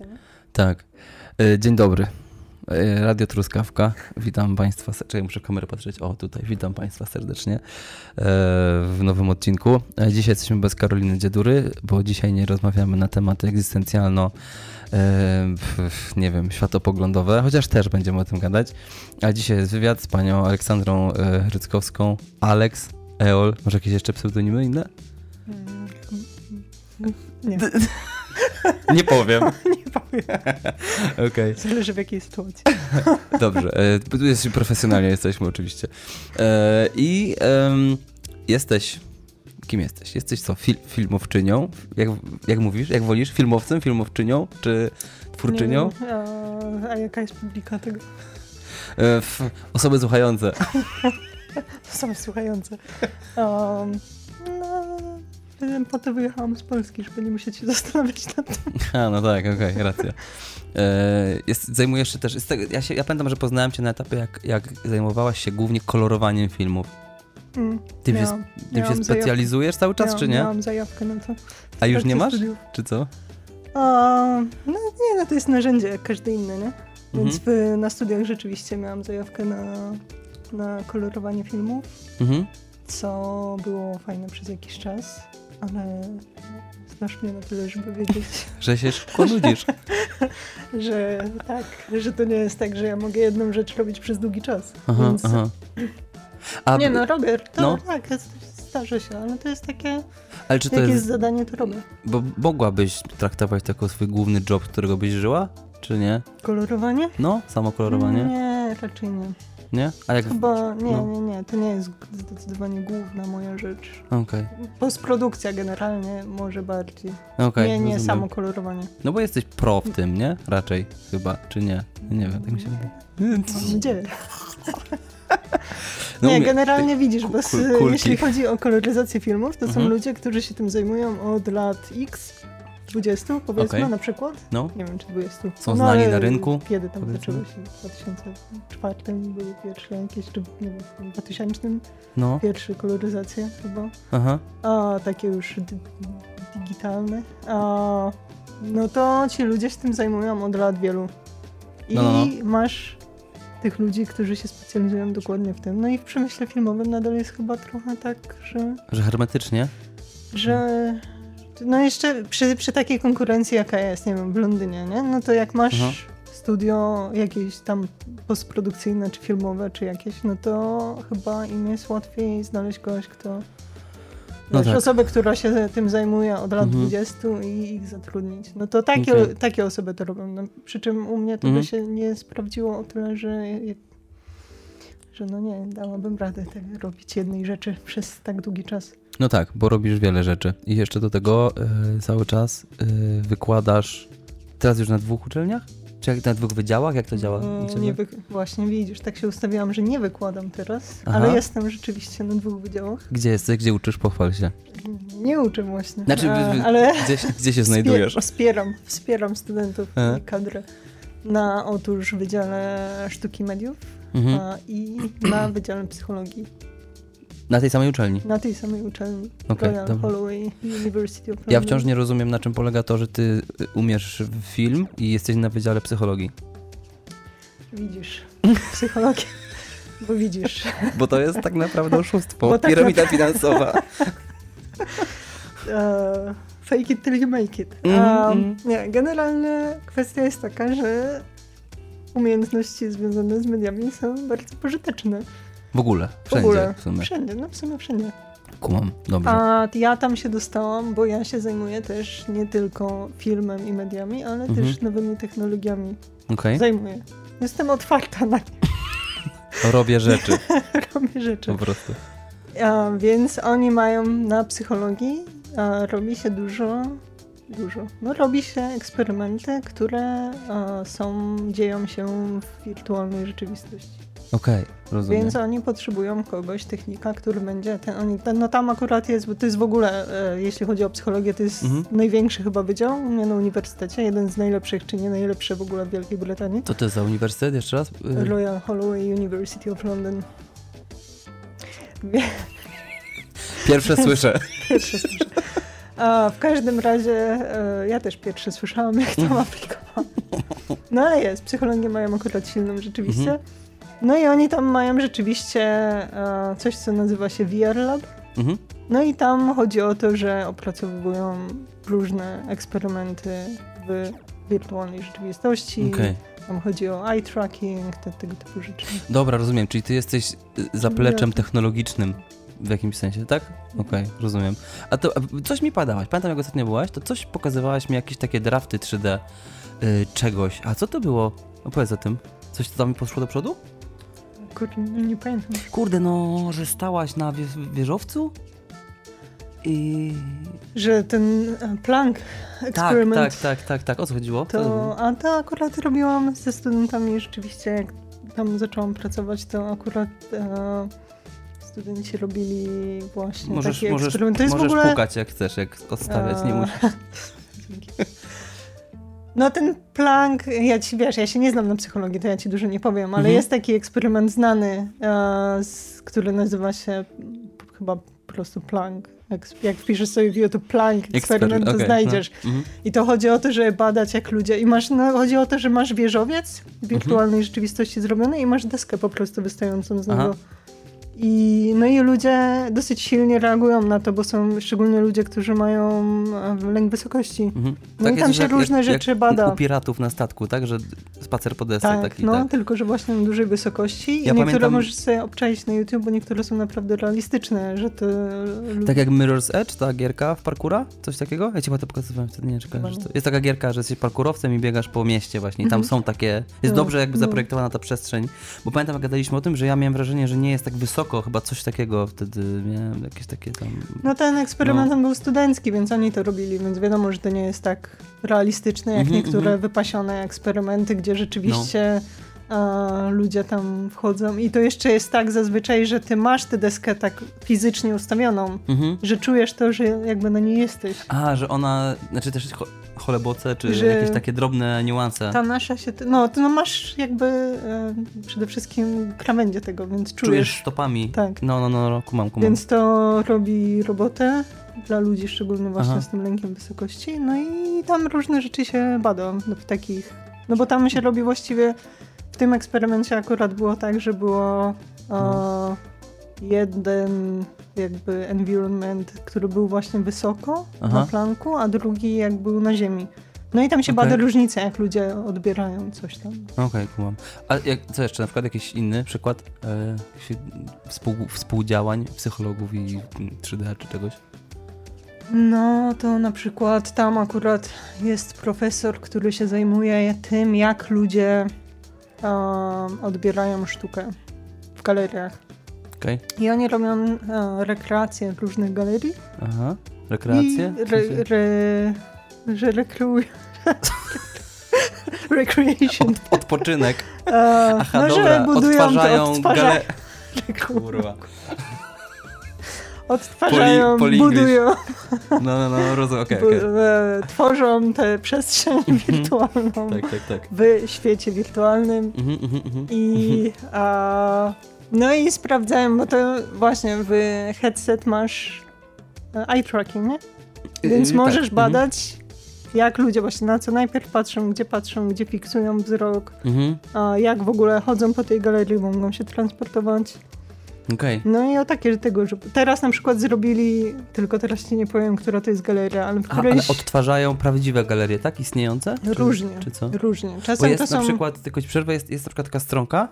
Nie? Tak. E, Dzień dobry. E, Radio Truskawka. Witam Państwa. Czekaj, muszę kamerę patrzeć. O, tutaj. Witam Państwa serdecznie e, w nowym odcinku. Dzisiaj jesteśmy bez Karoliny Dziedury, bo dzisiaj nie rozmawiamy na tematy egzystencjalno, nie wiem, światopoglądowe, chociaż też będziemy o tym gadać. A dzisiaj jest wywiad z panią Aleksandrą Ryckowską. Alex, Eol. Może jakieś jeszcze pseudonimy inne? Mm, Nie, Nie powiem. nie powiem. Okej. Zależy w jakiej sytuacji. Dobrze, e, tu jesteśmy profesjonalnie, jesteśmy oczywiście. E, I jesteś. Kim jesteś? Jesteś co? Fil, filmowczynią? Jak, jak mówisz? Jak wolisz? Filmowcem, filmowczynią czy twórczynią? Nie a, a jaka jest publika tego? E, f, osoby słuchające. Same słuchające. Um, no, po to wyjechałam z Polski, żeby nie musieć się zastanawiać nad tym. A, no tak, okej, racja. E, jest, zajmujesz się też. Tego, ja, się, ja pamiętam, że poznałem cię na etapie, jak, jak zajmowałaś się głównie kolorowaniem filmów. Mm, Ty się, miałam- ty miałam się zajawkę- specjalizujesz cały czas, miałam, czy nie? Miałam zajawkę na to. A już nie masz? studiów. Czy co? A, no nie, no to jest narzędzie jak każde inne, nie? Więc Mhm. w, na studiach rzeczywiście miałam zajawkę na, na kolorowanie filmów, Mhm. co było fajne przez jakiś czas, ale znasz mnie na tyle, żeby wiedzieć, Że się szybko nudzisz. że tak, że to nie jest tak, że ja mogę jedną rzecz robić przez długi czas. Aha, Więc aha. A, nie no, robię, to no. tak, jest, zdarza się, ale to jest takie, ale czy to jest, jest zadanie, to robię. Bo mogłabyś traktować to jako swój główny job, którego byś żyła? Czy nie? Kolorowanie? No, samo kolorowanie? Nie, raczej nie. Nie? A jak. Chyba nie, no. nie, nie, to nie jest zdecydowanie główna moja rzecz. Okej, Postprodukcja generalnie może bardziej. okej. nie, nie rozumiem. samo kolorowanie. No bo jesteś pro w tym, nie? Raczej chyba, czy nie? Nie wiem, tak mi się wydaje. Mam nadzieję. No nie, generalnie widzisz, bo jeśli chodzi o koloryzację filmów, to są Mhm. ludzie, którzy się tym zajmują od lat X, 20 powiedzmy Okej. na przykład. No, Nie wiem, czy 20. Są znani ale na rynku, Kiedy tam powiedzmy. zaczęło się? W 2004 były pierwsze jakieś, czy nie wiem, w 2000 no, pierwsze koloryzacje chyba. aha. a takie już di- digitalne, a, no to ci ludzie się tym zajmują od lat wielu. I No, no, masz tych ludzi, którzy się specjalizują dokładnie w tym. No i w przemyśle filmowym nadal jest chyba trochę tak, że, Że hermetycznie? że no jeszcze przy, przy takiej konkurencji, jaka jest, nie wiem, w Londynie, nie? No to jak masz Aha. studio jakieś tam postprodukcyjne, czy filmowe, czy jakieś, no to chyba im jest łatwiej znaleźć kogoś, kto No Wiesz, tak. osobę, która się tym zajmuje od lat Mhm. 20 i ich zatrudnić. No to takie, Okej. takie osoby to robią. No, przy czym u mnie to Mhm. by się nie sprawdziło o tyle, że, że no nie, dałabym radę robić jednej rzeczy przez tak długi czas. No tak, bo robisz wiele rzeczy. I jeszcze do tego y, cały czas y, wykładasz. Teraz już na dwóch uczelniach? Czy jak na dwóch wydziałach? Jak to działa? Mm, ciebie? nie wy... Właśnie widzisz, tak się ustawiłam, że nie wykładam teraz, Aha. ale jestem rzeczywiście na dwóch wydziałach. Gdzie jesteś? Gdzie uczysz? Pochwal się. Nie uczę właśnie, Znaczy, a, ale Gdzie, się- gdzie się znajdujesz? Wspier- Wspieram, wspieram studentów i kadrę na otóż Wydziale Sztuki Mediów Mhm. a, i na Wydziale Psychologii Na tej samej uczelni. na tej samej uczelni Okej, Royal dobra. Holloway University of London. Ja wciąż nie rozumiem, na czym polega to, że ty y, umiesz film i jesteś na Wydziale Psychologii. Widzisz, psychologia, bo widzisz. Bo to jest tak naprawdę oszustwo. Bo tak Piramida finansowa. E, fake it till you make it. Mm, A, mm. Nie, generalnie kwestia jest taka, że umiejętności związane z mediami są bardzo pożyteczne. W ogóle. W Wszędzie ogóle. w sumie. Wszędzie, no w sumie wszędzie. Kumam. Dobrze. A ja tam się dostałam, bo ja się zajmuję też nie tylko filmem i mediami, ale Mhm. też nowymi technologiami. Okej. Zajmuję. Jestem otwarta na Robię rzeczy. robię rzeczy. Po prostu. A, więc oni mają na psychologii, a, robi się dużo, dużo. No robi się eksperymenty, które a, są, dzieją się w wirtualnej rzeczywistości. Okej, rozumiem. Więc oni potrzebują kogoś, technika, który będzie ten, oni, ten, no tam akurat jest, bo to jest w ogóle, e, jeśli chodzi o psychologię, to jest Mhm. największy chyba wydział u mnie na uniwersytecie, jeden z najlepszych, czy nie najlepszy w ogóle w Wielkiej Brytanii. To jest za uniwersytet jeszcze raz? Royal Holloway University of London. Pierwsze słyszę. Pierwsze słyszę. A w każdym razie e, ja też pierwszy słyszałam, jak to aplikować. No ale jest, psychologię mają akurat silną rzeczywiście. Mhm. No i oni tam mają rzeczywiście e, coś, co nazywa się VR Lab. Mhm. No i tam chodzi o to, że opracowują różne eksperymenty w wirtualnej rzeczywistości. Okej. Tam chodzi o eye tracking, te, tego typu rzeczy. Dobra, rozumiem, czyli ty jesteś y, zapleczem technologicznym w jakimś sensie, tak? Okej, rozumiem. A to coś mi padałaś, pamiętam jak ostatnio byłaś, to coś pokazywałaś mi jakieś takie drafty 3D y, czegoś. A co to było? Opowiedz o tym. Coś tam mi poszło do przodu? Kurde, nie, nie pamiętam. Kurde, no, że stałaś na wie wieżowcu? I... Że ten e, Planck Tak, eksperyment, tak, tak, tak, tak. O co chodziło? Co to, a to akurat robiłam ze studentami rzeczywiście, jak tam zaczęłam pracować, to akurat e, studenci robili właśnie Możesz, taki możesz, eksperyment. To jest możesz w ogóle... pukać jak chcesz, jak odstawiać, nie musisz. No ten Planck, ja ci wiesz, ja się nie znam na psychologii, to ja ci dużo nie powiem, ale Mhm. jest taki eksperyment znany, e, z, który nazywa się chyba po prostu Planck. Jak, jak wpiszesz sobie w YouTube Planck eksperyment, to okej, znajdziesz. No. Mhm. I to chodzi o to, żeby badać jak ludzie. I masz, no, chodzi o to, że masz wieżowiec w wirtualnej rzeczywistości zrobiony i masz deskę po prostu wystającą z Aha. I, no i ludzie dosyć silnie reagują na to, bo są szczególnie ludzie, którzy mają lęk wysokości. Mhm. No i tam jest, się różne rzeczy bada. U piratów na statku, tak? Że spacer po desce Tak, taki, no, tak? tylko że właśnie na dużej wysokości. Ja I niektóre pamiętam- możesz sobie obczaić na YouTube, bo niektóre są naprawdę realistyczne, że to... Tak jak Mirror's Edge, ta gierka w parkura? Coś takiego? Ja ci chyba to pokazywałem wtedy, nie czekaj. To jest taka gierka, że jesteś parkurowcem i biegasz po mieście właśnie i tam Mhm. są takie... Jest No, dobrze jakby no. zaprojektowana ta przestrzeń, bo pamiętam jak gadaliśmy o tym, że ja miałem wrażenie, że nie jest tak wysoko, chyba coś takiego wtedy miałem jakieś takie tam... No ten eksperyment No. był studencki, więc oni to robili, więc wiadomo, że to nie jest tak realistyczne jak Mhm, niektóre mhm. wypasione eksperymenty, gdzie rzeczywiście No. a, ludzie tam wchodzą. I to jeszcze jest tak zazwyczaj, że ty masz tę deskę tak fizycznie ustawioną, Mhm. że czujesz to, że jakby na niej jesteś. A, że ona, znaczy też choleboce, czy Że- jakieś takie drobne niuanse. Ta nasza się, no to no masz jakby e, przede wszystkim krawędzie tego, więc Czujesz czujesz. stopami. Tak. No, no, no, kumam, kumam. Więc to robi robotę dla ludzi, szczególnie właśnie Aha. z tym lękiem wysokości. No i tam różne rzeczy się bada no, w takich. No bo tam się robi właściwie. W tym eksperymencie akurat było tak, że było No. Jeden jakby environment, który był właśnie wysoko Aha. na planku, a drugi jak był na ziemi. No i tam się Okej. bada różnice, jak ludzie odbierają coś tam. Okej, kumam. A jak, co jeszcze? Na przykład jakiś inny przykład e, współ, współdziałań psychologów i mm, 3D czy czegoś? No, to na przykład tam akurat jest profesor, który się zajmuje tym, jak ludzie um, odbierają sztukę w galeriach. Okej. I oni robią e, rekreacje w różnych galerii. Aha. Rekreacje? I re, re, że rekruują. Recreation. Odpoczynek. E, Aha, no, dobra. że budują Odtwarzają to, odtwarzają, gale... Kurwa. odtwarzają, Poli- poli budują, No, no, no, rozumiem, okej, bu, okej. e, tworzą tę przestrzeń wirtualną. Tak, tak, tak. w świecie wirtualnym Mhm, mhm, mhm. i a, no i sprawdzałem, bo to właśnie w headset masz e, eye tracking, nie? Więc Yy, możesz tak, badać jak ludzie właśnie na co najpierw patrzą, gdzie patrzą, gdzie fiksują wzrok, Mhm. a jak w ogóle chodzą po tej galerii, bo mogą się transportować. Okej. No i o takie tego, że teraz na przykład zrobili, tylko teraz ci nie powiem, która to jest galeria, ale w A, Ale którejś odtwarzają prawdziwe galerie, tak? Istniejące? Czy- różnie, Czy co? różnie. Bo Czasem jest to są... na przykład, tylko ci przerwę, jest, jest na przykład taka stronka,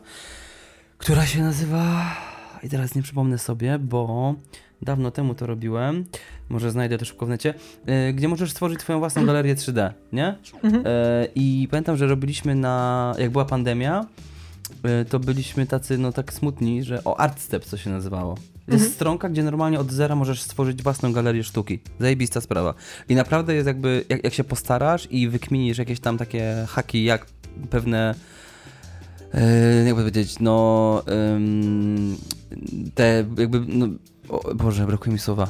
która się nazywa, i teraz nie przypomnę sobie, bo dawno temu to robiłem, może znajdę to szybko w necie, e, gdzie możesz stworzyć twoją własną galerię 3D, nie? Mhm. E, I pamiętam, że robiliśmy na, jak była pandemia, e, to byliśmy tacy, no tak smutni, że o Artstep co się nazywało. Jest Mhm. stronka, gdzie normalnie od zera możesz stworzyć własną galerię sztuki. Zajebista sprawa. I naprawdę jest jakby, jak, jak się postarasz i wykminisz jakieś tam takie haki, jak pewne jakby powiedzieć, no te jakby, no, o Boże, brakuje mi słowa.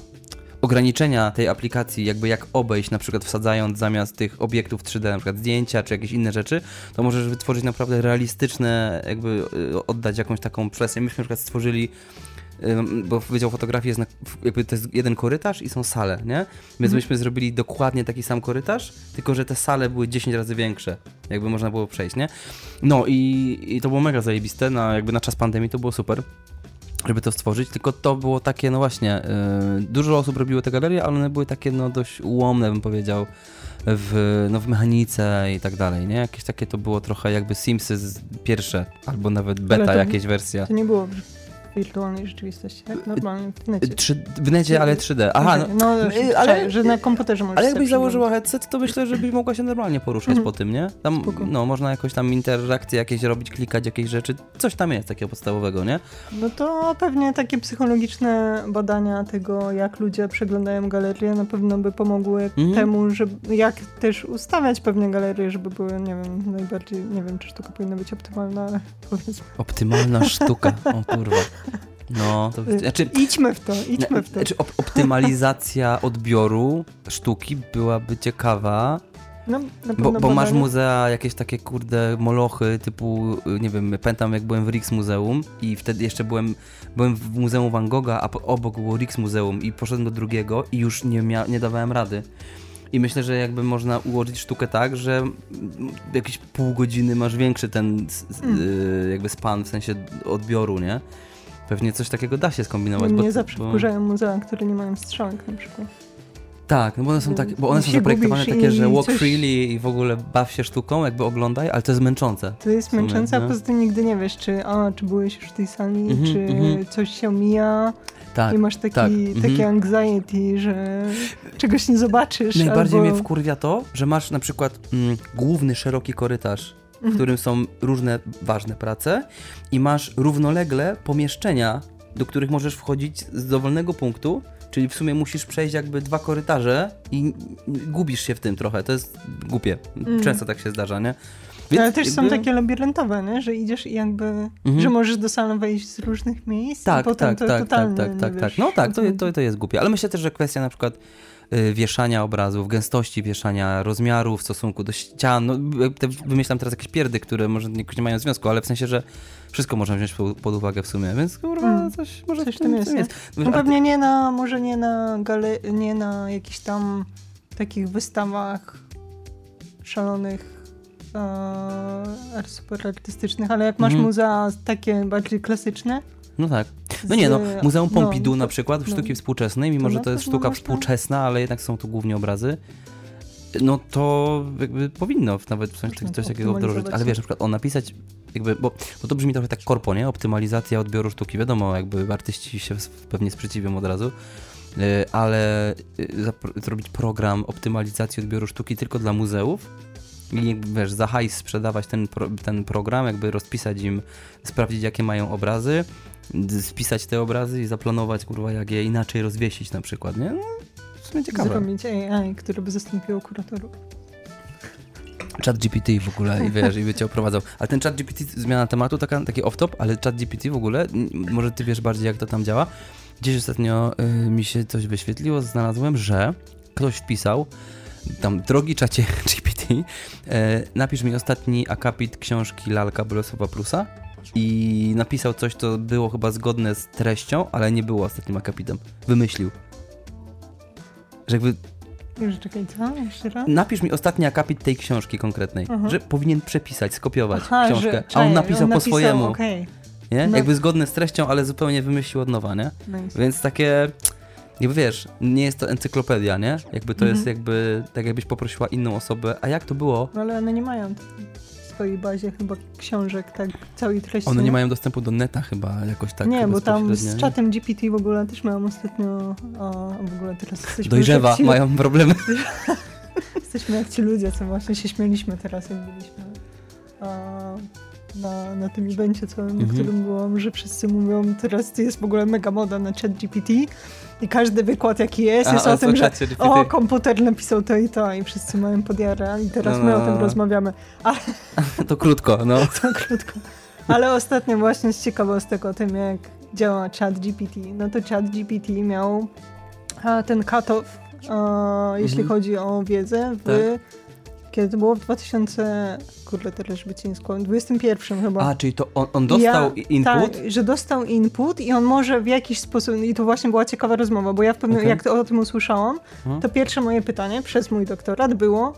Ograniczenia tej aplikacji, jakby jak obejść, na przykład wsadzając zamiast tych obiektów 3D, na przykład zdjęcia czy jakieś inne rzeczy, to możesz wytworzyć naprawdę realistyczne, jakby y, oddać jakąś taką przestrzeń. Myśmy na przykład stworzyli bo Wydział Fotografii jest, na, jakby to jest jeden korytarz i są sale, nie? Więc Mhm. myśmy zrobili dokładnie taki sam korytarz, tylko że te sale były 10 razy większe, jakby można było przejść, nie? No i, i to było mega zajebiste, na, jakby na czas pandemii to było super żeby to stworzyć, tylko to było takie, no właśnie, yy, dużo osób robiło te galerie, ale one były takie, no dość ułomne, bym powiedział, w, no, w mechanice i tak dalej, nie? Jakieś takie to było trochę jakby Simsy z pierwsze, albo nawet beta to- jakieś wersja. To nie było wirtualnej rzeczywistości, tak? Normalnie w necie. Trzy, w necie, ale 3D. Aha, no, no, ale- ale, że na komputerze możesz ale sobie jakbyś założyła headset, to myślę, że byś mogła się normalnie poruszać Mhm. po tym, nie? Tam, Spoko. no, można jakoś tam interakcje jakieś robić, klikać jakieś rzeczy, coś tam jest takiego podstawowego, nie? No to pewnie takie psychologiczne badania tego, jak ludzie przeglądają galerie, na pewno by pomogły Mhm. temu, żeby, jak też ustawiać pewne galerie, żeby były, nie wiem, najbardziej, nie wiem, czy sztuka powinna być optymalna, ale powiedzmy. Optymalna sztuka, o kurwa. No, to, znaczy, Idźmy w to, idźmy w to. Znaczy, op- optymalizacja odbioru sztuki byłaby ciekawa, No, bo, bo masz muzea, jakieś takie kurde molochy typu, y, nie wiem, pamiętam jak byłem w Rix Muzeum i wtedy jeszcze byłem, byłem w Muzeum Van Gogha, a obok było Rix Muzeum i poszedłem do drugiego i już nie, mia- nie dawałem rady. I myślę, że jakby można ułożyć sztukę tak, że jakieś pół godziny masz większy ten Mm. y, jakby span w sensie odbioru, nie? Pewnie coś takiego da się skombinować. Mnie bo, zawsze bo... wkurzają muzea, które nie mają strzałek na przykład. Tak, no bo one są takie, bo one są zaprojektowane takie, że walk coś- freely i w ogóle baw się sztuką, jakby oglądaj, ale to jest męczące. To jest sumie, męczące, a no. poza tym nigdy nie wiesz, czy, a, czy byłeś już w tej sali, Mhm, czy mhm. coś się omija Tak. i masz taki, tak, taki mhm. anxiety, że czegoś nie zobaczysz. Najbardziej albo... mnie wkurwia to, że masz na przykład mm, główny, szeroki korytarz, w którym są różne ważne prace i masz równolegle pomieszczenia, do których możesz wchodzić z dowolnego punktu, czyli w sumie musisz przejść jakby dwa korytarze i gubisz się w tym trochę. To jest głupie. Mm. Często tak się zdarza, nie? Ale też są jakby- takie labiryntowe, nie? że idziesz i jakby, Mhm. że możesz do sali wejść z różnych miejsc i Tak, potem tak, to tak, tak, totalnie tak, tak, tak. wiesz, No tak, to, to, to jest głupie. Ale myślę też, że kwestia na przykład wieszania obrazów, gęstości wieszania, rozmiaru w stosunku do ścian. No, y, te, wymyślam teraz jakieś pierdy, które może jakoś nie mają związku, ale w sensie, że wszystko można wziąć po- pod uwagę w sumie, więc kurwa, Mm. coś może Coś w tym jest, jest. No pewnie nie na, może nie na gale, nie na jakichś tam takich wystawach szalonych, e, super artystycznych, ale jak masz Mhm. muzea takie bardziej klasyczne, No tak. No nie, no, Muzeum no, Pompidou na to- przykład w no. sztuki współczesnej, mimo że na to jest sztuka można. współczesna, ale jednak są tu głównie obrazy, no to jakby powinno nawet coś, coś takiego wdrożyć. Ale no. wiesz, na przykład o napisać, jakby, bo, bo to brzmi trochę tak korpo, nie? Optymalizacja odbioru sztuki. Wiadomo, jakby artyści się pewnie sprzeciwią od razu, y, ale y, zrobić program optymalizacji odbioru sztuki tylko dla muzeów i jakby, wiesz, za hajs sprzedawać ten, pro, ten program, jakby rozpisać im, sprawdzić jakie mają obrazy, spisać te obrazy i zaplanować, kurwa, jak je inaczej rozwiesić na przykład, nie? No, w sumie ciekawe. zrobić AI, które by zastąpiło kuratorów. Chat GPT w ogóle i wiesz, i by cię oprowadzał. Ale ten chat GPT, zmiana tematu, taka, taki off-top, ale chat GPT w ogóle, może ty wiesz bardziej jak to tam działa. Gdzieś ostatnio y, mi się coś wyświetliło, znalazłem, że ktoś wpisał tam, drogi czacie GPT, y, napisz mi ostatni akapit książki Lalka Bolesława Prusa i napisał coś, co było chyba zgodne z treścią, ale nie było ostatnim akapitem. Wymyślił. Że jakby Już czekaj, co? Jeszcze raz? napisz mi ostatni akapit tej książki konkretnej, Mhm. że powinien przepisać, skopiować Aha, książkę, że, a on czekaj, napisał po swojemu, okej, nie? No. Jakby zgodne z treścią, ale zupełnie wymyślił od nowa, nie? nice. Więc takie, jakby wiesz, nie jest to encyklopedia, nie? Jakby to Mhm. jest jakby, tak jakbyś poprosiła inną osobę, a jak to było? No ale one nie mają swojej bazie chyba książek tak całej treści. One nie mają dostępu do neta chyba jakoś tak nie, bo tam z czatem GPT w ogóle też miałam ostatnio, a w ogóle teraz jesteśmy Dojrzewa, ci, mają problemy. jesteśmy jak ci ludzie, co właśnie się śmieliśmy teraz, jak byliśmy a, na, na tym evencie, co, na Mhm. którym byłam, że wszyscy mówią, teraz jest w ogóle mega moda na chat GPT i każdy wykład jaki jest, jest A, o o tym, że o, komputer napisał to i to i wszyscy mają podjarę i teraz No, my no, o tym no. rozmawiamy. To krótko, no. To krótko. Ale ostatnio właśnie z ciekawostek o tym, jak działa chat GPT. No to chat GPT miał ten cut-off, jeśli Mhm. chodzi o wiedzę, w Tak. Kiedy to było w 2000, kurde teraz żeby ci nie skłamać, 21 chyba. A, czyli to on, on dostał ja, input? Tak, że dostał input i on może w jakiś sposób, i to właśnie była ciekawa rozmowa, bo ja w pewnym, Okej. jak to, o tym usłyszałam, Mhm. to pierwsze moje pytanie przez mój doktorat było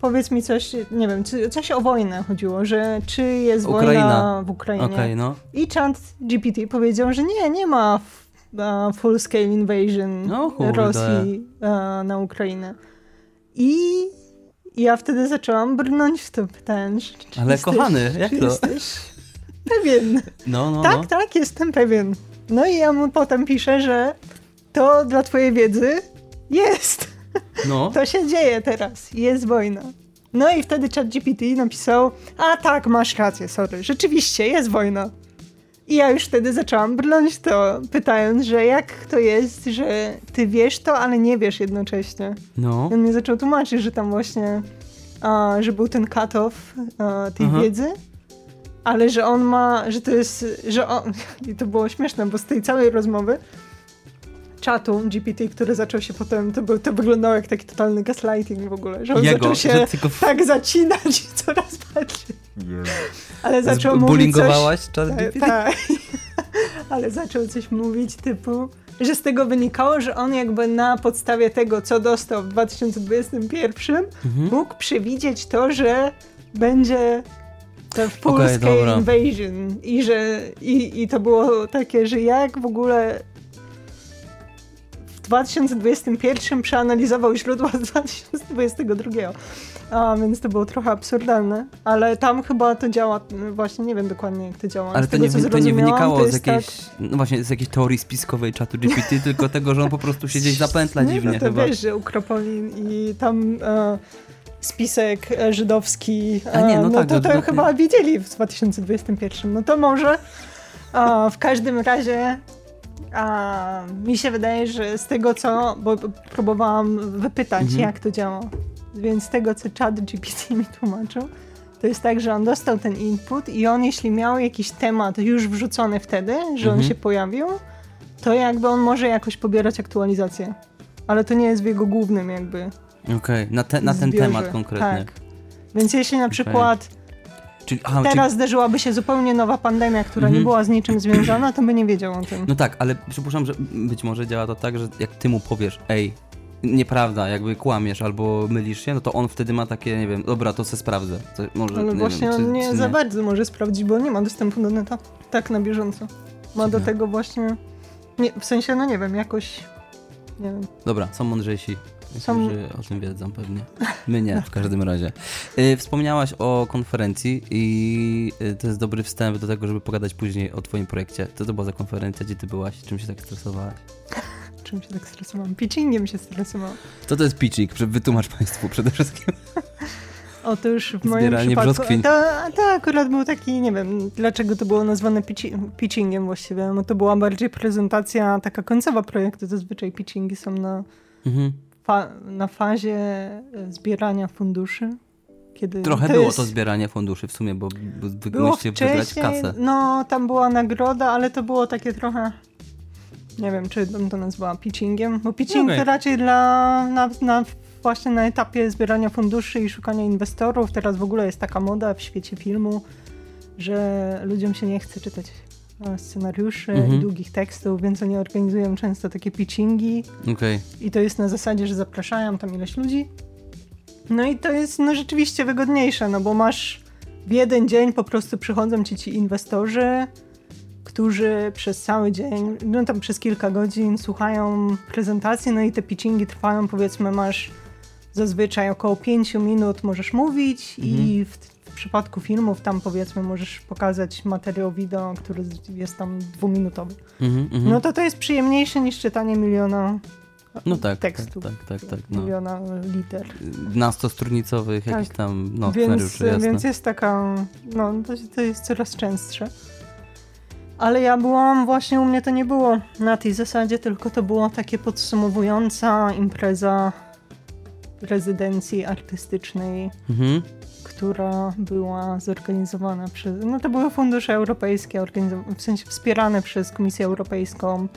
powiedz mi coś, nie wiem, coś o wojnę chodziło, że czy jest wojna Ukraina. w Ukrainie. Okej, no. I Chat GPT powiedział, że nie, nie ma f- e, full scale invasion No. Rosji e, na Ukrainę. I ja wtedy zaczęłam brnąć w to pytanie. Czy, czy Ale jesteś, kochany, jak to? jesteś pewien? No, no, tak, no. tak, jestem pewien. No i ja mu potem piszę, że to dla twojej wiedzy jest. No, To się dzieje teraz. Jest wojna. No i wtedy ChatGPT napisał, a tak, masz rację, sorry, rzeczywiście jest wojna. I ja już wtedy zaczęłam brnąć to, pytając, że jak to jest, że ty wiesz to, ale nie wiesz jednocześnie. no. I on mnie zaczął tłumaczyć, że tam właśnie, a, że był ten cut-off a, tej Aha. wiedzy, ale że on ma, że to jest, że on, i to było śmieszne, bo z tej całej rozmowy czatu GPT, który zaczął się potem, to, był, to wyglądało jak taki totalny gaslighting w ogóle, że on Jego, zaczął się tylko tak zacinać i coraz bardziej. Ale zaczął mówić coś... Bullyingowałaś Tak, ChatGPT? tak. Ale zaczął coś mówić typu, że z tego wynikało, że on jakby na podstawie tego, co dostał w 2021, Mhm. mógł przewidzieć to, że będzie to full Okej, scale dobra. invasion i że i, i to było takie, że jak w ogóle 2021 przeanalizował źródła z 2022. A, więc to było trochę absurdalne, ale tam chyba to działa, właśnie nie wiem dokładnie jak to działa. Ale to tego, nie, to nie wynikało to z jakiejś, tak, no właśnie, z jakiejś teorii spiskowej czatu GPT, tylko tego, że on po prostu się gdzieś zapętla nie, dziwnie no to chyba. wiesz, że Ukropolin i tam e, spisek e, żydowski, A nie, no no tak, to, to- to to- chyba wiedzieli w 2021. No to może. A, w każdym razie a, mi się wydaje, że z tego co, bo próbowałam wypytać, Mhm. jak to działa, więc z tego co chat GPT mi tłumaczył, to jest tak, że on dostał ten input i on jeśli miał jakiś temat już wrzucony wtedy, że on Mhm. się pojawił, to jakby on może jakoś pobierać aktualizację. Ale to nie jest w jego głównym jakby Okej, na, te, na ten temat konkretnie. Tak. Więc jeśli na przykład Czyli, aha, teraz zdarzyłaby się zupełnie nowa pandemia, która Mhm. nie była z niczym związana, to by nie wiedział o tym. No tak, ale przypuszczam, że być może działa to tak, że jak ty mu powiesz, ej, nieprawda, jakby kłamiesz albo mylisz się, no to on wtedy ma takie, nie wiem, dobra, to se sprawdzę. To może, Ale nie właśnie wiem, czy, on nie czy za bardzo może sprawdzić, bo nie ma dostępu do neta tak na bieżąco. Ma do tego właśnie. Nie, w sensie, no nie wiem, jakoś. Nie wiem. Dobra, są mądrzejsi, Są- którzy o tym wiedzą pewnie. My nie, w każdym razie. Y, wspomniałaś o konferencji i y, to jest dobry wstęp do tego, żeby pogadać później o twoim projekcie. Co to była za konferencja, gdzie ty byłaś, czym się tak stresowałaś? Czym się tak stresowałam? Pitchingiem się stresowałam. Co to jest pitching? Wytłumacz państwu przede wszystkim. Otóż w moim Zbieranie przypadku brzoskwiń. to, to akurat był taki, nie wiem, dlaczego to było nazwane pitchi- pitchingiem właściwie, no to była bardziej prezentacja taka końcowa projektu, zazwyczaj pitchingi są na, Mhm. Fa- na fazie e, zbierania funduszy. Kiedy Trochę to było jest, to zbieranie funduszy w sumie, bo musicie wygrać kasę. no tam była nagroda, ale to było takie trochę, nie wiem, czy bym to nazwała pitchingiem, bo pitching Okej. to raczej dla, na, na, właśnie na etapie zbierania funduszy i szukania inwestorów. Teraz w ogóle jest taka moda w świecie filmu, że ludziom się nie chce czytać scenariuszy Mhm. i długich tekstów, więc oni organizują często takie pitchingi Okej. i to jest na zasadzie, że zapraszają tam ileś ludzi. No i to jest no rzeczywiście wygodniejsze, no bo masz w jeden dzień po prostu przychodzą ci ci inwestorzy, którzy przez cały dzień, no tam przez kilka godzin słuchają prezentacji, no i te pitchingi trwają, powiedzmy masz zazwyczaj około 5 minut możesz mówić i w, w przypadku filmów tam powiedzmy możesz pokazać materiał wideo, który jest tam dwuminutowy. Mhm, mhm. No to to jest przyjemniejsze niż czytanie miliona No tak, tekstów. tak, tak, tak, tak, no. Miliona liter. Nastostronicowych Tak. jakichś tam, no, więc, scenariuszy, jasne. więc jest taka, no to, to jest coraz częstsze. Ale ja byłam, właśnie u mnie to nie było na tej zasadzie, tylko to była takie podsumowująca impreza rezydencji artystycznej, Mhm. Która była zorganizowana przez, no to były fundusze europejskie, w sensie wspierane przez Komisję Europejską,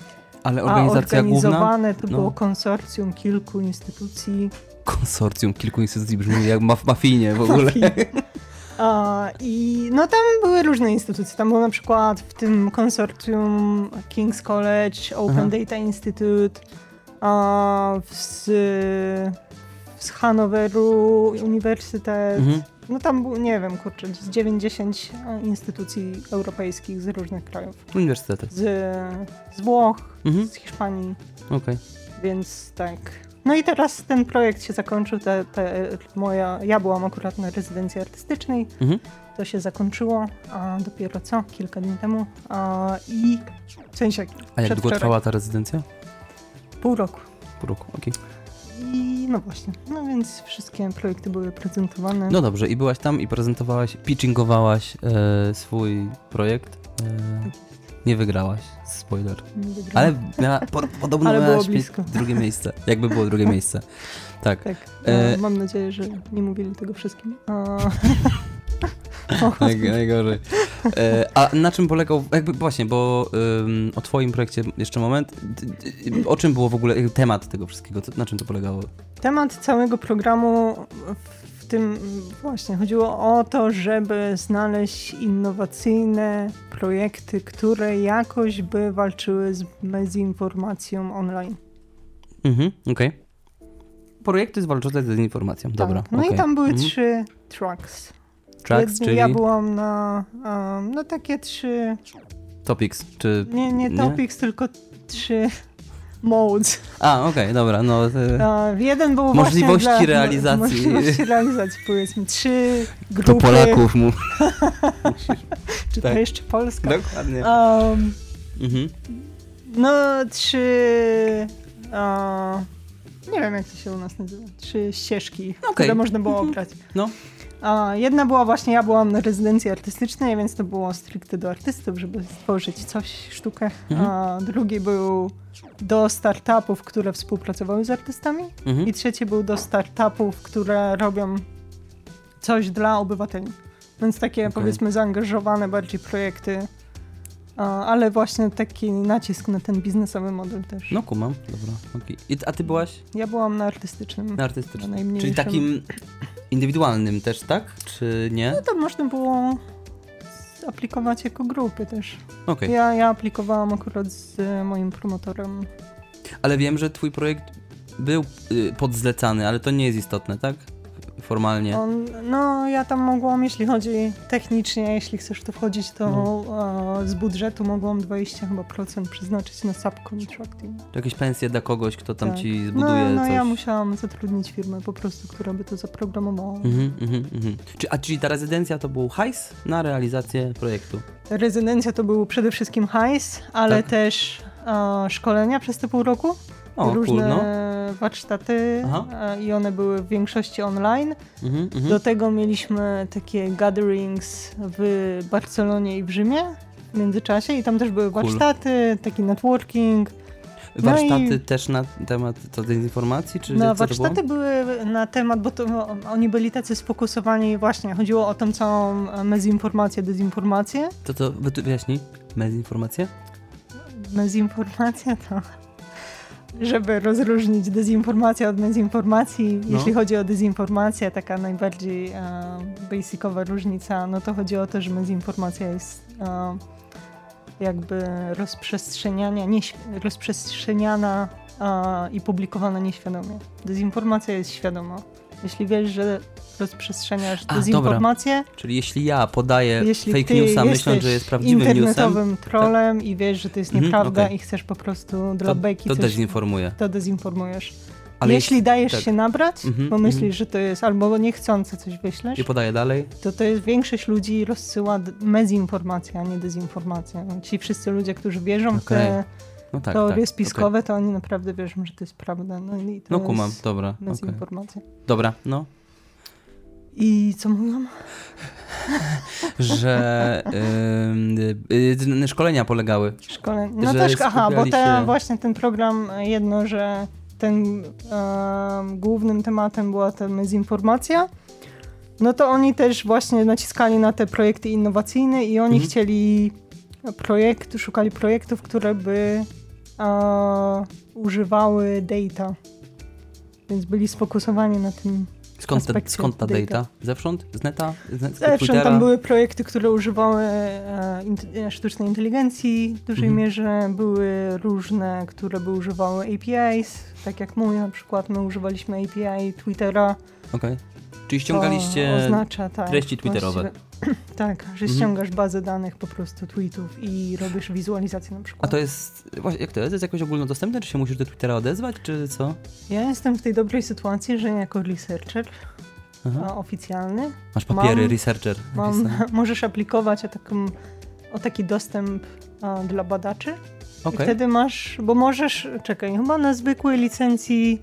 Ale a organizacja główna? organizowane to No. było konsorcjum kilku instytucji Konsorcjum kilku instytucji brzmi jak maf mafijnie w ogóle. I no tam były różne instytucje. Tam było na przykład w tym konsorcjum King's College, Open Aha. Data Institute, z, z Hanoweru Uniwersytet. Mhm. No tam był, nie wiem, kurczę, z 90 instytucji europejskich z różnych krajów. Uniwersytety. Z, z Włoch, mhm. z Hiszpanii. Okej. Okay. Więc tak. No i teraz ten projekt się zakończył. Te, te, moja, ja byłam akurat na rezydencji artystycznej. Mhm. To się zakończyło a dopiero co? Kilka dni temu. A, I w sensie. A jak długo trwała ta rezydencja? Pół roku. Pół roku, okej. Okay. I no właśnie, no więc wszystkie projekty były prezentowane. No dobrze, i byłaś tam i prezentowałaś, pitchingowałaś e, swój projekt. E, nie wygrałaś, spoiler. Nie Ale miała, po, podobno Ale blisko. drugie miejsce, jakby było drugie miejsce. Tak. tak. E... Mam nadzieję, że nie mówili tego wszystkim. A... Najgorzej. E, a na czym polegał, jakby właśnie, bo um, o twoim projekcie jeszcze moment. O czym było w ogóle temat tego wszystkiego? Na czym to polegało? Temat całego programu w tym właśnie chodziło o to, żeby znaleźć innowacyjne projekty, które jakoś by walczyły z dezinformacją online. Mhm, okej. Okay. Projekty zwalczające z dezinformacją, tak. dobra. No okay. i tam były mhm. trzy tracks. Tracks, czyli... Ja byłam na, um, no takie trzy... Topics, czy... Nie, nie topics, nie? tylko trzy modes. A, okej, okay, dobra. No, uh, jeden był możliwości dla, realizacji. Możliwości realizacji, powiedzmy. Trzy grupy. To Polaków mu. czy tak. to jeszcze Polska? Dokładnie. Um, mhm. No, trzy... Uh, nie wiem, jak to się u nas nazywa. Trzy ścieżki, okay. które można było mhm. obrać. No. A jedna była właśnie, ja byłam na rezydencji artystycznej, więc to było stricte do artystów, żeby stworzyć coś, sztukę. Mhm. A drugi był do startupów, które współpracowały z artystami. Mhm. I trzeci był do startupów, które robią coś dla obywateli. Więc takie okay. powiedzmy zaangażowane bardziej projekty ale właśnie taki nacisk na ten biznesowy model też. No kumam, dobra. Okay. I, a ty byłaś? Ja byłam na artystycznym. Na artystycznym. Czyli takim indywidualnym też, tak? Czy nie? No to można było aplikować jako grupy też. Okay. Ja, ja aplikowałam akurat z moim promotorem. Ale wiem, że twój projekt był y, podzlecany, ale to nie jest istotne, tak? Formalnie? On, no, ja tam mogłam, jeśli chodzi technicznie, jeśli chcesz w to wchodzić, to no. z budżetu mogłam 20 chyba procent przeznaczyć na subcontracting. Jakieś pensje dla kogoś, kto tam tak. ci zbuduje no, no, coś? ja musiałam zatrudnić firmę po prostu, która by to zaprogramowała. Mhm, mhm, mhm. Czy, a czyli ta rezydencja to był hajs na realizację projektu? Rezydencja to był przede wszystkim hajs, ale tak? też szkolenia przez te pół roku. O, różne cool, no. warsztaty Aha. i one były w większości online. Mhm, mhm, Do tego mieliśmy takie gatherings w Barcelonie i w Rzymie w międzyczasie i tam też były warsztaty, cool. taki networking. Warsztaty no też na temat co, dezinformacji? Czy no, warsztaty były na temat, bo to, no, oni byli tacy sfokusowani właśnie, chodziło o tą całą mezinformację, dezinformację. To to wyjaśnij, mezinformację? Mezinformacja to żeby rozróżnić dezinformację od dezinformacji. No. Jeśli chodzi o dezinformację, taka najbardziej e, basicowa różnica, no to chodzi o to, że dezinformacja jest e, jakby rozprzestrzeniania, rozprzestrzeniana e, i publikowana nieświadomie. Dezinformacja jest świadoma. Jeśli wiesz, że rozprzestrzeniasz A, dezinformację. Dobra. Czyli jeśli ja podaję jeśli fake newsa, myśląc, że jest prawdziwym internetowym newsem, trollem tak? i wiesz, że to jest mhm, nieprawda okay. i chcesz po prostu dla to, beki to coś, dezinformuję. To dezinformujesz. Ale jeśli, jeśli dajesz tak. się nabrać, mm -hmm, bo myślisz, mm -hmm. że to jest albo niechcące coś wyślesz. I podaję dalej. To to jest większość ludzi rozsyła mezinformację, a nie dezinformację. Ci wszyscy ludzie, którzy wierzą okay. w te no tak, teorie tak, spiskowe, okay. to oni naprawdę wierzą, że to jest prawda. No, i to no kumam, dobra. Dezinformacja. Okay. Dobra, no. I co mówiłam? że y, y, szkolenia polegały. Szkolenia. No też, aha, bo te, właśnie ten program, jedno, że ten głównym tematem była ta dezinformacja, no to oni też właśnie naciskali na te projekty innowacyjne i oni mhm. chcieli projektu, szukali projektów, które by używały data więc byli sfokusowani na tym Skąd, te, skąd ta data. data? Zewsząd? Z neta? Z net, z Zresztą Twittera? tam były projekty, które używały e, int- e, sztucznej inteligencji w dużej Mhm. mierze. Były różne, które by używały APIs, tak jak mój na przykład. My używaliśmy API Twittera. Okej. Czyli To ściągaliście... oznacza, tak, treści twitterowe. Tak, że Mhm. ściągasz bazę danych po prostu tweetów i robisz wizualizację na A przykład. to jest... Właśnie, jak to jest? Jest jakoś ogólnodostępne? Czy się musisz do Twittera odezwać, czy co? Ja jestem w tej dobrej sytuacji, że jako researcher Aha. a, oficjalny Masz papiery, mam- researcher. mam, możesz aplikować o, taką, o taki dostęp a, dla badaczy. I Okej. wtedy masz, bo możesz, czekaj, chyba na zwykłej licencji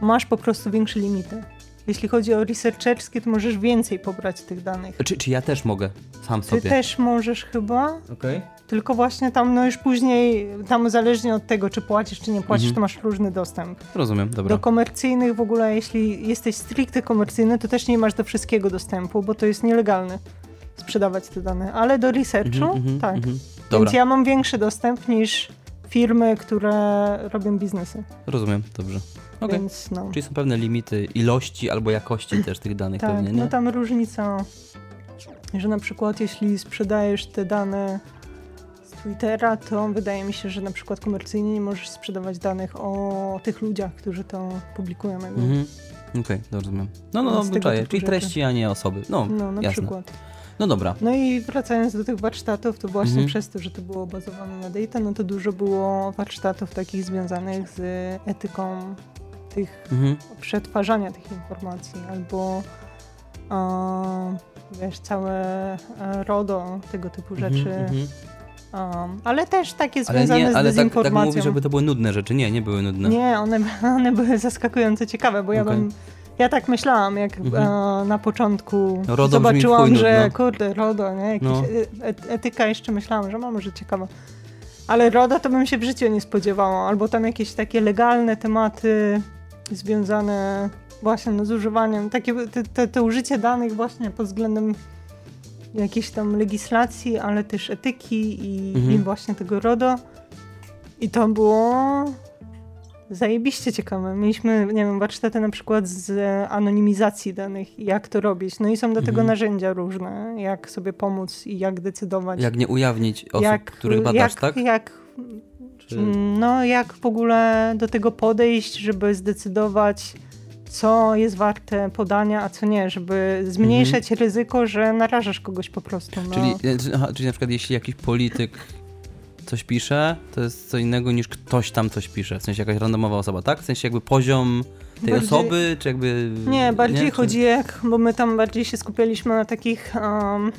masz po prostu większe limity. Jeśli chodzi o researcherskie, to możesz więcej pobrać tych danych. Czy, czy ja też mogę sam Ty sobie? też możesz chyba, Okej. tylko właśnie tam no już później, tam zależnie od tego, czy płacisz, czy nie płacisz, Mhm. to masz różny dostęp. Rozumiem, dobra. Do komercyjnych w ogóle, jeśli jesteś stricte komercyjny, to też nie masz do wszystkiego dostępu, bo to jest nielegalne sprzedawać te dane. Ale do researchu, Mhm, mhm, tak. mhm. Dobra, Więc ja mam większy dostęp niż firmy, które robią biznesy. rozumiem, dobrze. Okej. Więc no. Czyli są pewne limity ilości albo jakości też tych danych Tak, pewnie, nie? no tam różnica, że na przykład jeśli sprzedajesz te dane z Twittera, to wydaje mi się, że na przykład komercyjnie nie możesz sprzedawać danych o tych ludziach, którzy to publikują. Mhm. Okej, rozumiem. No, no, no, czaję. typu Czyli rzeczy. treści, a nie osoby. No, No, na jasne. przykład. No dobra. No i wracając do tych warsztatów, to właśnie Mhm. przez to, że to było bazowane na data, no to dużo było warsztatów takich związanych z etyką tych Mhm. przetwarzania tych informacji, albo e, wiesz, całe e, RODO, tego typu rzeczy, Mhm, mhm. um, ale też takie Ale związane nie, z ale tak, tak dezinformacją. mówisz, żeby to były nudne rzeczy. Nie, nie były nudne. Nie, one, one były zaskakująco ciekawe, bo ja Okej. bym. Ja tak myślałam, jak Mhm. e, na początku No, RODO zobaczyłam, chuj że nudno. kurde, RODO, nie? Jakiś, No. e, etyka jeszcze myślałam, że ma może ciekawa. Ale RODO to bym się w życiu nie spodziewała. Albo tam jakieś takie legalne tematy związane właśnie no, z używaniem, takie te, te, te użycie danych właśnie pod względem jakiejś tam legislacji, ale też etyki i, Mhm. i właśnie tego RODO. I to było zajebiście ciekawe. Mieliśmy, nie wiem, warsztaty na przykład z e, anonimizacji danych jak to robić. No i są do tego Mhm. narzędzia różne, jak sobie pomóc i jak decydować. Jak nie ujawnić osób, jak, których badasz, jak, tak? Jak, Czy... no, jak w ogóle do tego podejść, żeby zdecydować, co jest warte podania, a co nie, żeby zmniejszać ryzyko, że narażasz kogoś po prostu. No. Mhm. Czyli, e, aha, czyli na przykład jeśli jakiś polityk coś pisze, to jest co innego niż ktoś tam coś pisze. W sensie jakaś randomowa osoba, tak? W sensie jakby poziom tej Bardziej- osoby, czy jakby... Nie, bardziej Czy- chodzi jak, bo my tam bardziej się skupialiśmy na takich um,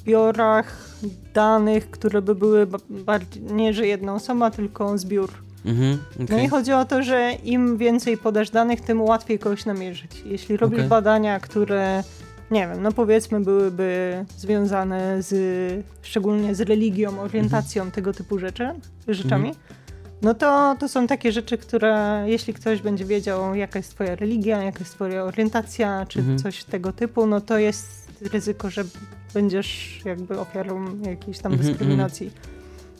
zbiorach danych, które by były ba- bardziej, nie że jedna osoba, tylko zbiór. Mhm, No okej. i chodzi o to, że im więcej podasz danych, tym łatwiej kogoś namierzyć. Jeśli robisz Okej. badania, które, nie wiem, no powiedzmy byłyby związane z, szczególnie z religią, orientacją, Mhm. tego typu rzeczy, rzeczami, no to, to są takie rzeczy, które jeśli ktoś będzie wiedział, jaka jest twoja religia, jaka jest twoja orientacja, czy Mhm. coś tego typu, no to jest ryzyko, że będziesz jakby ofiarą jakiejś tam Mhm, dyskryminacji.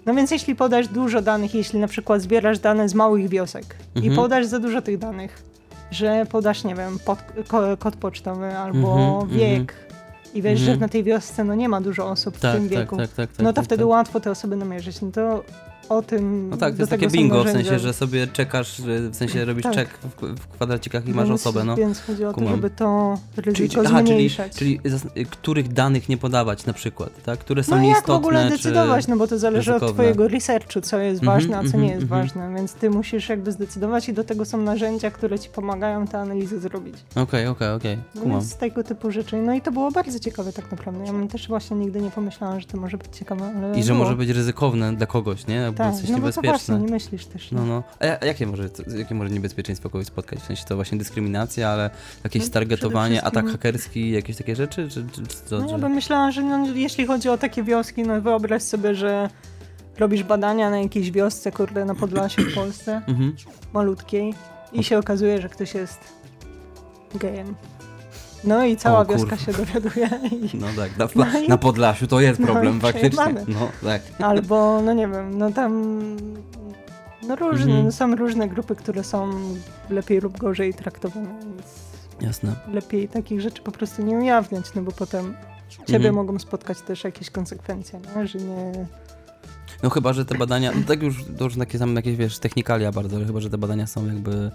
No więc jeśli podasz dużo danych, jeśli na przykład zbierasz dane z małych wiosek Mhm. i podasz za dużo tych danych, że podasz, nie wiem, pod, ko, kod pocztowy albo Mhm, wiek i wiesz, Mhm. że na tej wiosce no nie ma dużo osób w Tak, tym tak, wieku, tak, tak, tak. no to tak, wtedy łatwo te osoby namierzyć. No to o tym No tak, to jest takie bingo, w sensie, że sobie czekasz, w sensie robisz Tak. czek w, w kwadracikach i masz więc, osobę, no. Więc chodzi o to, Kumam. żeby to Czyli, ryzyko aha, czyli, zmniejszać. czyli zas- których danych nie podawać na przykład, tak? Które są no jak w ogóle decydować, no bo to zależy od ryzykowne? twojego researchu, co jest Mhm, ważne, a co mhm, nie jest mhm. ważne, więc ty musisz jakby zdecydować i do tego są narzędzia, które ci pomagają te analizy zrobić. Okej, okej, okej, No kumam. więc tego typu rzeczy. No i to było bardzo ciekawe tak naprawdę. Ja bym też właśnie nigdy nie pomyślałam, że to może być ciekawe, I że było. może być ryzykowne dla kogoś, nie? Tak, coś no bo to właśnie, niebezpieczne. nie myślisz też. No, no. A ja- a jakie może, jakie może niebezpieczeństwo kogoś spotkać? W sensie to właśnie dyskryminacja, ale jakieś No, targetowanie, przede atak wszystkim- hakerski, jakieś takie rzeczy? Czy, czy, czy co? No ja bym myślała, że no, jeśli chodzi o takie wioski, no wyobraź sobie, że robisz badania na jakiejś wiosce, kurde, na Podlasiu w Polsce, Mhm. malutkiej i się okazuje, że ktoś jest gejem. No i cała O, wioska się dowiaduje. I, No tak, na, No i- na Podlasiu to jest no problem i faktycznie. No tak. albo, no nie wiem, no tam No różne, Mhm. no są różne grupy, które są lepiej lub gorzej traktowane, więc Jasne. lepiej takich rzeczy po prostu nie ujawniać, no bo potem ciebie Mhm. mogą spotkać też jakieś konsekwencje, nie? że nie... No chyba, że te badania, no tak już, to już takie jakieś, wiesz, technikalia bardzo, ale chyba, że te badania są jakby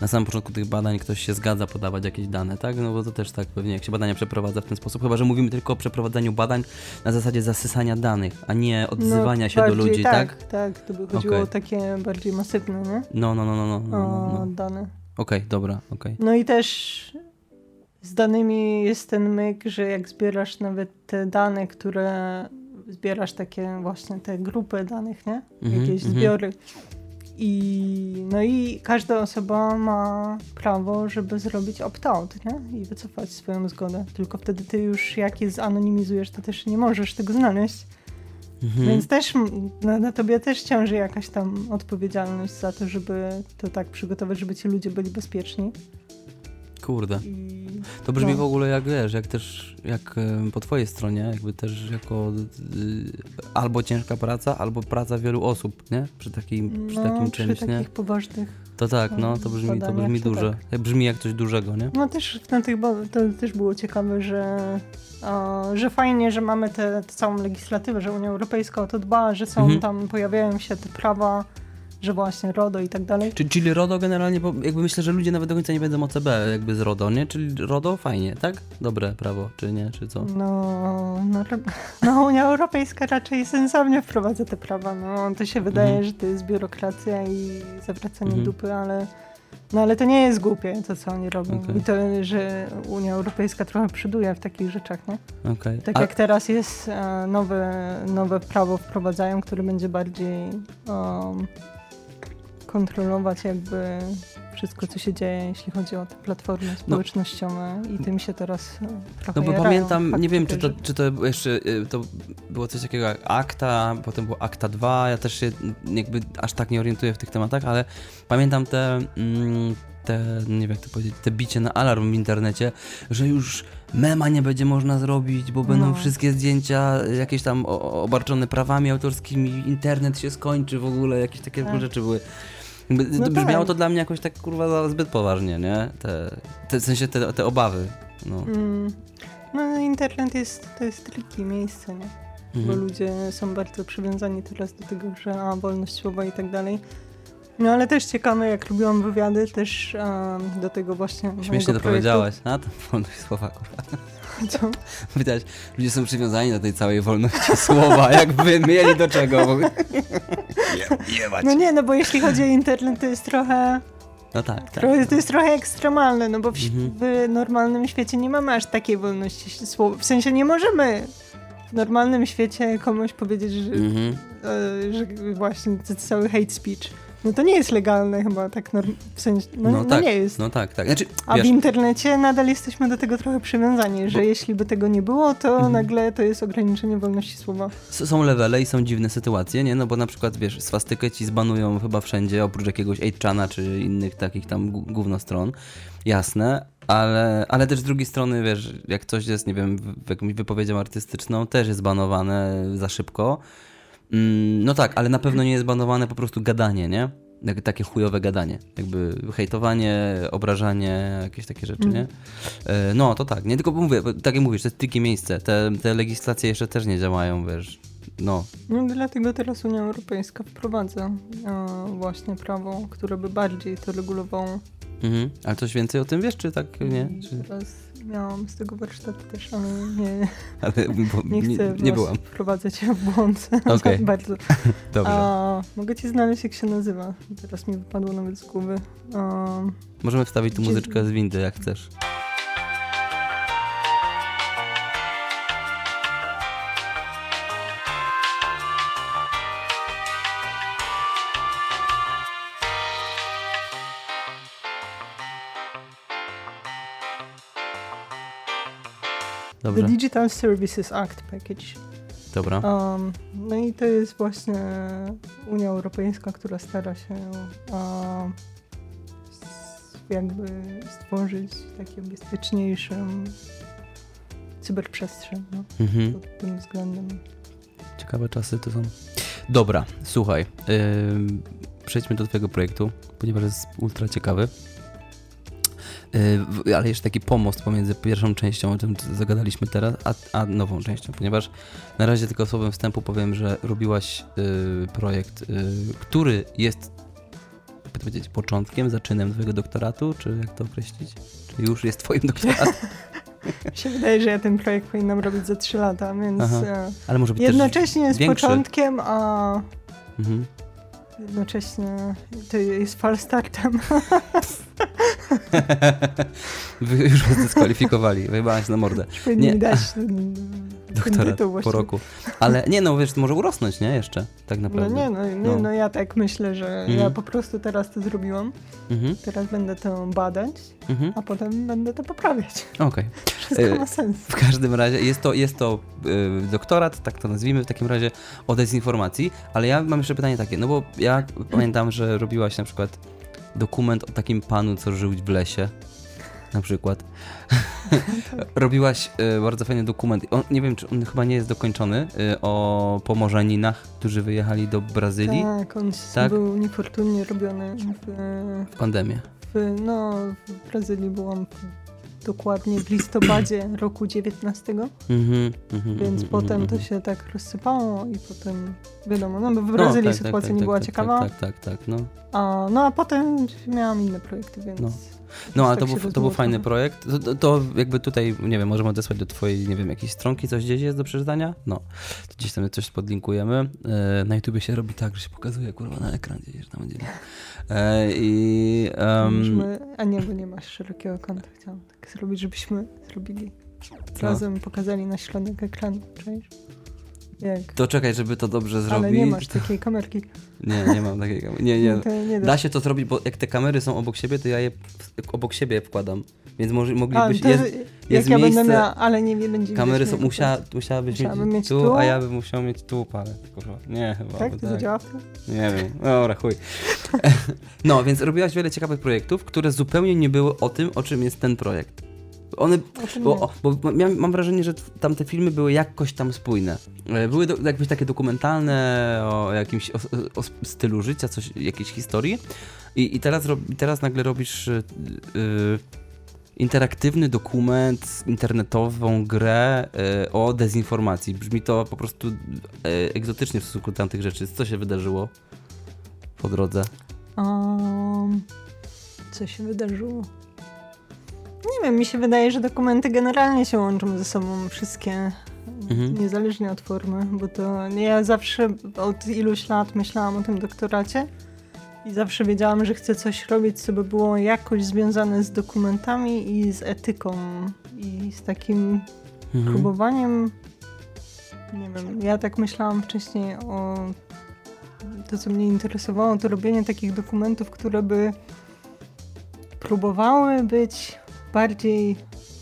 na samym początku tych badań ktoś się zgadza podawać jakieś dane, tak? No bo to też tak pewnie, jak się badania przeprowadza w ten sposób, chyba, że mówimy tylko o przeprowadzaniu badań na zasadzie zasysania danych, a nie odzywania no, się do bardziej ludzi, tak? tak? Tak, to by chodziło Okej. o takie bardziej masywne, nie? No, no, no, no, no, no, no, O, no. dane. Okej, dobra, okej. No i też z danymi jest ten myk, że jak zbierasz nawet te dane, które zbierasz takie właśnie te grupy danych, nie? Mhm, Jakieś mhm. zbiory. I no i każda osoba ma prawo, żeby zrobić opt-out, nie? I wycofać swoją zgodę. Tylko wtedy ty już jak je zanonimizujesz, to też nie możesz tego znaleźć. Mhm. Więc też na, na tobie też ciąży jakaś tam odpowiedzialność za to, żeby to tak przygotować, żeby ci ludzie byli bezpieczni. Kurde. I To brzmi no. w ogóle jak wiesz, jak też jak po twojej stronie, jakby też jako y, albo ciężka praca, albo praca wielu osób, nie? Przy takim, przy no, takim przy czymś, takich nie? poważnych. To tak, no, to brzmi, to brzmi to duże. tak. Brzmi jak coś dużego, nie? No też na tych ba- to też było ciekawe, że, a, że fajnie, że mamy tę tę całą legislatywę, że Unia Europejska o to dba, że są Mhm. tam, pojawiają się te prawa, że właśnie RODO i tak dalej. Czy, czyli RODO generalnie, bo jakby myślę, że ludzie nawet do końca nie wiedzą o CB jakby z RODO, nie? Czyli RODO fajnie, tak? Dobre prawo, czy nie, czy co? No, no, no Unia Europejska raczej sensownie wprowadza te prawa. No, to się wydaje, Mhm. że to jest biurokracja i zawracanie Mhm. dupy, ale, no, ale to nie jest głupie, to co oni robią. Okej. I to, że Unia Europejska trochę przyduje w takich rzeczach, nie? Okej. Tak A- jak teraz jest e, nowe, nowe prawo wprowadzają, które będzie bardziej um, kontrolować jakby wszystko, co się dzieje, jeśli chodzi o te platformy społecznościowe i tym się teraz trochę No bo jarają, pamiętam, nie wiem czy to, czy to jeszcze y, to było coś takiego jak Akta, potem było Akta 2, ja też się jakby aż tak nie orientuję w tych tematach, ale pamiętam te, mm, te nie wiem jak to powiedzieć, te bicie na alarm w internecie, że już mema nie będzie można zrobić, bo będą No. wszystkie zdjęcia jakieś tam obarczone prawami autorskimi, internet się skończy w ogóle, jakieś takie Tak. rzeczy były. Jakby No brzmiało tak. to dla mnie jakoś tak kurwa zbyt poważnie, nie? Te, te, w sensie te, te obawy. No. Mm. No internet jest, to jest tricky miejsce, nie? Bo Mhm. ludzie są bardzo przywiązani teraz do tego, że a, wolność słowa i tak dalej. No ale też ciekawe, jak robiłam wywiady, też a, do tego właśnie Śmiesznie to powiedziałaś. A to wolność słowa, kurwa. Co? Widać, ludzie są przywiązani do tej całej wolności słowa, jakby mieli do czego. Je, jebać. No nie, no bo jeśli chodzi o internet, to jest trochę, No tak, tak. trochę to jest trochę ekstremalne, no bo w, Mhm. w normalnym świecie nie mamy aż takiej wolności słowa. W sensie nie możemy w normalnym świecie komuś powiedzieć, że, Mhm. e, że właśnie to cały hate speech. No to nie jest legalne chyba tak w sensie, no, No no, tak, nie jest. No tak, tak. Znaczy, A w wiesz, internecie nadal jesteśmy do tego trochę przywiązani, że Bo- jeśli by tego nie było, to Mhm. nagle to jest ograniczenie wolności słowa. s- są levele i są dziwne sytuacje, nie? No bo na przykład, wiesz, swastykę ci zbanują chyba wszędzie, oprócz jakiegoś 8chana czy innych takich tam gó- gównostron. Jasne, ale, ale też z drugiej strony, wiesz, jak coś jest, nie wiem, w- w jakąś wypowiedzią artystyczną, też jest banowane za szybko. Mm, no tak, ale na pewno nie jest banowane po prostu gadanie, nie? Takie chujowe gadanie. Jakby hejtowanie, obrażanie, jakieś takie rzeczy, nie? E, No, to tak, nie tylko mówię, bo tak jak mówisz, to jest tricky miejsce. Te, te legislacje jeszcze też nie działają, wiesz. No, No dlatego teraz Unia Europejska wprowadza e, właśnie prawo, które by bardziej to regulowało. mhm. ale coś więcej o tym wiesz, czy tak nie? Czy, Teraz miałam z tego warsztat też, ale nie, ale bo, nie nie, chcę nie was byłam. wprowadzać w błąd Okej. bardzo. Dobrze. A, mogę ci znaleźć, jak się nazywa. Teraz mi wypadło nawet z głowy. A, Możemy wstawić tu muzyczkę z windy, jak chcesz. The Dobrze, Digital Services Act Package. dobra. Um, no i to jest właśnie Unia Europejska, która stara się um, jakby stworzyć takie bezpieczniejszą cyberprzestrzeń no, Mhm. pod tym względem. Ciekawe czasy to są. Dobra, słuchaj. ym, przejdźmy do twojego projektu, ponieważ jest ultra ciekawy. Yy, ale jeszcze taki pomost pomiędzy pierwszą częścią, o tym zagadaliśmy teraz, a, a nową częścią, ponieważ na razie tylko słowem wstępu powiem, że robiłaś yy, projekt, yy, który jest jakby to powiedzieć, początkiem, zaczynem twojego doktoratu, czy jak to określić? Czy już jest twoim doktoratem? Mi się wydaje, że ja ten projekt powinnam robić za 3 lata, więc Aha. e, Ale może być jednocześnie jest większy. początkiem, a. Mhm. jednocześnie to jest falstartem. Już was zdyskwalifikowali, wyjebałaś na mordę. Nie. mi dać tytuł po roku. Ale nie no, wiesz, to może urosnąć, nie? Jeszcze, tak No naprawdę. nie, no, nie No. no. ja tak myślę, że Mhm. ja po prostu teraz to zrobiłam. Mhm, Teraz będę to badać, mhm. a potem będę to poprawiać. Okej. Wszystko E, ma sens. W każdym razie jest to, jest to y, doktorat, tak to nazwijmy w takim razie, o dezinformacji, ale ja mam jeszcze pytanie takie, no bo ja pamiętam, że robiłaś na przykład dokument o takim panu, co żył w lesie, na przykład. robiłaś y, bardzo fajny dokument, on, nie wiem, czy on chyba nie jest dokończony, y, o Pomorzaninach, którzy wyjechali do Brazylii Tak, on Tak? był niefortunnie robiony w, w pandemię. w, no, w Brazylii byłam dokładnie w listopadzie roku 19, Mhm, mhm, więc mhm, potem to się tak rozsypało i potem wiadomo, no bo w Brazylii tak, sytuacja tak, nie tak, była tak, ciekawa, Tak, tak, tak, tak, no. A, no a potem miałam inne projekty, więc... No. No, ale tak to był, to był fajny projekt. To, to, to jakby tutaj, nie wiem, możemy odesłać do twojej, nie wiem, jakiejś stronki, coś gdzieś jest do przeczytania? No, to gdzieś tam coś podlinkujemy. E, na YouTubie się robi tak, że się pokazuje, kurwa, na ekran gdzieś tam będzie. E, I... em, Możemy, a nie, bo nie masz szerokiego kąta. Chciałam tak zrobić, żebyśmy zrobili Co? razem, pokazali na środek ekranu? Jak? to czekaj, żeby to dobrze zrobić. Ale nie masz takiej kamerki. Nie, nie mam takiego. Nie, nie. No nie da. Się to zrobić, bo jak te kamery są obok siebie, to ja je obok siebie wkładam. Więc może, A, moglibyś... to, jest, jest ja miejsce- miała, ale nie wiem, będzie Kamery są, musiała, musiałabyś mieć mieć tu, tu? a ja bym musiał mieć tu palec. Kurwa. Nie, chyba. Tak? To zadziała w tym? Nie wiem. Dobra, chuj. No, więc robiłaś wiele ciekawych projektów, które zupełnie nie były o tym, o czym jest ten projekt. One, bo, nie? bo miałem, mam wrażenie, że tamte filmy były jakoś tam spójne. E, Były do, jakieś takie dokumentalne o jakimś o, o stylu życia, coś, jakiejś historii. I, i teraz, rob, teraz nagle robisz y, y, interaktywny dokument, internetową grę y, o dezinformacji. Brzmi to po prostu y, egzotycznie w stosunku do tamtych rzeczy. Co się wydarzyło po drodze? Um, co się wydarzyło? Nie wiem, mi się wydaje, że dokumenty generalnie się łączą ze sobą wszystkie, Mhm. niezależnie od formy, bo to ja zawsze od iluś lat myślałam o tym doktoracie i zawsze wiedziałam, że chcę coś robić, co by było jakoś związane z dokumentami i z etyką i z takim Mhm. próbowaniem. Nie wiem, ja tak myślałam wcześniej o to, co mnie interesowało, to robienie takich dokumentów, które by próbowały być bardziej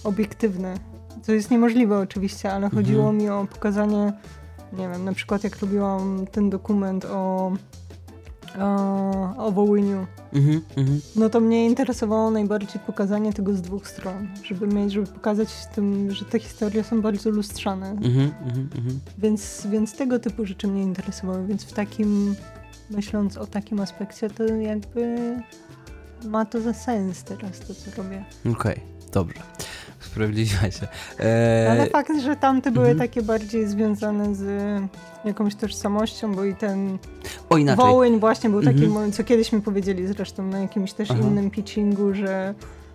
obiektywne. To jest niemożliwe oczywiście, ale Mhm. chodziło mi o pokazanie, nie wiem, na przykład jak robiłam ten dokument o, o, o Wołyniu, Mhm, mhm. no to mnie interesowało najbardziej pokazanie tego z dwóch stron, żeby mieć, żeby pokazać tym, że te historie są bardzo lustrzane. Mhm, mhm. Więc, więc tego typu rzeczy mnie interesowały, więc w takim, myśląc o takim aspekcie, to jakby ma to za sens teraz to, co robię. Okej, dobrze. Sprawiedliwa się. Eee, Ale fakt, że tamte były mhm. takie bardziej związane z jakąś tożsamością, bo i ten o inaczej. Wołyń właśnie był taki, Mhm. co kiedyś mi powiedzieli zresztą na jakimś też Aha. innym pitchingu, że,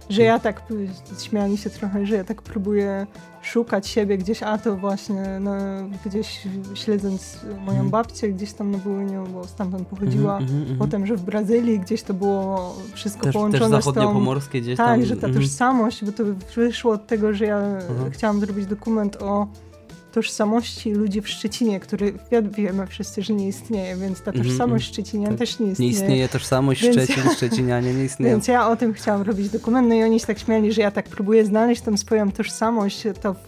że ja tak, śmiali się trochę, że ja tak próbuję szukać siebie gdzieś, a to właśnie no, gdzieś śledząc moją Mhm. babcię gdzieś tam na Wołyniu, bo stamtąd pochodziła, Mhm, mhm, mhm. potem, że w Brazylii gdzieś to było wszystko też, połączone też zachodnio-pomorskie gdzieś Tak, tam. że ta mhm. tożsamość, bo to wyszło od tego, że ja chciałam zrobić dokument o tożsamości ludzi w Szczecinie, który wi- wiemy wszyscy, że nie istnieje, więc ta Mhm, tożsamość mhm. Szczecinian Tak. też nie Nie istnieje. istnieje tożsamość Więc Szczecin, Szczecinianie nie istnieją. Więc ja o tym chciałam robić dokument, no i oni się tak śmiali, że ja tak próbuję znaleźć tą swoją tożsamość, to w,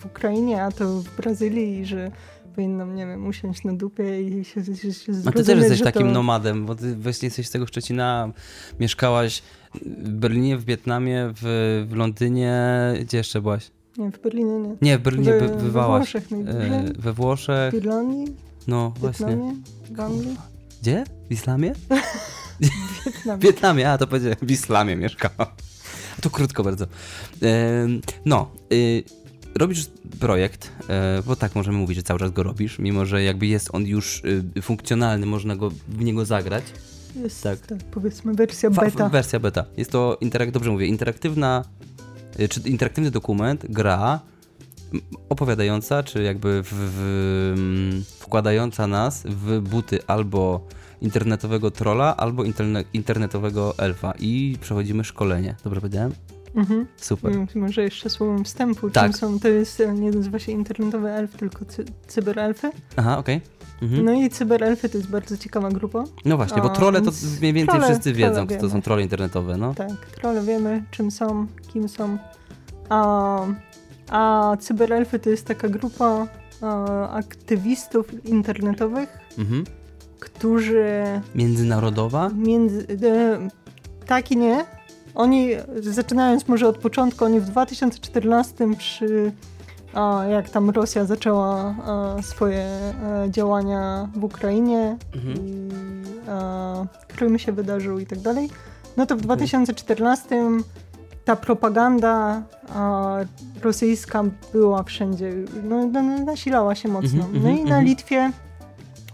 w Ukrainie, a to w Brazylii, że powinnam, nie wiem, usiąść na dupie i się, się, się A ty też jesteś że takim to... nomadem, bo ty właśnie jesteś z tego Szczecina, mieszkałaś w Berlinie, w Wietnamie, w, w Londynie, gdzie jeszcze byłaś? Nie, w Berlinie nie. Nie, w Berlinie by, we bywałaś. Włoszech najdłużej, E, we Włoszech, w Irlandii, no w właśnie. Wietnamie, w Anglii. Gdzie? W Islamie? Wietnamie. W Wietnamie, a to powiedziałem, w Islamie mieszkała. To krótko bardzo. Em, No, y, robisz projekt, e, bo tak możemy mówić, że cały czas go robisz, mimo że jakby jest on już funkcjonalny, można go w niego zagrać. Jest, Tak. tak. powiedzmy wersja Fa- beta. Wersja beta. Jest to, interak- dobrze mówię, interaktywna, czy interaktywny dokument, gra opowiadająca, czy jakby w, w, wkładająca nas w buty albo internetowego trolla, albo interne, internetowego elfa i przechodzimy szkolenie. Dobrze powiedziałem? Mhm. Super. Mm, Może jeszcze słowem wstępu. Tak. Czym są, to jest, nie nazywa się internetowy elf, tylko cy cyberelfy. Aha, okej. Mhm. No i cyberelfy to jest bardzo ciekawa grupa. No właśnie, bo trolle to mniej więcej trolle- wszyscy wiedzą, kto to są trolle internetowe, no. Tak, trolle wiemy, czym są, kim są. A, a cyberelfy to jest taka grupa a, aktywistów internetowych, Mhm. którzy Międzynarodowa? między... E, tak i nie. Oni, zaczynając może od początku, oni w 2014 przy... A, jak tam Rosja zaczęła a, swoje e, działania w Ukrainie Mhm. i a, Krym się wydarzył i tak dalej, no to w 2014 ta propaganda rosyjska była wszędzie, no, no, nasilała się mocno. Mhm, no mhm, i na mhm. Litwie,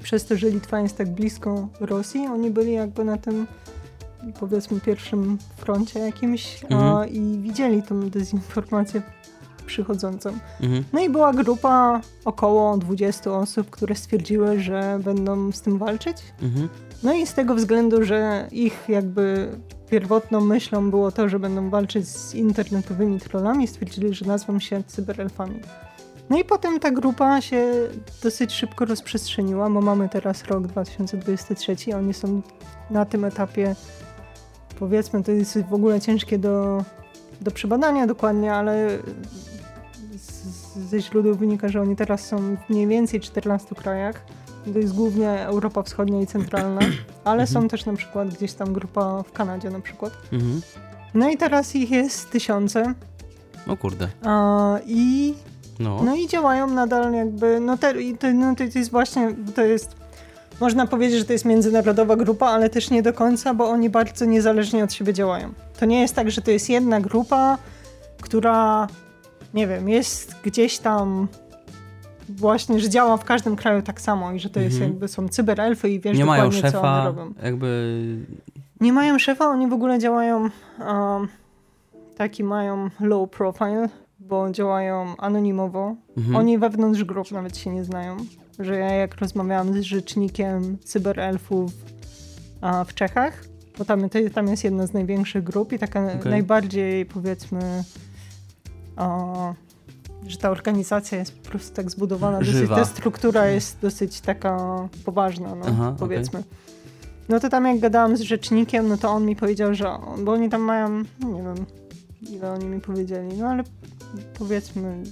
przez to, że Litwa jest tak blisko Rosji, oni byli jakby na tym powiedzmy pierwszym froncie jakimś Mhm. i widzieli tą dezinformację przychodzącą. Mhm. No i była grupa około 20 osób, które stwierdziły, że będą z tym walczyć. Mhm. No i z tego względu, że ich jakby pierwotną myślą było to, że będą walczyć z internetowymi trollami, stwierdzili, że nazwą się cyberelfami. No i potem ta grupa się dosyć szybko rozprzestrzeniła, bo mamy teraz rok 2023, oni są na tym etapie, powiedzmy, to jest w ogóle ciężkie do, do przebadania dokładnie, ale ze źródeł wynika, że oni teraz są w mniej więcej 14 krajach. To jest głównie Europa Wschodnia i Centralna, ale są też na przykład gdzieś tam grupa w Kanadzie na przykład. Mhm. No i teraz ich jest tysiące O kurde. a, i, No. no i działają nadal jakby, no, te, i to, no to jest właśnie, to jest, można powiedzieć, że to jest międzynarodowa grupa, ale też nie do końca, bo oni bardzo niezależnie od siebie działają. To nie jest tak, że to jest jedna grupa, która, nie wiem, jest gdzieś tam właśnie, że działa w każdym kraju tak samo i że to jest Mhm. jakby, są cyberelfy i wiesz nie mają dokładnie, co one szefa, robią. jakby... Nie mają szefa, oni w ogóle działają um, taki mają low profile, bo działają anonimowo. Mhm. Oni wewnątrz grup nawet się nie znają. Że ja jak rozmawiałam z rzecznikiem cyberelfów a, w Czechach, bo tam, tam jest jedna z największych grup i taka Okej. najbardziej powiedzmy a, że ta organizacja jest po prostu tak zbudowana, dosyć, Żywa. ta struktura jest dosyć taka poważna, no, Aha, powiedzmy. No to tam jak gadałam z rzecznikiem, no to on mi powiedział, że on, bo oni tam mają, no nie wiem, ile oni mi powiedzieli, no ale powiedzmy,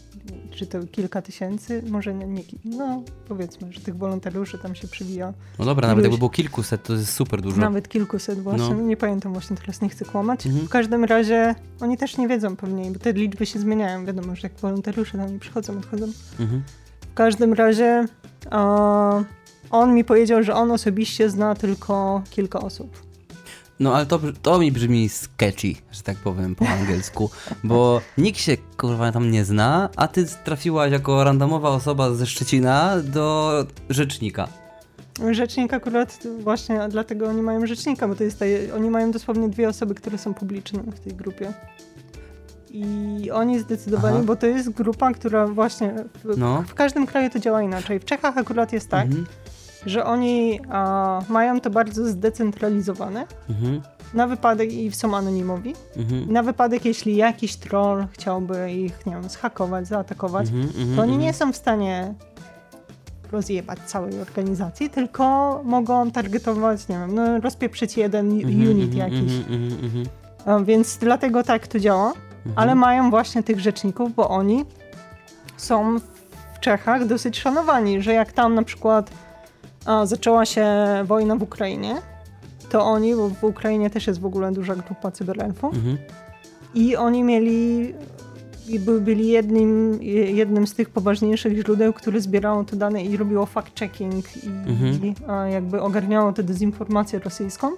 czy to kilka tysięcy, może nie, nie no powiedzmy, że tych wolontariuszy tam się przywija, No dobra, nawet jakby było kilkuset, to jest super dużo. nawet kilkuset właśnie, No. nie pamiętam właśnie, teraz nie chcę kłamać. Mhm. W każdym razie oni też nie wiedzą pewnie, bo te liczby się zmieniają, wiadomo, że jak wolontariusze tam nie przychodzą, odchodzą. Mhm. W każdym razie e, on mi powiedział, że on osobiście zna tylko kilka osób. No ale to, to mi brzmi sketchy, że tak powiem po angielsku, bo nikt się kurwa tam nie zna, a ty trafiłaś jako randomowa osoba ze Szczecina do rzecznika. Rzecznik akurat właśnie dlatego oni mają rzecznika, bo to jest ta, oni mają dosłownie dwie osoby, które są publiczne w tej grupie. I oni zdecydowali, Aha. bo to jest grupa, która właśnie w, No. w każdym kraju to działa inaczej. W Czechach akurat jest tak, Mhm. Że oni a, mają to bardzo zdecentralizowane Mhm. na wypadek i są anonimowi. Mhm. Na wypadek, jeśli jakiś troll chciałby ich, nie wiem, zhakować, zaatakować, Mhm. Mhm. to oni Mhm. nie są w stanie rozjebać całej organizacji, tylko mogą targetować, nie wiem, no, rozpieprzyć jeden Mhm, unit jakiś. A, Więc dlatego tak to działa, ale mają właśnie tych rzeczników, bo oni są w Czechach dosyć szanowani, że jak tam na przykład a, zaczęła się wojna w Ukrainie, to oni, bo w Ukrainie też jest w ogóle duża grupa cyberelfów, Mhm. i oni mieli i by- byli jednym, jednym z tych poważniejszych źródeł, które zbierało te dane i robiło fact-checking i, Mhm. i a, jakby ogarniało tę dezinformację rosyjską.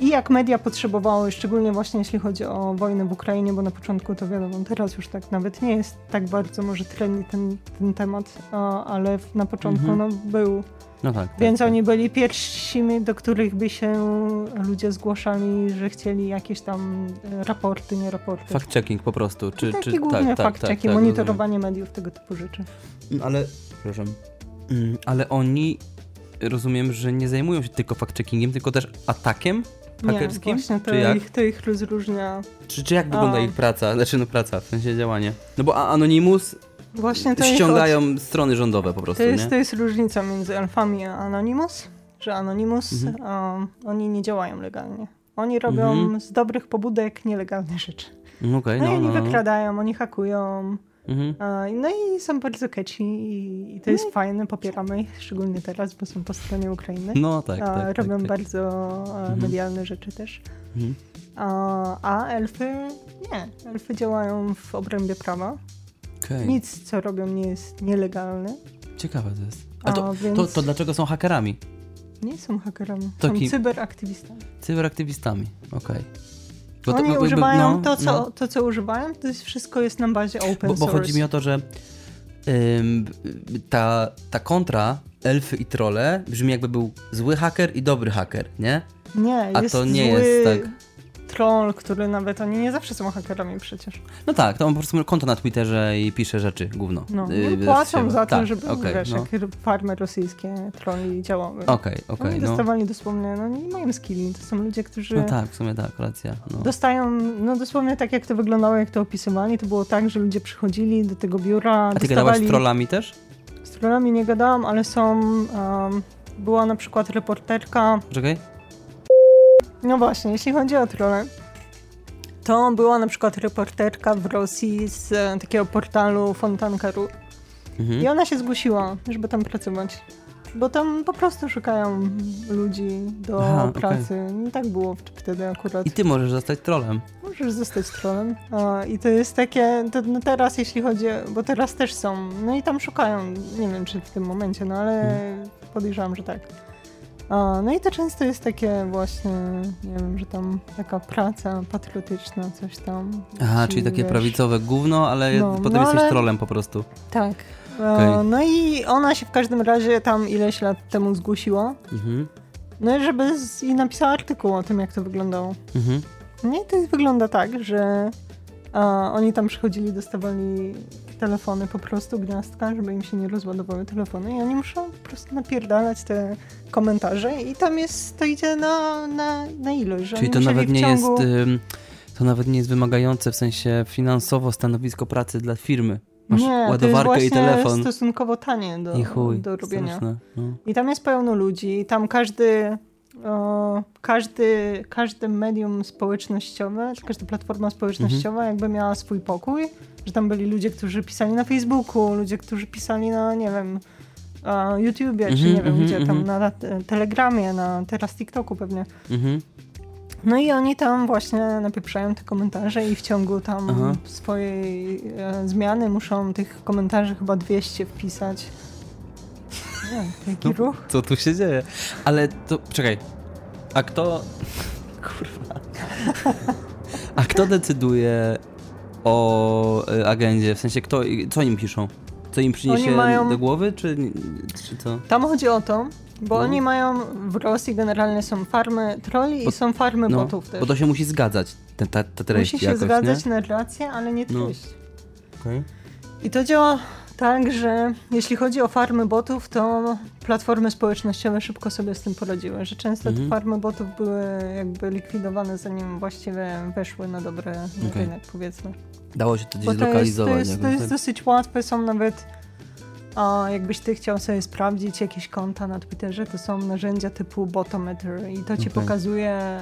I jak media potrzebowały, szczególnie właśnie jeśli chodzi o wojnę w Ukrainie, bo na początku to wiadomo, teraz już tak nawet nie jest tak bardzo może trendy ten, ten temat, a, ale na początku Mhm. no, był. No tak. tak, Więc tak. oni byli pierwszymi, do których by się ludzie zgłaszali, że chcieli jakieś tam e, raporty, nie raporty. Fact-checking po prostu. Czy, Taki czy, główny tak, tak, fakt tak, tak, monitorowanie mediów, tego typu rzeczy. rozumiem. Ale, przepraszam. Mm, Ale oni, rozumiem, że nie zajmują się tylko fact-checkingiem, tylko też atakiem hakerskim? Nie, właśnie to, czy jak? ich, to ich rozróżnia. Czy, czy jak wygląda A. ich praca? Znaczy, no praca, w sensie działanie. No bo a- Anonymous Właśnie to ściągają strony rządowe po prostu, to, jest, nie? to jest różnica między Alfami a Anonymous, że Anonymous, Mhm. um, oni nie działają legalnie. Oni robią Mhm. z dobrych pobudek nielegalne rzeczy. Mm, Okej, No, i no, oni no, no. wykradają, oni hakują, Mhm. No i są bardzo catchy i, to jest fajne, popieramy ich, szczególnie teraz, bo są po stronie Ukrainy. No tak, A, tak, robią tak, tak. bardzo Mhm. medialne rzeczy też. Mhm. A elfy nie. Elfy działają w obrębie prawa. Okej. Nic, co robią, nie jest nielegalne. Ciekawe to jest. A to, A, więc to, to dlaczego są hakerami? nie są hakerami, To są kim? cyberaktywistami. Cyberaktywistami, okej. Bo to- Oni bo- bo- używają no, to, co, no. to, co używają, to jest, wszystko jest na bazie open Bo, bo source. chodzi mi o to, że ym, ta, ta kontra elfy i trole brzmi jakby był zły haker i dobry haker, nie? Nie, A jest to nie zły jest tak. Troll, który nawet, oni nie zawsze są hakerami przecież. No tak, to on po prostu ma konto na Twitterze i pisze rzeczy, gówno. No, Yy, no płacą za to, tak, żeby, okej, wiesz, no. jak farmy rosyjskie troli działały. Okej, okej, Oni no. dostawali dosłownie, no nie mają skilli, to są ludzie, którzy No tak, w sumie tak, racja. No. dostają, no dosłownie tak jak to wyglądało, jak to opisywali, to było tak, że ludzie przychodzili do tego biura, A ty gadałaś dostawali... z trollami też? Z trollami nie gadałam, ale są, um, była na przykład reporterka, Czekaj. No właśnie, jeśli chodzi o trolle, to była na przykład reporterka w Rosji z e, takiego portalu Fontanka.ru Mhm. I ona się zgłosiła, żeby tam pracować. Bo tam po prostu szukają ludzi do Aha, pracy. I tak było wtedy akurat. I ty możesz zostać trollem. Możesz zostać trollem. A, I to jest takie, to, no teraz jeśli chodzi, bo teraz też są, no i tam szukają, nie wiem czy w tym momencie, no ale Mhm. podejrzewam, że tak. No i to często jest takie właśnie, nie wiem, że tam taka praca patriotyczna, coś tam. Aha, czyli takie wiesz, prawicowe gówno, ale No, potem no jesteś ale- trollem po prostu. Tak. Okej. No i ona się w każdym razie tam ileś lat temu zgłosiła. Mhm. No i żeby z, i napisała artykuł o tym, jak to wyglądało. Mhm. Nie, to wygląda tak, że a, oni tam przychodzili, dostawali telefony po prostu, gniazdka, żeby im się nie rozładowały telefony i oni muszą po prostu napierdalać te komentarze i tam jest, to idzie na, na, na ilość, Czyli to nawet nie ciągu... jest. ym, To nawet nie jest wymagające w sensie finansowo stanowisko pracy dla firmy. Masz nie, to jest ładowarkę i telefon. stosunkowo tanie do, chuj. do robienia. Straszne. No. I tam jest pełno ludzi, i tam każdy, o, każdy, każde medium społecznościowe, każda platforma społecznościowa Mhm. jakby miała swój pokój, że tam byli ludzie, którzy pisali na Facebooku, ludzie, którzy pisali na, nie wiem, YouTubie, czy Mhm, nie wiem, mhm, gdzie tam, mhm. na te- Telegramie, na teraz TikToku pewnie. Mhm. No i oni tam właśnie napieprzają te komentarze i w ciągu tam Aha. swojej e, zmiany muszą tych komentarzy chyba 200 wpisać. Nie, jaki No, ruch? Co tu się dzieje? Ale to. Czekaj. A kto. Kurwa. A kto decyduje o y, agendzie? W sensie, kto, co im piszą? Co im przyniesie mają- do głowy, czy, czy co? Tam chodzi o to, bo No. oni mają w Rosji generalnie są farmy troli Bo- i są farmy No, botów też. bo to się musi zgadzać, te, ta, ta treść Musi się jakoś, zgadzać nie? narracja, ale nie No. treść. Okej. I to działa tak, że jeśli chodzi o farmy botów, to platformy społecznościowe szybko sobie z tym poradziły, że często Mhm. te farmy botów były jakby likwidowane zanim właściwie weszły na dobre na Okej. rynek, powiedzmy. Dało się to gdzieś Bo to jest, to zlokalizować. jest, to jakoś, jest tak? dosyć łatwe, są nawet a jakbyś ty chciał sobie sprawdzić jakieś konta na Twitterze, to są narzędzia typu Botometer i to ci Okej. pokazuje,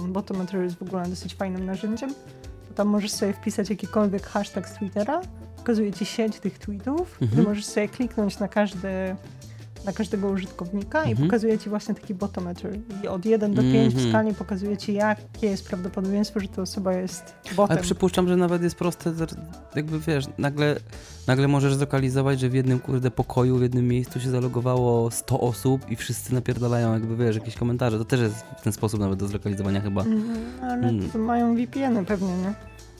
um, Botometer jest w ogóle dosyć fajnym narzędziem, bo tam możesz sobie wpisać jakikolwiek hashtag z Twittera, pokazuje ci sieć tych tweetów, Mhm. i możesz sobie kliknąć na każdy na każdego użytkownika i Mhm. pokazuje ci właśnie taki botometr. I od 1 do 5 w Mhm. skali pokazuje ci, jakie jest prawdopodobieństwo, że ta osoba jest botem. Ale przypuszczam, że nawet jest proste, jakby wiesz, nagle, nagle możesz zlokalizować, że w jednym kurde pokoju, w jednym miejscu się zalogowało 100 osób i wszyscy napierdalają jakby wiesz, jakieś komentarze. To też jest w ten sposób nawet do zlokalizowania chyba. Mhm, ale Mm. to mają VPN-y pewnie, nie?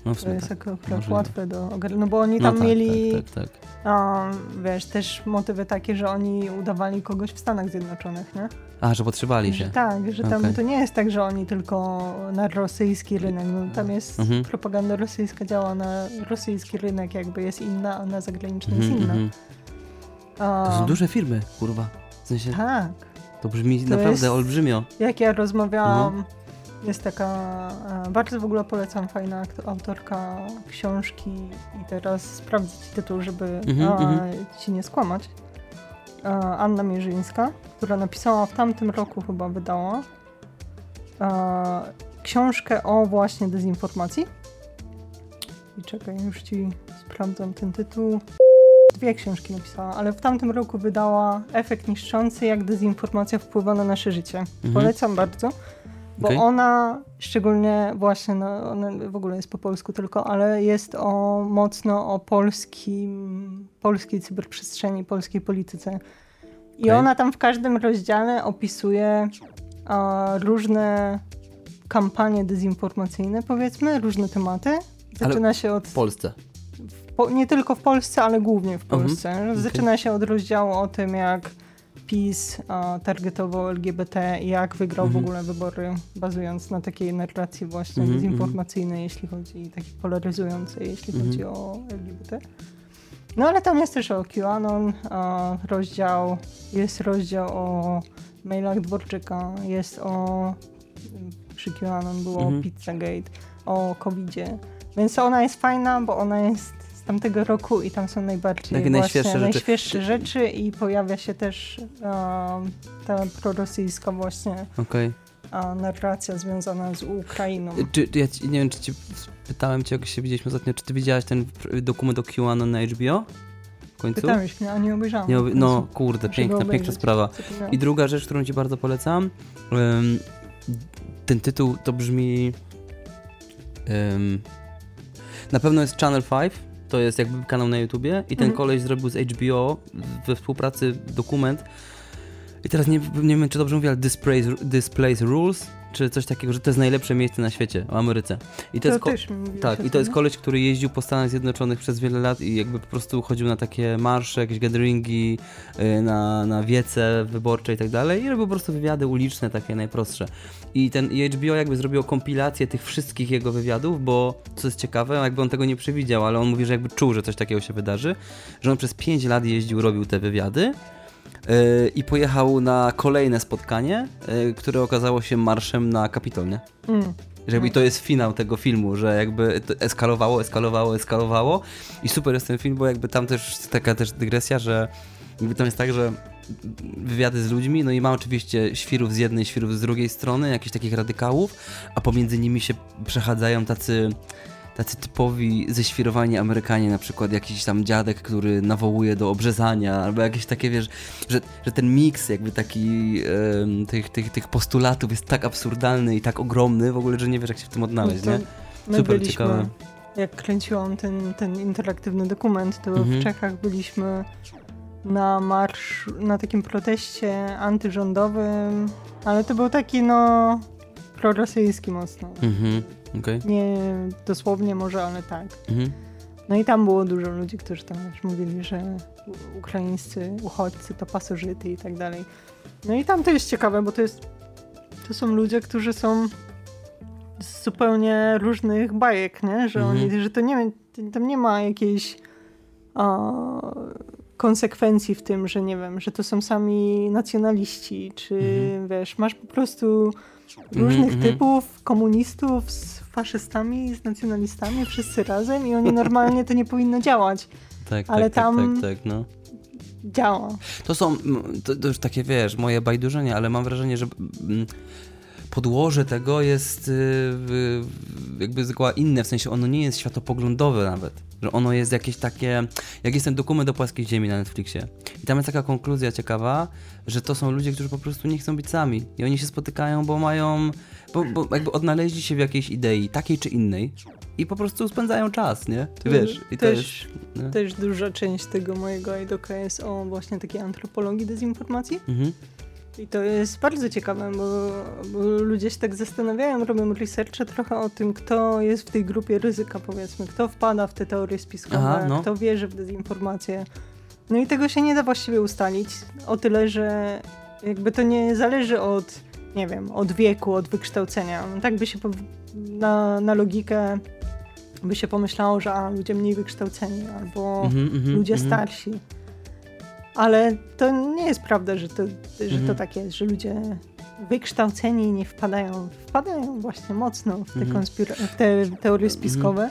No To jest tak. akurat możliwe. łatwe do ogarnięcia. No bo oni No tam tak, mieli, tak, tak, tak. a, wiesz, też motywy takie, że oni udawali kogoś w Stanach Zjednoczonych, nie? A, że potrzebali Że się. tak, że tam Okej. to nie jest tak, że oni tylko na rosyjski rynek, no tam jest Mhm. propaganda rosyjska działa na rosyjski rynek, jakby jest inna, a na zagraniczny Mhm, jest inna. mhm. A, To są duże firmy, kurwa. W sensie, Tak. to brzmi To naprawdę jest- olbrzymio. Jak ja rozmawiałam, Mhm. Jest taka, e, bardzo w ogóle polecam, fajna autorka książki i teraz sprawdzę ci tytuł, żeby Mhm, a, mhm. ci nie skłamać. E, Anna Mierzyńska, która napisała w tamtym roku chyba wydała e, książkę o właśnie dezinformacji. I czekaj, już ci sprawdzam ten tytuł. Dwie książki napisała, ale w tamtym roku wydała Efekt niszczący, jak dezinformacja wpływa na nasze życie. Mhm. Polecam bardzo, bo Okej. ona szczególnie właśnie, no, ona w ogóle jest po polsku tylko, ale jest o mocno o polskim, polskiej cyberprzestrzeni, polskiej polityce. I Okej. ona tam w każdym rozdziale opisuje a, różne kampanie dezinformacyjne, powiedzmy, różne tematy. Zaczyna się od W Polsce. po, nie tylko w Polsce, ale głównie w Mhm. Polsce. Zaczyna się od rozdziału o tym, jak PiS targetował LGBT i jak wygrał Mhm. w ogóle wybory, bazując na takiej narracji właśnie Mhm, dezinformacyjnej, jeśli chodzi, takiej polaryzującej, jeśli Mhm. chodzi o LGBT. No ale tam jest też o QAnon, rozdział, jest rozdział o mailach Dworczyka, jest o, przy QAnon było Mhm. o Pizzagate, o COVIDzie. Więc ona jest fajna, bo ona jest tamtego roku i tam są najbardziej właśnie najświeższe rzeczy. najświeższe rzeczy i pojawia się też um, ta prorosyjska właśnie Okej. a, narracja związana z Ukrainą. Czy, ja ci, nie wiem, czy ci pytałem cię, jak się widzieliśmy ostatnio, czy ty widziałaś ten dokument o QAnon na HBO? W końcu? Pytałeś mnie, a nie obejrzałam. Nie, końcu. no kurde, Muszę piękna, piękna sprawa. I druga rzecz, którą ci bardzo polecam, em, ten tytuł to brzmi na pewno jest Channel 5, to jest jakby kanał na YouTubie i ten Mhm. koleś zrobił z HBO we współpracy dokument i teraz nie, nie wiem, czy dobrze mówię, ale Displays, Displays Rules, czy coś takiego, że to jest najlepsze miejsce na świecie, o Ameryce. I to, to jest tak, i to jest no. koleś, który jeździł po Stanach Zjednoczonych przez wiele lat i jakby po prostu chodził na takie marsze, jakieś gatheringi, y, na, na wiece wyborcze i tak dalej i robił po prostu wywiady uliczne, takie najprostsze. I ten i HBO jakby zrobił kompilację tych wszystkich jego wywiadów, bo co jest ciekawe, jakby on tego nie przewidział, ale on mówi, że jakby czuł, że coś takiego się wydarzy, że on przez 5 lat jeździł, robił te wywiady i pojechał na kolejne spotkanie, y, które okazało się marszem na Kapitol, nie? Mm. Jakby to jest finał tego filmu, że jakby eskalowało, eskalowało, eskalowało i super jest ten film, bo jakby tam też taka też dygresja, że jakby tam jest tak, że wywiady z ludźmi, no i ma oczywiście świrów z jednej, świrów z drugiej strony, jakichś takich radykałów, a pomiędzy nimi się przechadzają tacy tacy typowi ześwirowani Amerykanie, na przykład jakiś tam dziadek, który nawołuje do obrzezania, albo jakieś takie, wiesz, że, że ten miks jakby taki em, tych, tych, tych postulatów jest tak absurdalny i tak ogromny w ogóle, że nie wiesz jak się w tym odnaleźć, No nie? Super byliśmy, ciekawe. jak kręciłam ten, ten interaktywny dokument, to Mhm. w Czechach byliśmy na marsz, na takim proteście antyrządowym, ale to był taki no prorosyjski mocno. Mhm, okej. Nie dosłownie może, ale tak. Mhm. No i tam było dużo ludzi, którzy tam już mówili, że ukraińscy uchodźcy to pasożyty i tak dalej. No i tam to jest ciekawe, bo to jest to są ludzie, którzy są z zupełnie różnych bajek, nie? Że Mhm. oni, że to nie tam nie ma jakiejś a, konsekwencji w tym, że nie wiem, że to są sami nacjonaliści, czy Mhm. wiesz, masz po prostu różnych mhm. typów, komunistów z faszystami, z nacjonalistami, wszyscy razem i oni normalnie to nie powinno działać. Tak, Ale tak, tak, tam- tak, tak, no. Działa. To są, to, to już takie, wiesz, moje bajdurzenie, ale mam wrażenie, że mm, podłoże tego jest y, jakby zgoła inne, w sensie ono nie jest światopoglądowe nawet. Że ono jest jakieś takie, jak jest ten dokument o płaskiej ziemi na Netflixie. I tam jest taka konkluzja ciekawa, że to są ludzie, którzy po prostu nie chcą być sami. I oni się spotykają, bo mają, bo, bo jakby odnaleźli się w jakiejś idei, takiej czy innej. I po prostu spędzają czas, nie? Ty wiesz, i to też, jest... nie? też duża część tego mojego iDoka jest o właśnie takiej antropologii dezinformacji. Mhm. I to jest bardzo ciekawe, bo, bo ludzie się tak zastanawiają, robią researche trochę o tym, kto jest w tej grupie ryzyka, powiedzmy, kto wpada w te teorie spiskowe, Aha, no. kto wierzy w dezinformację. No i tego się nie da właściwie ustalić, o tyle, że jakby to nie zależy od, nie wiem, od wieku, od wykształcenia. Tak by się na, na logikę by się pomyślało, że a, ludzie mniej wykształceni albo Mhm, mhm, ludzie mhm. starsi. Ale to nie jest prawda, że to, że Mhm. to tak jest, że ludzie wykształceni nie wpadają. Wpadają właśnie mocno w te, Mhm. konspira- w te teorie spiskowe.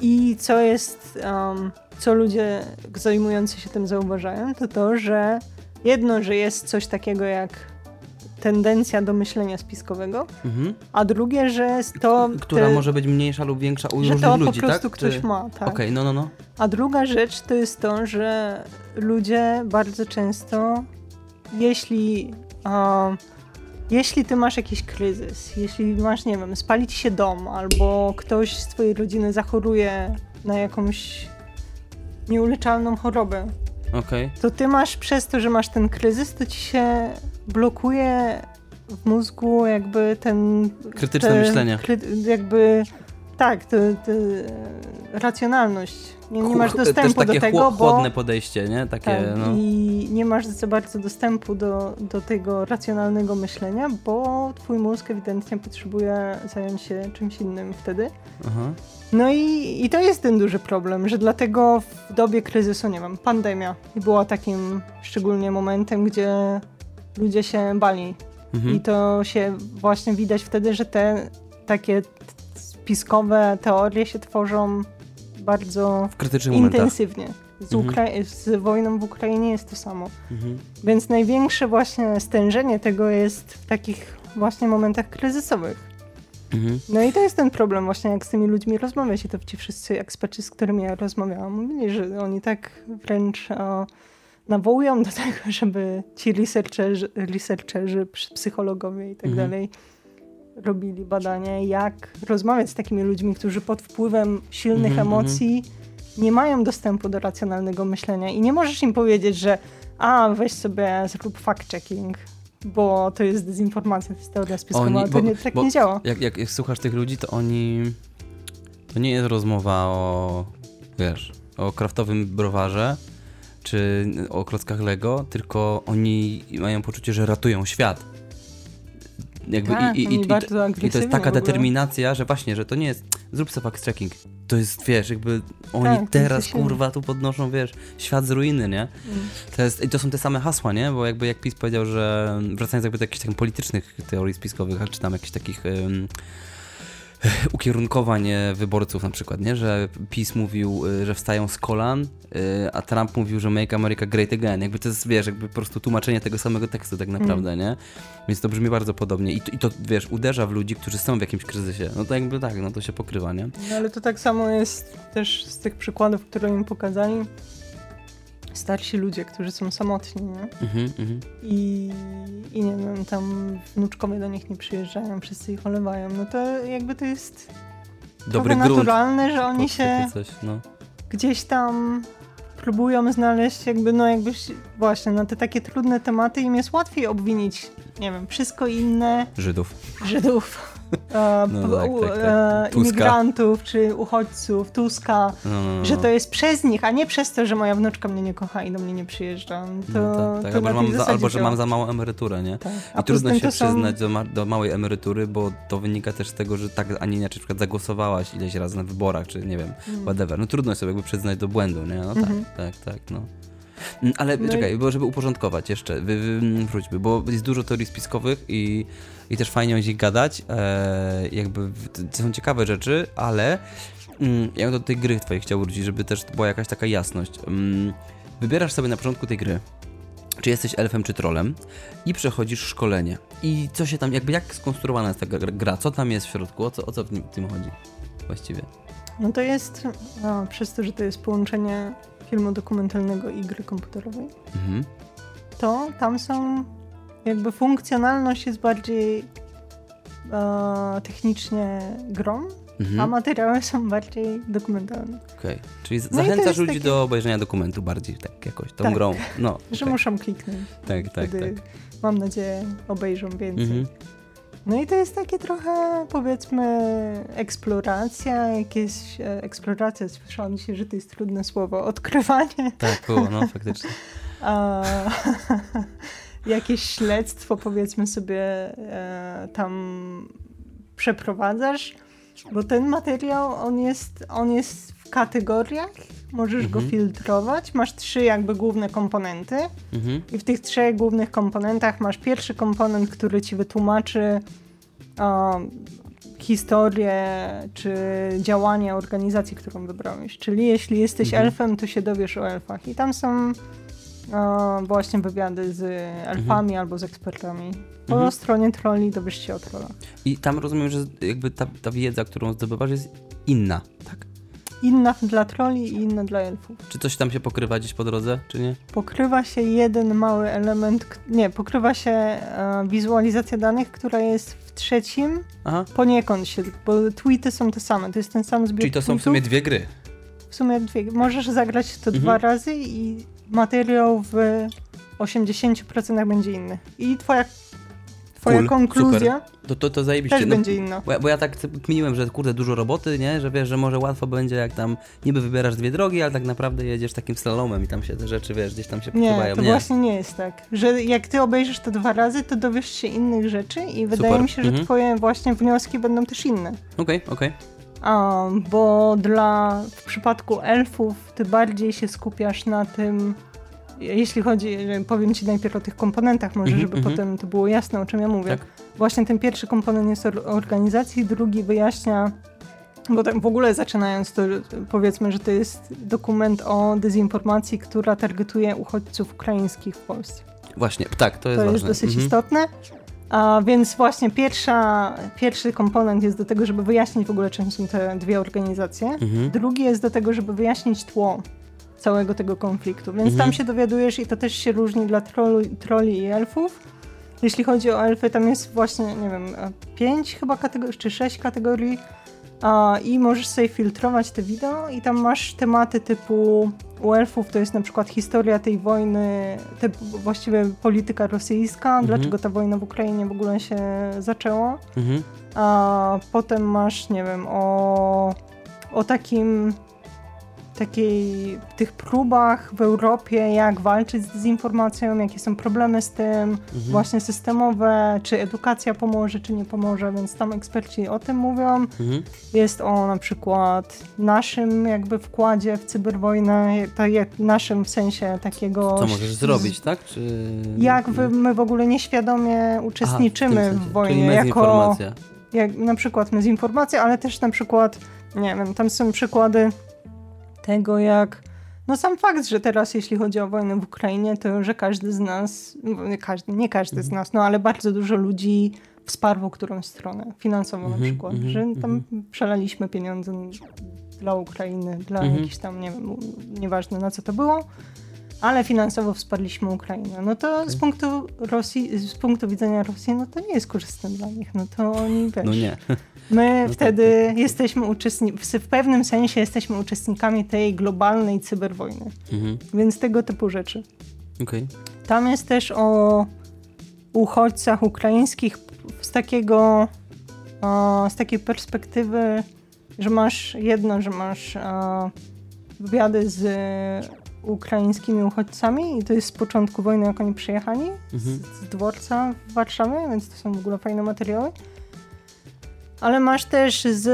I co jest, um, co ludzie zajmujący się tym zauważają, to to, że jedno, że jest coś takiego jak tendencja do myślenia spiskowego, Mhm. a drugie, że to... Która te, może być mniejsza lub większa u że różnych to ludzi, po prostu tak? ktoś Czy- ma, tak. Okej, no, no, no. A druga rzecz to jest to, że ludzie bardzo często, jeśli, jeśli ty masz jakiś kryzys, jeśli masz, nie wiem, spalić się dom, albo ktoś z twojej rodziny zachoruje na jakąś nieuleczalną chorobę, Okej. to ty masz przez to, że masz ten kryzys, to ci się blokuje w mózgu jakby ten... Krytyczne te- myślenie. Kry, jakby... Tak, to, to, racjonalność. Nie, nie masz dostępu do tego, chło- bo... chłodne podejście, nie? Takie, Tak, no. i nie masz za bardzo dostępu do, do tego racjonalnego myślenia, bo twój mózg ewidentnie potrzebuje zająć się czymś innym wtedy. Aha. No i, i to jest ten duży problem, że dlatego w dobie kryzysu, nie wiem, pandemia była takim szczególnie momentem, gdzie ludzie się bali. Mhm. I to się właśnie widać wtedy, że te takie spiskowe teorie się tworzą bardzo intensywnie. Z, Mhm. Z wojną w Ukrainie jest to samo. Mhm. Więc największe właśnie stężenie tego jest w takich właśnie momentach kryzysowych. Mhm. No i to jest ten problem właśnie, jak z tymi ludźmi rozmawiać i to ci wszyscy eksperci, z którymi ja rozmawiałam, mówili, że oni tak wręcz o, nawołują do tego, żeby ci researcherzy, researcherzy psy- psychologowie i tak Mhm. dalej robili badania, jak rozmawiać z takimi ludźmi, którzy pod wpływem silnych Mhm, emocji nie mają dostępu do racjonalnego myślenia i nie możesz im powiedzieć, że a, weź sobie, zrób fact-checking, bo to jest dezinformacja, to jest teoria spiskowa, Oni- to bo- nie, tak bo- nie działa. Jak, jak, jak słuchasz tych ludzi, to oni. To nie jest rozmowa o. Wiesz, o kraftowym browarze czy o klockach Lego, tylko oni mają poczucie, że ratują świat. Jakby Tak, i, i, i, i, to, jest taka determinacja, że właśnie, że to nie jest zrób sobie fact checking. To jest, wiesz, jakby oni Tak, teraz, kurwa, tu podnoszą, wiesz, świat z ruiny, nie? Mm. To, jest, I to są te same hasła, nie? Bo jakby jak PiS powiedział, że wracając jakby do jakichś takich politycznych teorii spiskowych, czy tam jakichś takich um, ukierunkowań e, wyborców na przykład, nie? Że PiS mówił, y, że wstają z kolan, y, a Trump mówił, że make America great again. Jakby to jest, wiesz, jakby po prostu tłumaczenie tego samego tekstu tak naprawdę, nie? Więc to brzmi bardzo podobnie. I to, I to, wiesz, uderza w ludzi, którzy są w jakimś kryzysie. No to jakby tak, no to się pokrywa, nie? No ale to tak samo jest też z tych przykładów, które mi pokazali. Starsi ludzie, którzy są samotni, nie? Mhm, mhm. I, I nie wiem, tam wnuczkowie do nich nie przyjeżdżają, wszyscy ich olewają. No to jakby to jest Dobry grunt. naturalne, że oni się Coś, no. gdzieś tam próbują znaleźć jakby, no jakby się- właśnie na te takie trudne tematy im jest łatwiej obwinić, nie wiem, wszystko inne Żydów. Żydów, No p- tak, tak, tak. e, imigrantów czy uchodźców, Tuska, No, no, no. że to jest przez nich, a nie przez to, że moja wnuczka mnie nie kocha i do mnie nie przyjeżdża. To, no, tak, tak. to Albo, że mam za, albo że mam za małą emeryturę, nie? Tak. I trudno się to są- przyznać do, ma- do małej emerytury, bo to wynika też z tego, że tak, a nie inaczej na przykład zagłosowałaś ileś razy na wyborach, czy nie wiem, Mm. whatever. No trudno sobie jakby przyznać do błędu, nie? No tak, tak, tak, no. Mm, Ale No i- czekaj, bo żeby uporządkować jeszcze, mm, wróćmy, bo jest dużo teorii spiskowych i, i też fajnie o nich gadać, e, jakby to są ciekawe rzeczy, ale mm, ja bym do tej gry twojej chciał wrócić, żeby też była jakaś taka jasność. Mm, wybierasz sobie na początku tej gry, czy jesteś elfem czy trolem i przechodzisz szkolenie. I co się tam, jakby jak skonstruowana jest ta gra- co tam jest w środku, o co, o co w tym chodzi właściwie? No to jest, no, przez to, że to jest połączenie filmu dokumentalnego i gry komputerowej, Mhm. to tam są jakby funkcjonalność jest bardziej e, technicznie grą, a Mhm. materiały są bardziej dokumentalne. Okej. Czyli z- No zachęcasz ludzi do obejrzenia dokumentu bardziej tak jakoś, tą Tak. grą. No, Że muszą kliknąć. Tak, tak, tak. mam nadzieję obejrzą więcej. Mhm. No i to jest takie trochę powiedzmy eksploracja, jakieś e, eksploracja, słyszałam dzisiaj, że to jest trudne słowo, odkrywanie, Tak, było, no faktycznie. a, jakieś śledztwo powiedzmy sobie e, tam przeprowadzasz, bo ten materiał on jest, on jest kategoriach, możesz go Mhm. filtrować, masz trzy jakby główne komponenty Mhm. i w tych trzech głównych komponentach masz pierwszy komponent, który ci wytłumaczy um, historię czy działanie organizacji, którą wybrałeś. Czyli jeśli jesteś Mhm. elfem, to się dowiesz o elfach. I tam są e, właśnie wywiady z elfami albo z ekspertami. Po Mhm. stronie trolli dowiesz się o trollach. I tam rozumiem, że jakby ta, ta wiedza, którą zdobywasz jest inna, tak? Inna dla trolli i inna dla elfów. Czy coś tam się pokrywa gdzieś po drodze, czy nie? Pokrywa się jeden mały element, nie, pokrywa się e, wizualizacja danych, która jest w trzecim, Aha. Poniekąd się, bo tweety są te same, to jest ten sam zbiór Czyli to są w sumie dwie gry. W sumie dwie. Możesz zagrać to Mhm. dwa razy i materiał w 80% będzie inny. I twoja, twoja Cool, konkluzja To, to, to zajebiście. też no, będzie inna. Bo ja, bo ja tak kminiłem, że kurde, dużo roboty, nie? Że wiesz, że może łatwo będzie, jak tam niby wybierasz dwie drogi, ale tak naprawdę jedziesz takim slalomem i tam się te rzeczy, wiesz, gdzieś tam się Nie, pokrywają. to właśnie nie jest tak. Że jak ty obejrzysz to dwa razy, to dowiesz się innych rzeczy i wydaje Super. mi się, że Mhm. twoje właśnie wnioski będą też inne. Okej, okej. A, bo dla, w przypadku elfów ty bardziej się skupiasz na tym, jeśli chodzi, powiem ci najpierw o tych komponentach, może Mhm, żeby mhm. potem to było jasne, o czym ja mówię. Tak. Właśnie ten pierwszy komponent jest o organizacji, drugi wyjaśnia, bo tak w ogóle zaczynając to, powiedzmy, że to jest dokument o dezinformacji, która targetuje uchodźców ukraińskich w Polsce. Właśnie, tak, to jest To ważne. jest dosyć Mhm. istotne. A więc właśnie pierwsza, pierwszy komponent jest do tego, żeby wyjaśnić w ogóle, czym są te dwie organizacje. Mhm. Drugi jest do tego, żeby wyjaśnić tło całego tego konfliktu. Więc Mhm. tam się dowiadujesz i to też się różni dla trolli, trolli i elfów. Jeśli chodzi o elfy, tam jest właśnie, nie wiem, e, pięć chyba kategorii, czy sześć kategorii a, i możesz sobie filtrować te wideo i tam masz tematy typu u elfów to jest na przykład historia tej wojny, te, właściwie polityka rosyjska, Mhm. dlaczego ta wojna w Ukrainie w ogóle się zaczęła. Mhm. A potem masz, nie wiem, o, o takim takiej, tych próbach w Europie, jak walczyć z dezinformacją, jakie są problemy z tym, Mhm. właśnie systemowe, czy edukacja pomoże, czy nie pomoże, więc tam eksperci o tym mówią. Mhm. Jest o na przykład naszym jakby wkładzie w cyberwojnę, tak jak naszym w sensie takiego... Co możesz zrobić, tak? Czy... Jak wy, my w ogóle nieświadomie Aha, uczestniczymy tym w, sensie. wojnie, jako mezinformacja. jak na przykład dezinformacja, ale też na przykład, nie wiem, tam są przykłady tego, jak no sam fakt, że teraz jeśli chodzi o wojnę w Ukrainie, to że każdy z nas, no, nie każdy, nie każdy z Mhm. nas, no ale bardzo dużo ludzi wsparło którąś stronę, finansowo na Mhm, przykład, mhm, że tam przelaliśmy pieniądze dla Ukrainy, dla Mhm. jakichś tam, nie wiem, nieważne na co to było, ale finansowo wsparliśmy Ukrainę. No to z punktu Rosji, z punktu widzenia Rosji, no to nie jest korzystne dla nich, no to oni, wiesz, No nie. My No tak, wtedy jesteśmy uczestnikami, w pewnym sensie jesteśmy uczestnikami tej globalnej cyberwojny, Mhm. więc tego typu rzeczy. Okej. Tam jest też o uchodźcach ukraińskich z takiego, e, z takiej perspektywy, że masz jedno, że masz e, wywiady z ukraińskimi uchodźcami i to jest z początku wojny, jak oni przyjechali Mhm. z, z dworca w Warszawie, więc to są w ogóle fajne materiały. Ale masz też z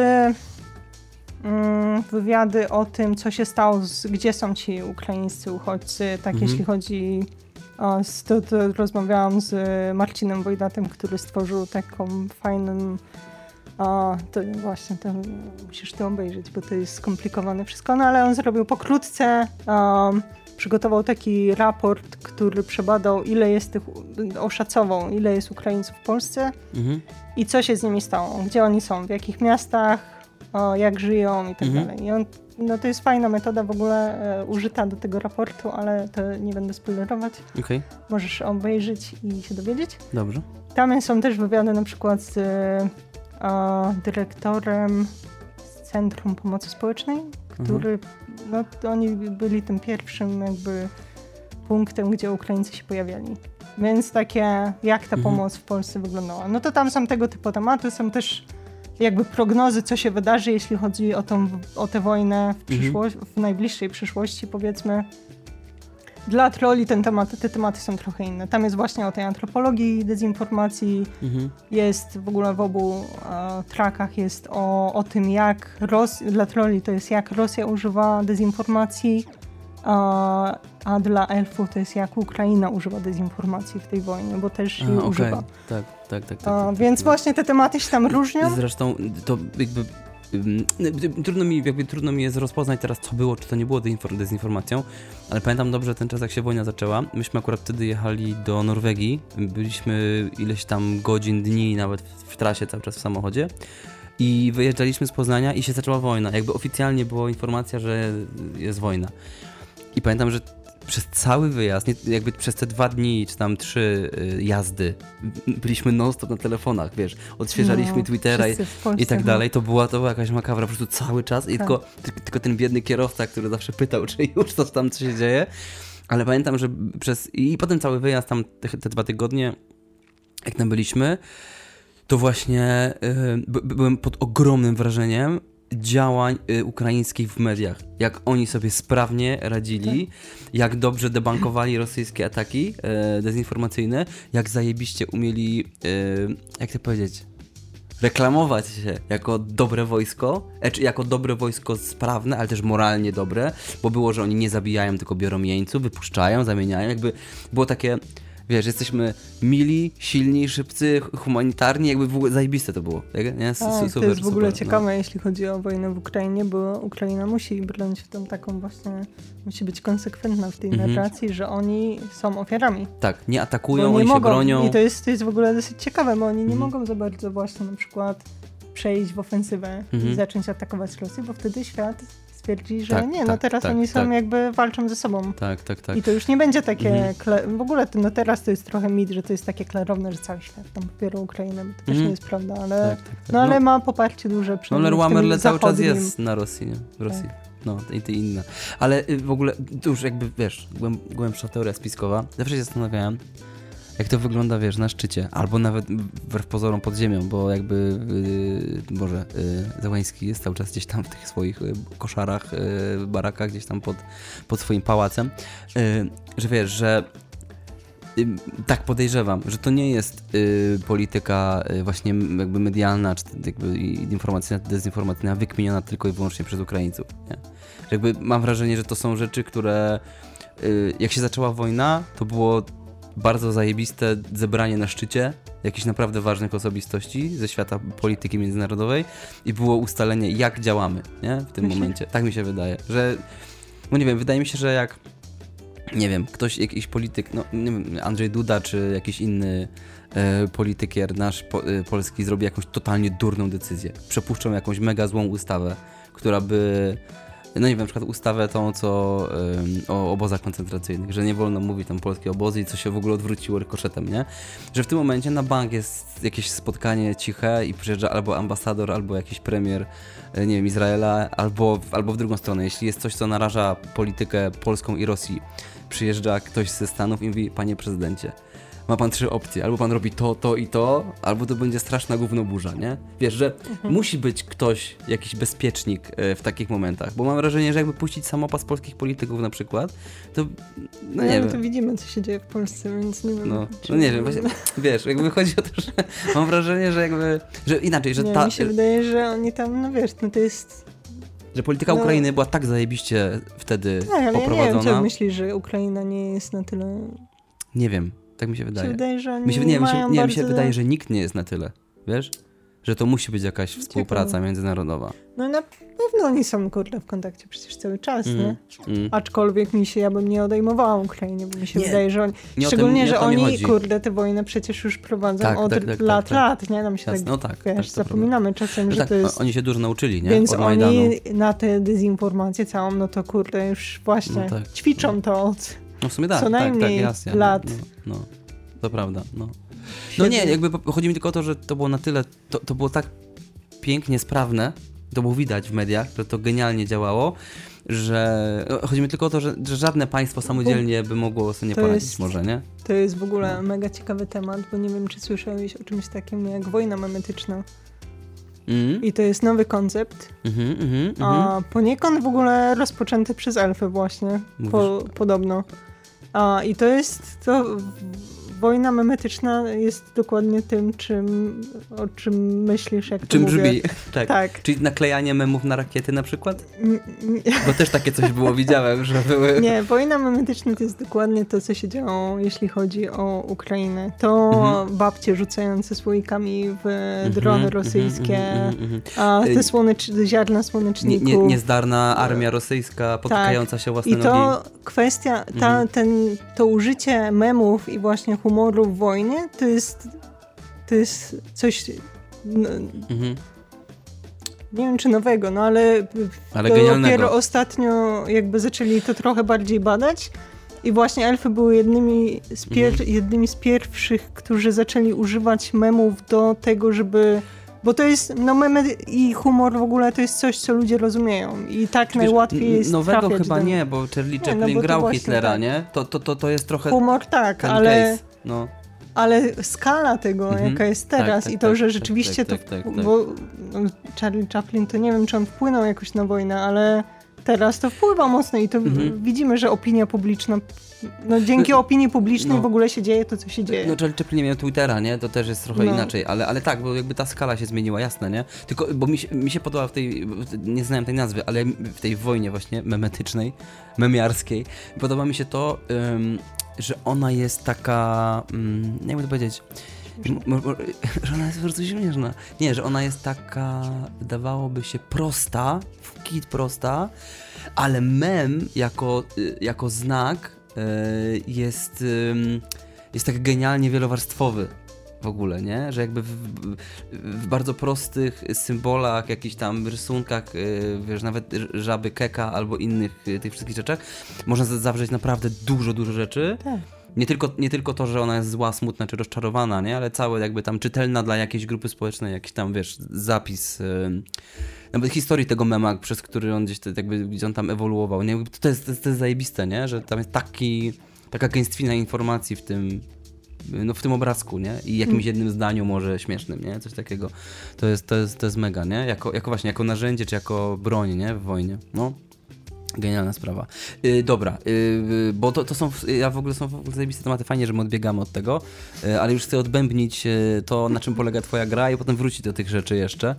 mm, wywiady o tym, co się stało, z, gdzie są ci ukraińscy uchodźcy, tak Mhm. jeśli chodzi o, z, to, to rozmawiałam z Marcinem Wojdatem, który stworzył taką fajną a, to właśnie, to musisz to obejrzeć, bo to jest skomplikowane wszystko, no ale on zrobił pokrótce, um, przygotował taki raport, który przebadał ile jest tych, oszacował ile jest Ukraińców w Polsce Mhm. i co się z nimi stało, gdzie oni są, w jakich miastach, o, jak żyją i tak Mhm. dalej. I on, no to jest fajna metoda w ogóle e, użyta do tego raportu, ale to nie będę spoilerować. Okej, Możesz obejrzeć i się dowiedzieć. dobrze. Tam są też wywiady na przykład z e, dyrektorem Centrum Pomocy Społecznej, który, no to oni byli tym pierwszym jakby punktem, gdzie Ukraińcy się pojawiali. Więc takie, jak ta Mhm. pomoc w Polsce wyglądała. No to tam są tego typu tematy, są też jakby prognozy, co się wydarzy, jeśli chodzi o, tą, o tę wojnę w, Mhm. przyszło- w najbliższej przyszłości, powiedzmy. Dla troli ten temat, te tematy są trochę inne. Tam jest właśnie o tej antropologii, dezinformacji, Mhm. jest w ogóle w obu e, trakach jest o, o tym, jak Ros dla troli to jest jak Rosja używa dezinformacji, a, a dla elfów to jest jak Ukraina używa dezinformacji w tej wojnie, bo też jej A, okej. używa. Tak, tak, tak. tak, A, tak, więc tak. właśnie te tematy się tam różnią. Zresztą to jakby trudno mi, jakby trudno mi jest rozpoznać teraz, co było, czy to nie było dezinfor- dezinformacją, ale pamiętam dobrze ten czas, jak się wojna zaczęła. Myśmy akurat wtedy jechali do Norwegii, byliśmy ileś tam godzin, dni, nawet w trasie cały czas w samochodzie. I wyjeżdżaliśmy z Poznania i się zaczęła wojna. Jakby oficjalnie była informacja, że jest wojna. I pamiętam, że przez cały wyjazd, nie, jakby przez te dwa dni, czy tam trzy y, jazdy, byliśmy non-stop na telefonach, wiesz, odświeżaliśmy No, Twittera i, Polsce, i tak no. dalej. To była, to była jakaś makabra po prostu cały czas i Tak. tylko, ty, tylko ten biedny kierowca, który zawsze pytał, czy już to tam co się dzieje. Ale pamiętam, że przez... I potem cały wyjazd tam te, te dwa tygodnie, jak tam byliśmy, to właśnie y, by, byłem pod ogromnym wrażeniem działań y, ukraińskich w mediach. Jak oni sobie sprawnie radzili, jak dobrze debankowali rosyjskie ataki y, dezinformacyjne, jak zajebiście umieli, y, jak to powiedzieć, reklamować się jako dobre wojsko, e, czy jako dobre wojsko sprawne, ale też moralnie dobre, bo było, że oni nie zabijają, tylko biorą jeńców, wypuszczają, zamieniają, jakby było takie, wiesz, jesteśmy mili, silni, szybcy, hu- humanitarni, jakby w ogóle zajebiste to było, tak? nie? Tak, super, to jest w ogóle super, no. ciekawe, jeśli chodzi o wojnę w Ukrainie, bo Ukraina musi bronić tą taką właśnie, musi być konsekwentna w tej Mhm. narracji, że oni są ofiarami. Tak, nie atakują, nie oni się mogą, bronią. I to jest, to jest w ogóle dosyć ciekawe, bo oni nie Mhm. mogą za bardzo właśnie na przykład przejść w ofensywę Mhm. i zacząć atakować Rosję, bo wtedy świat stwierdzi, że Tak, nie, no tak, teraz tak, oni są tak. jakby walczą ze sobą. Tak, tak, tak. I to już nie będzie takie, Mhm. kle- w ogóle to, no teraz to jest trochę mit, że to jest takie klarowne, że cały świat tam popiera Ukrainę, to też Mhm. nie jest prawda, ale tak, tak, no ale ma poparcie duże No Lerwamerle cały czas jest na Rosji, nie? W Rosji. No, i ty inne. Ale y, w ogóle, to już jakby, wiesz, głęb, głębsza teoria spiskowa. Zawsze się zastanawiałem, jak to wygląda, wiesz, na szczycie, albo nawet wbrew pozorom pod ziemią, bo jakby, yy, Boże, yy, Zełański jest cały czas gdzieś tam w tych swoich y, koszarach, y, barakach, gdzieś tam pod, pod swoim pałacem, yy, że wiesz, że Ym, Tak podejrzewam, że to nie jest y, polityka y, właśnie jakby medialna, czy jakby informacyjna, dezinformacyjna, wykminiona tylko i wyłącznie przez Ukraińców. Nie? Jakby mam wrażenie, że to są rzeczy, które y, jak się zaczęła wojna, to było bardzo zajebiste zebranie na szczycie jakichś naprawdę ważnych osobistości ze świata polityki międzynarodowej i było ustalenie, jak działamy nie? w tym Myślę- momencie. Tak mi się wydaje, że no nie wiem, wydaje mi się, że jak nie wiem, ktoś, jakiś polityk, no nie wiem, Andrzej Duda czy jakiś inny e, politykier nasz po, e, polski zrobi jakąś totalnie durną decyzję. Przepuszczą jakąś mega złą ustawę, która by, no nie wiem, na przykład ustawę tą, co o obozach koncentracyjnych, że nie wolno mówić tam polskie obozy i co się w ogóle odwróciło rykoszetem, nie? Że w tym momencie na bank jest jakieś spotkanie ciche i przyjeżdża albo ambasador, albo jakiś premier, e, nie wiem, Izraela, albo, albo w drugą stronę. Jeśli jest coś, co naraża politykę polską i Rosji, przyjeżdża ktoś ze Stanów i mówi, panie prezydencie, ma pan trzy opcje, albo pan robi to, to i to, albo to będzie straszna gównoburza, nie? Wiesz, że musi być ktoś, jakiś bezpiecznik e, w takich momentach, bo mam wrażenie, że jakby puścić samopas polskich polityków na przykład, to, no nie no wiem. to widzimy, co się dzieje w Polsce, więc nie wiem. No, no nie wiem, właśnie, wiesz, jakby chodzi o to, że mam wrażenie, że jakby, że inaczej, że nie, ta, mi się wydaje, że oni tam, no wiesz, no to jest... że polityka no- Ukrainy była tak zajebiście wtedy Tak, ale ja nie wiem, poprowadzona. czy myślisz, że Ukraina nie jest na tyle... nie wiem, tak mi się się wydaje. wydaje, że Mi się, nie, mi się, nie, mi się wydaje, że nikt nie jest na tyle, wiesz? Że to musi być jakaś współpraca międzynarodowa. No na pewno oni są, kurde, w kontakcie przecież cały czas, Mm, nie? mm. Aczkolwiek mi się, ja bym nie odejmowała Ukrainie, bo mi się Nie, wydaje, że oni, nie tym- szczególnie, nie o że oni, kurde, tę wojnę przecież już prowadzą Tak, od tak, tak, tak, lat, tak. lat, nie? Nam się Jasne, tak, no tak, wiesz, tak, zapominamy czasem, No że tak, to jest... Oni się dużo nauczyli, nie? Więc oni na tę dezinformację całą, no to kurde, już właśnie No tak. ćwiczą to od... No w sumie tak, co tak, tak, najmniej jasne. lat. No, no, to prawda, no. No nie, jakby chodzi mi tylko o to, że to było na tyle, to, to było tak pięknie sprawne, to było widać w mediach, że to genialnie działało, że no, chodzi mi tylko o to, że, że żadne państwo samodzielnie by mogło sobie nie To poradzić jest- może, nie? To jest w ogóle No. mega ciekawy temat, bo nie wiem, czy słyszałeś o czymś takim jak wojna memetyczna. Mhm, I to jest nowy koncept, mhm, mhm, mhm. a poniekąd w ogóle rozpoczęty przez elfy właśnie, po, podobno. A, I to jest, to wojna memetyczna jest dokładnie tym, czym, o czym myślisz, jak to Czym brzmi? tak. Tak. Czyli naklejanie memów na rakiety na przykład? Bo też takie coś było, widziałem, że były... Nie, wojna memetyczna to jest dokładnie to, co się działo, jeśli chodzi o Ukrainę. To Mhm. babcie rzucające słoikami w Mhm, drony mhm, rosyjskie, mhm, mhm, mhm. a Y, te słonecz... ziarna Nie, słoneczników. nie, niezdarna armia rosyjska potykająca się o własne I to nogi. kwestia, ta, ten, to użycie memów i właśnie humoru w wojnie, to jest, to jest coś, no, Mhm. nie wiem czy nowego, no ale, Ale dopiero ostatnio jakby zaczęli to trochę bardziej badać i właśnie elfy były jednymi z, pier- Mhm. jednymi z pierwszych, którzy zaczęli używać memów do tego, żeby bo to jest, no memy i humor w ogóle to jest coś, co ludzie rozumieją i tak Wiesz, najłatwiej jest Nowego chyba do nie, bo Charlie Nie, no Chaplin bo grał Hitlera, tak. nie? To, to, to, to jest trochę Humor tak, ale, case. No. ale skala tego, Mhm. jaka jest Tak, teraz tak, i to, tak, że tak, rzeczywiście to, bo no, Charlie Chaplin to nie wiem, czy on wpłynął jakoś na wojnę, ale teraz to wpływa mocno i to Mhm. widzimy, że opinia publiczna, no dzięki opinii publicznej no. w ogóle się dzieje to, co się dzieje. No Charlie Chaplin nie miał Twittera, nie? To też jest trochę No. inaczej, ale, ale tak, bo jakby ta skala się zmieniła, jasne, nie? Tylko, bo mi się, mi się podoba w tej, nie znałem tej nazwy, ale w tej wojnie właśnie memetycznej, memiarskiej, podoba mi się to, ym, że ona jest taka, nie wiem to powiedzieć, że ona jest prostu śmieszna. Nie, że ona jest taka, wydawałoby się prosta, w kit prosta, ale mem jako, y, jako znak y, jest, jest tak genialnie wielowarstwowy w ogóle, nie? Że jakby w, w, w bardzo prostych symbolach, jakichś tam rysunkach, y, wiesz, nawet żaby keka albo innych y, tych wszystkich rzeczach, można zawrzeć naprawdę dużo, dużo rzeczy. Tak. Nie tylko, nie tylko to, że ona jest zła, smutna czy rozczarowana, nie? Ale całe jakby tam czytelna dla jakiejś grupy społecznej, jakiś tam, wiesz, zapis ym, nawet historii tego mema, przez który on gdzieś, te, jakby, gdzie on tam ewoluował, nie? To jest, to jest, to jest zajebiste, nie? Że tam jest taki, taka gęstwina informacji w tym, no w tym obrazku, nie? I jakimś jednym zdaniu może śmiesznym, nie? Coś takiego. To jest, to jest, to jest mega, nie? Jako, jako właśnie, jako narzędzie, czy jako broń, nie? W wojnie. No. Genialna sprawa. Yy, dobra, yy, bo to, to są, ja w ogóle są w ogóle zajebiste tematy, fajnie, że my odbiegamy od tego, yy, ale już chcę odbębnić yy, to, na czym polega twoja gra i potem wrócić do tych rzeczy jeszcze.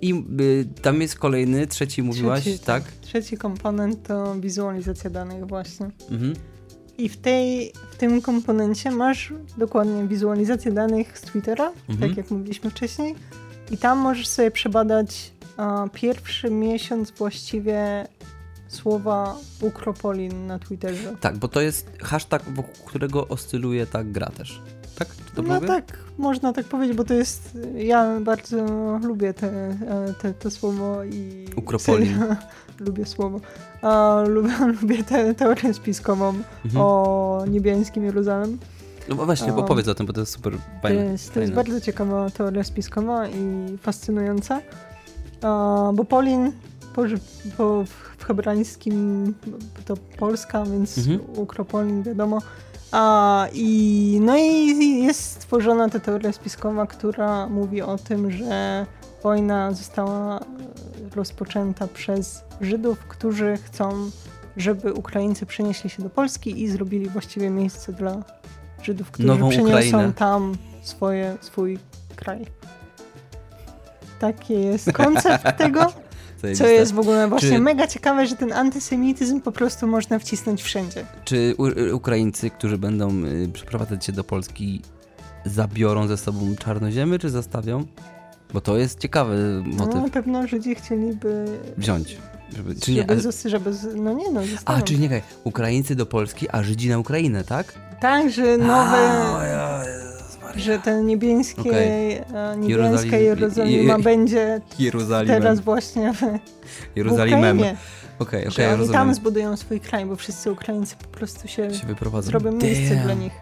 I yy, tam jest kolejny, trzeci mówiłaś, Trzeci, tak? Trzeci komponent to wizualizacja danych właśnie. Mhm. I w, tej, w tym komponencie masz dokładnie wizualizację danych z Twittera, Mhm. tak jak mówiliśmy wcześniej. I tam możesz sobie przebadać a, pierwszy miesiąc właściwie słowa Ukropolin na Twitterze. Tak, bo to jest hashtag, wokół którego oscyluje ta gra też. Tak? No mówię? tak, można tak powiedzieć, bo to jest. Ja bardzo lubię te, e, te, to słowo i. Ukropolin. Lubię słowo. A, lubię, lubię tę teorię spiskową Mhm. o niebiańskim Jeruzalem. No właśnie, bo powiedz o tym, bo to jest super To fajne. jest, to jest bardzo ciekawa teoria spiskowa i fascynująca. Bo Polin po, po, w hebrajskim to Polska, więc Mhm. Ukropolin wiadomo. A, i, no i jest stworzona ta teoria spiskowa, która mówi o tym, że wojna została e, rozpoczęta przez Żydów, którzy chcą, żeby Ukraińcy przenieśli się do Polski i zrobili właściwie miejsce dla Żydów, którzy Nową przeniosą Ukrainę. tam swoje, swój kraj. Taki jest koncept tego, co jest w ogóle właśnie Czy- mega ciekawe, że ten antysemityzm po prostu można wcisnąć wszędzie. Czy U- Ukraińcy, którzy będą y, przeprowadzać się do Polski, zabiorą ze sobą czarnoziemy, czy zostawią? Bo to jest ciekawy motyw. No, na pewno Żydzi chcieliby... Wziąć. Żeby, czy nie, żeby, zos- żeby no nie no, a, czyli nie, kaj, Ukraińcy do Polski, a Żydzi na Ukrainę, tak? Tak, że nowe... A, ja, że ten niebieskie, e, niebieska Jerozolim- Jerozolima Je- będzie Jeruzalimem. teraz właśnie w, Jeruzalimem. Okej, okej, że oni rozumiem. tam zbudują swój kraj, bo wszyscy Ukraińcy po prostu się, się wyprowadzą. zrobią miejsce Damn. dla nich.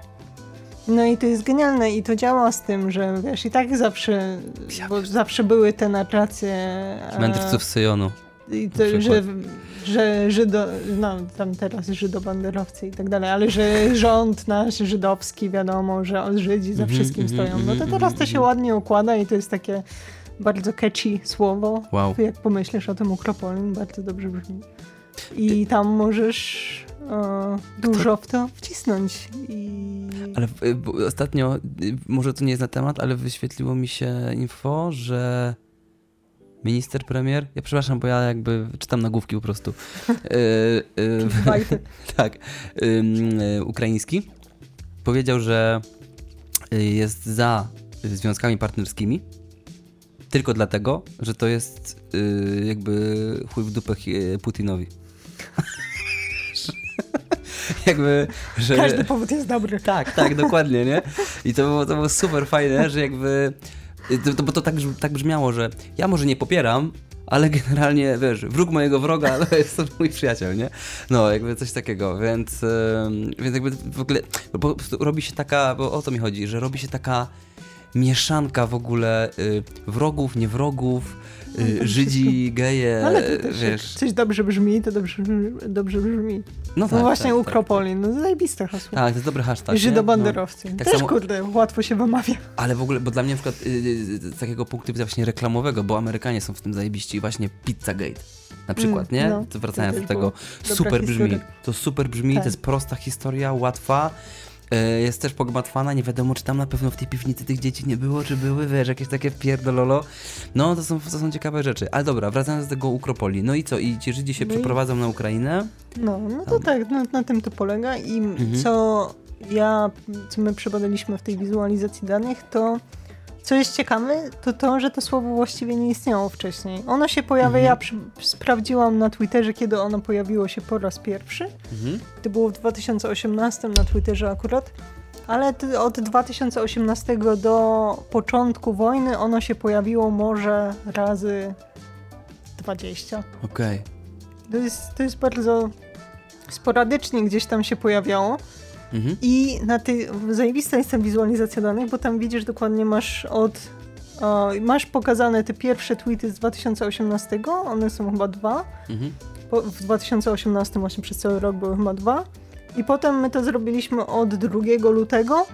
No i to jest genialne i to działa z tym, że wiesz, i tak zawsze, bo zawsze były te narracje e, Mędrców Syjonu. i to, że, że Żydo, no tam teraz żydobanderowcy i tak dalej, ale że rząd nasz żydowski, wiadomo, że od Żydzi za Mhm, wszystkim mhm, stoją. No to mhm, teraz to się ładnie układa i to jest takie bardzo catchy słowo. Wow. Jak pomyślisz o tym Ukropolin, bardzo dobrze brzmi. I tam możesz dużo w to wcisnąć. I... Ale y, ostatnio, y, może to nie jest na temat, ale wyświetliło mi się info, że minister premier, ja przepraszam, bo ja jakby czytam nagłówki po prostu, y, tak, ukraiński, powiedział, że jest za związkami partnerskimi, tylko dlatego, że to jest jakby chuj w dupę Putinowi. jakby, że... Każdy powód jest dobry. Tak, tak, dokładnie, nie? I to było, to było super fajne, że jakby. To, to, bo to tak, tak brzmiało, że ja może nie popieram, ale generalnie, wiesz, wróg mojego wroga to jest to mój przyjaciel, nie? No, jakby coś takiego, więc, więc jakby w ogóle po prostu robi się taka, bo o to mi chodzi, że robi się taka mieszanka w ogóle y, wrogów, nie No, y, Żydzi, geje, Ale to też wiesz. coś dobrze brzmi, to dobrze, dobrze brzmi. No No tak, właśnie tak, tak. Ukropolin, no zajebiste hasło. Tak, to jest dobry hashtag. Żydobanderowcy. Tak Też samo- kurde, łatwo się wymawia. Ale w ogóle, bo dla mnie na przykład y, y, z takiego punktu widzenia właśnie reklamowego, bo Amerykanie są w tym zajebiści, właśnie Pizzagate na przykład, Mm, nie? no, to wracając to do tego, super brzmi. To super brzmi, Tak. to jest prosta historia, łatwa. Y, Jest też pogmatwana, nie wiadomo, czy tam na pewno w tej piwnicy tych dzieci nie było, czy były, wiesz, jakieś takie pierdololo. No, to są, to są ciekawe rzeczy. Ale dobra, wracając do tego Ukropoli. No i co? I ci Żydzi się No i- przeprowadzą na Ukrainę? No, no to tak, na, na tym to polega i Mhm. co ja, co my przebadaliśmy w tej wizualizacji danych, to co jest ciekawe, to to, że to słowo właściwie nie istniało wcześniej. Ono się pojawia, Mhm. ja przy, sprawdziłam na Twitterze, kiedy ono pojawiło się po raz pierwszy. Mhm. To było w 2018 na Twitterze akurat. Ale od 2018 do początku wojny ono się pojawiło może razy 20. Okej. To jest, to jest bardzo sporadycznie gdzieś tam się pojawiało. Mhm. I na tej zajebista jest ta wizualizacja danych, bo tam widzisz dokładnie masz od. Masz pokazane te pierwsze tweety z 2018, one są chyba dwa. Mhm. W 2018 właśnie przez cały rok były chyba dwa. I potem my to zrobiliśmy od 2 lutego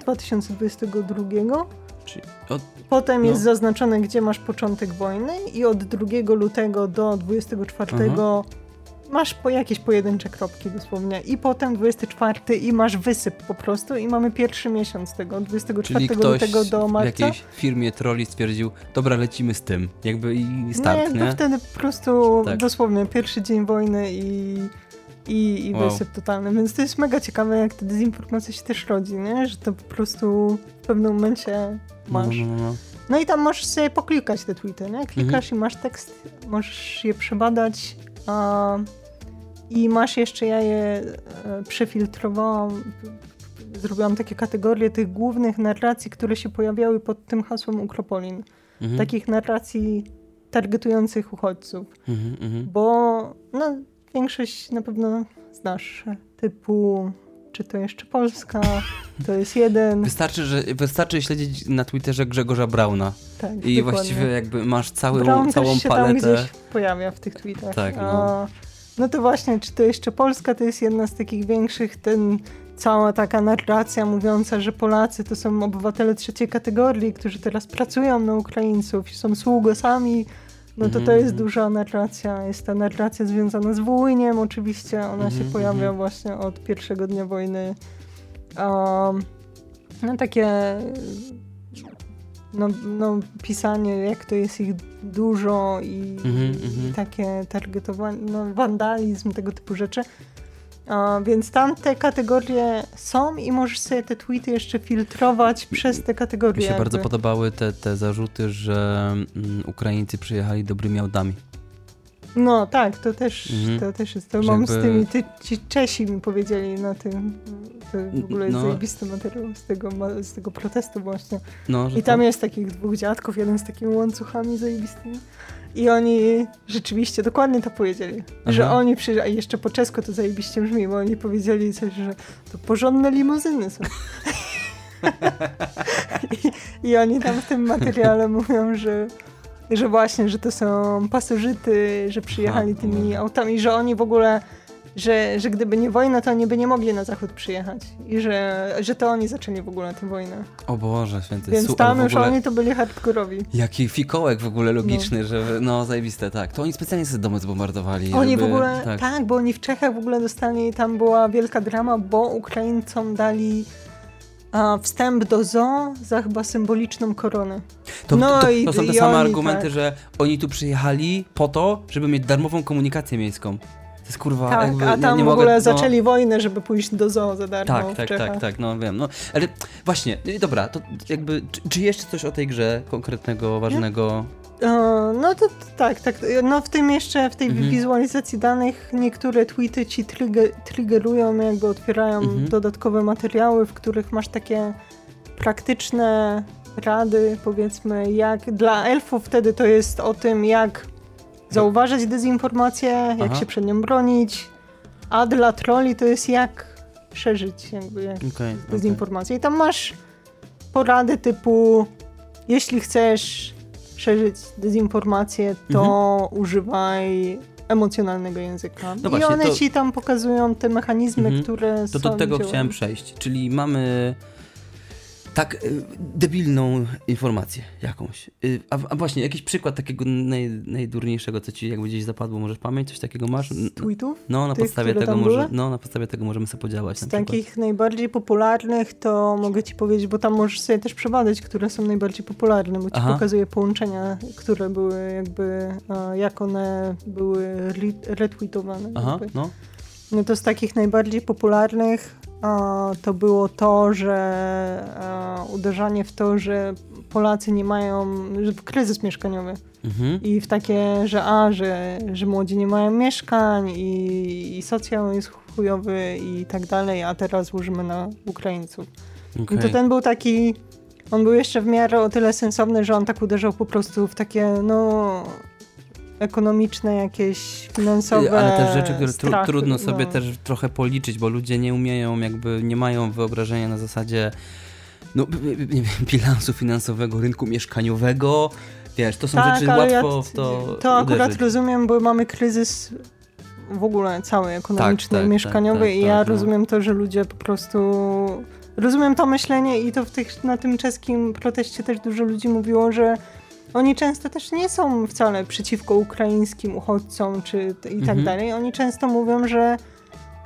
2022. Czyli od, Potem No. jest zaznaczone, gdzie masz początek wojny i od 2 lutego do 24 Mhm. Masz po jakieś pojedyncze kropki dosłownie. I potem 24 i masz wysyp po prostu i mamy pierwszy miesiąc tego, od 24 Czyli ktoś lutego do w marca. jakiejś firmie troli stwierdził, dobra, lecimy z tym. Jakby i no start, jakby nie? wtedy po prostu Tak. dosłownie pierwszy dzień wojny i, i, i Wow. wysyp totalny. Więc to jest mega ciekawe, jak ta dezinformacja się też rodzi, nie? Że to po prostu w pewnym momencie masz. No, no, no. No i tam możesz sobie poklikać te tweety, nie? Klikasz Mhm. i masz tekst, możesz je przebadać. I masz jeszcze, ja je e, przefiltrowałam, zrobiłam takie kategorie tych głównych narracji, które się pojawiały pod tym hasłem Ukropolin. Mhm. Takich narracji targetujących uchodźców. Mhm, mhm. Bo no, większość na pewno znasz, typu czy to jeszcze Polska, to jest jeden. Wystarczy, że, wystarczy śledzić na Twitterze Grzegorza Brauna Tak, i dokładnie. właściwie jakby masz całą, Brown całą też się tam paletę. gdzieś pojawia w tych tweetach. Tak, no. A, no to właśnie, czy to jeszcze Polska, to jest jedna z takich większych, ten cała taka narracja mówiąca, że Polacy to są obywatele trzeciej kategorii, którzy teraz pracują na Ukraińców i są sługosami, no to to Mhm, jest duża narracja. Jest ta narracja związana z Wołyniem oczywiście, ona się Mhm, pojawia mhm. właśnie od pierwszego dnia wojny. Um, no takie no, no, pisanie, jak to jest ich dużo i, Mhm, i mhm. takie targetowanie, no, wandalizm, tego typu rzeczy. Więc tam te kategorie są i możesz sobie te tweety jeszcze filtrować przez te kategorie. Mi się jakby. bardzo podobały te, te zarzuty, że mm, Ukraińcy przyjechali dobrymi autami. No tak, to też, Mhm. to też jest. To Że mam jakby- z tymi, ty, ci Czesi mi powiedzieli na tym. To w ogóle jest No. zajebisty materiał z tego, z tego protestu właśnie. No, I tam to... jest takich dwóch dziadków, jeden z takimi łańcuchami zajebistymi. I oni rzeczywiście dokładnie to powiedzieli, że Aha. oni przyjeżdżają, i jeszcze po czesku to zajebiście brzmi, bo oni powiedzieli coś, że to porządne limuzyny są. I, I oni tam w tym materiale mówią, że, że właśnie, że to są pasożyty, że przyjechali tymi no. autami, że oni w ogóle, że, że gdyby nie wojna, to oni by nie mogli na zachód przyjechać. I że, że to oni zaczęli w ogóle tę wojnę. O Boże, święty. Więc Su- tam już ogóle... oni to byli hardkorowi. Jaki fikołek w ogóle logiczny, że no zajebiste, tak. To oni specjalnie sobie domy zbombardowali. Oni żeby... w ogóle, Tak. tak. bo oni w Czechach w ogóle dostali, tam była wielka drama, bo Ukraińcom dali a, wstęp do zoo za chyba symboliczną koronę. To, No to, to, to są te same oni argumenty, tak. że oni tu przyjechali po to, żeby mieć darmową komunikację miejską. To jest kurwa tak, jakby, a nie- tam nie w mogę, ogóle no... zaczęli wojnę, żeby pójść do zoo za darmo Tak, w tak, Czechach. tak, tak, no wiem. No, ale właśnie, y, dobra, to jakby, czy, czy jeszcze coś o tej grze konkretnego, ważnego? E, No to tak, tak. No w tym jeszcze, w tej Mhm. wizualizacji danych niektóre tweety ci trigger, triggerują, jakby otwierają Mhm. dodatkowe materiały, w których masz takie praktyczne rady, powiedzmy, jak dla elfów wtedy to jest o tym, jak zauważać dezinformację, jak Aha. się przed nią bronić, a dla trolli to jest jak przeżyć jakby jak okej. dezinformację. I tam masz porady typu, jeśli chcesz szerzyć dezinformację, to używaj emocjonalnego języka. Mhm. No I właśnie, one to- ci tam pokazują te mechanizmy, Mhm. które To są do tego działają. chciałem przejść, czyli mamy tak y, debilną informację jakąś. Y, A, a właśnie, jakiś przykład takiego naj, najdurniejszego, co ci jakby gdzieś zapadło, możesz pamiętać? Coś takiego masz? Z tweetów? No, na tych, podstawie tego może, no, na podstawie tego możemy sobie podziałać. Z na przykład. takich najbardziej popularnych to mogę ci powiedzieć, bo tam możesz sobie też przebadać, które są najbardziej popularne, bo ci Aha. pokazuje połączenia, które były jakby, jak one były re- retweetowane. Aha, jakby. no. No to z takich najbardziej popularnych to było to, że a, uderzanie w to, że Polacy nie mają, że w kryzys mieszkaniowy Mhm. i w takie, że a, że, że młodzi nie mają mieszkań i, i socjal jest chujowy i tak dalej, a teraz łożymy na Ukraińców. I okej. to ten był taki, on był jeszcze w miarę o tyle sensowny, że on tak uderzał po prostu w takie, no ekonomiczne jakieś finansowe Ale też rzeczy, które tru, strachy, trudno sobie no. też trochę policzyć, bo ludzie nie umieją, jakby nie mają wyobrażenia na zasadzie no, bilansu finansowego, rynku mieszkaniowego. Wiesz, to są rzeczy Tak, ale łatwo ja w to To akurat uderzyć. rozumiem, bo mamy kryzys w ogóle cały ekonomiczny Tak, tak, i mieszkaniowy tak, tak, i ja tak, no. rozumiem to, że ludzie po prostu... Rozumiem to myślenie i to w tych, na tym czeskim proteście też dużo ludzi mówiło, że oni często też nie są wcale przeciwko ukraińskim uchodźcom czy i tak Mhm. dalej. Oni często mówią, że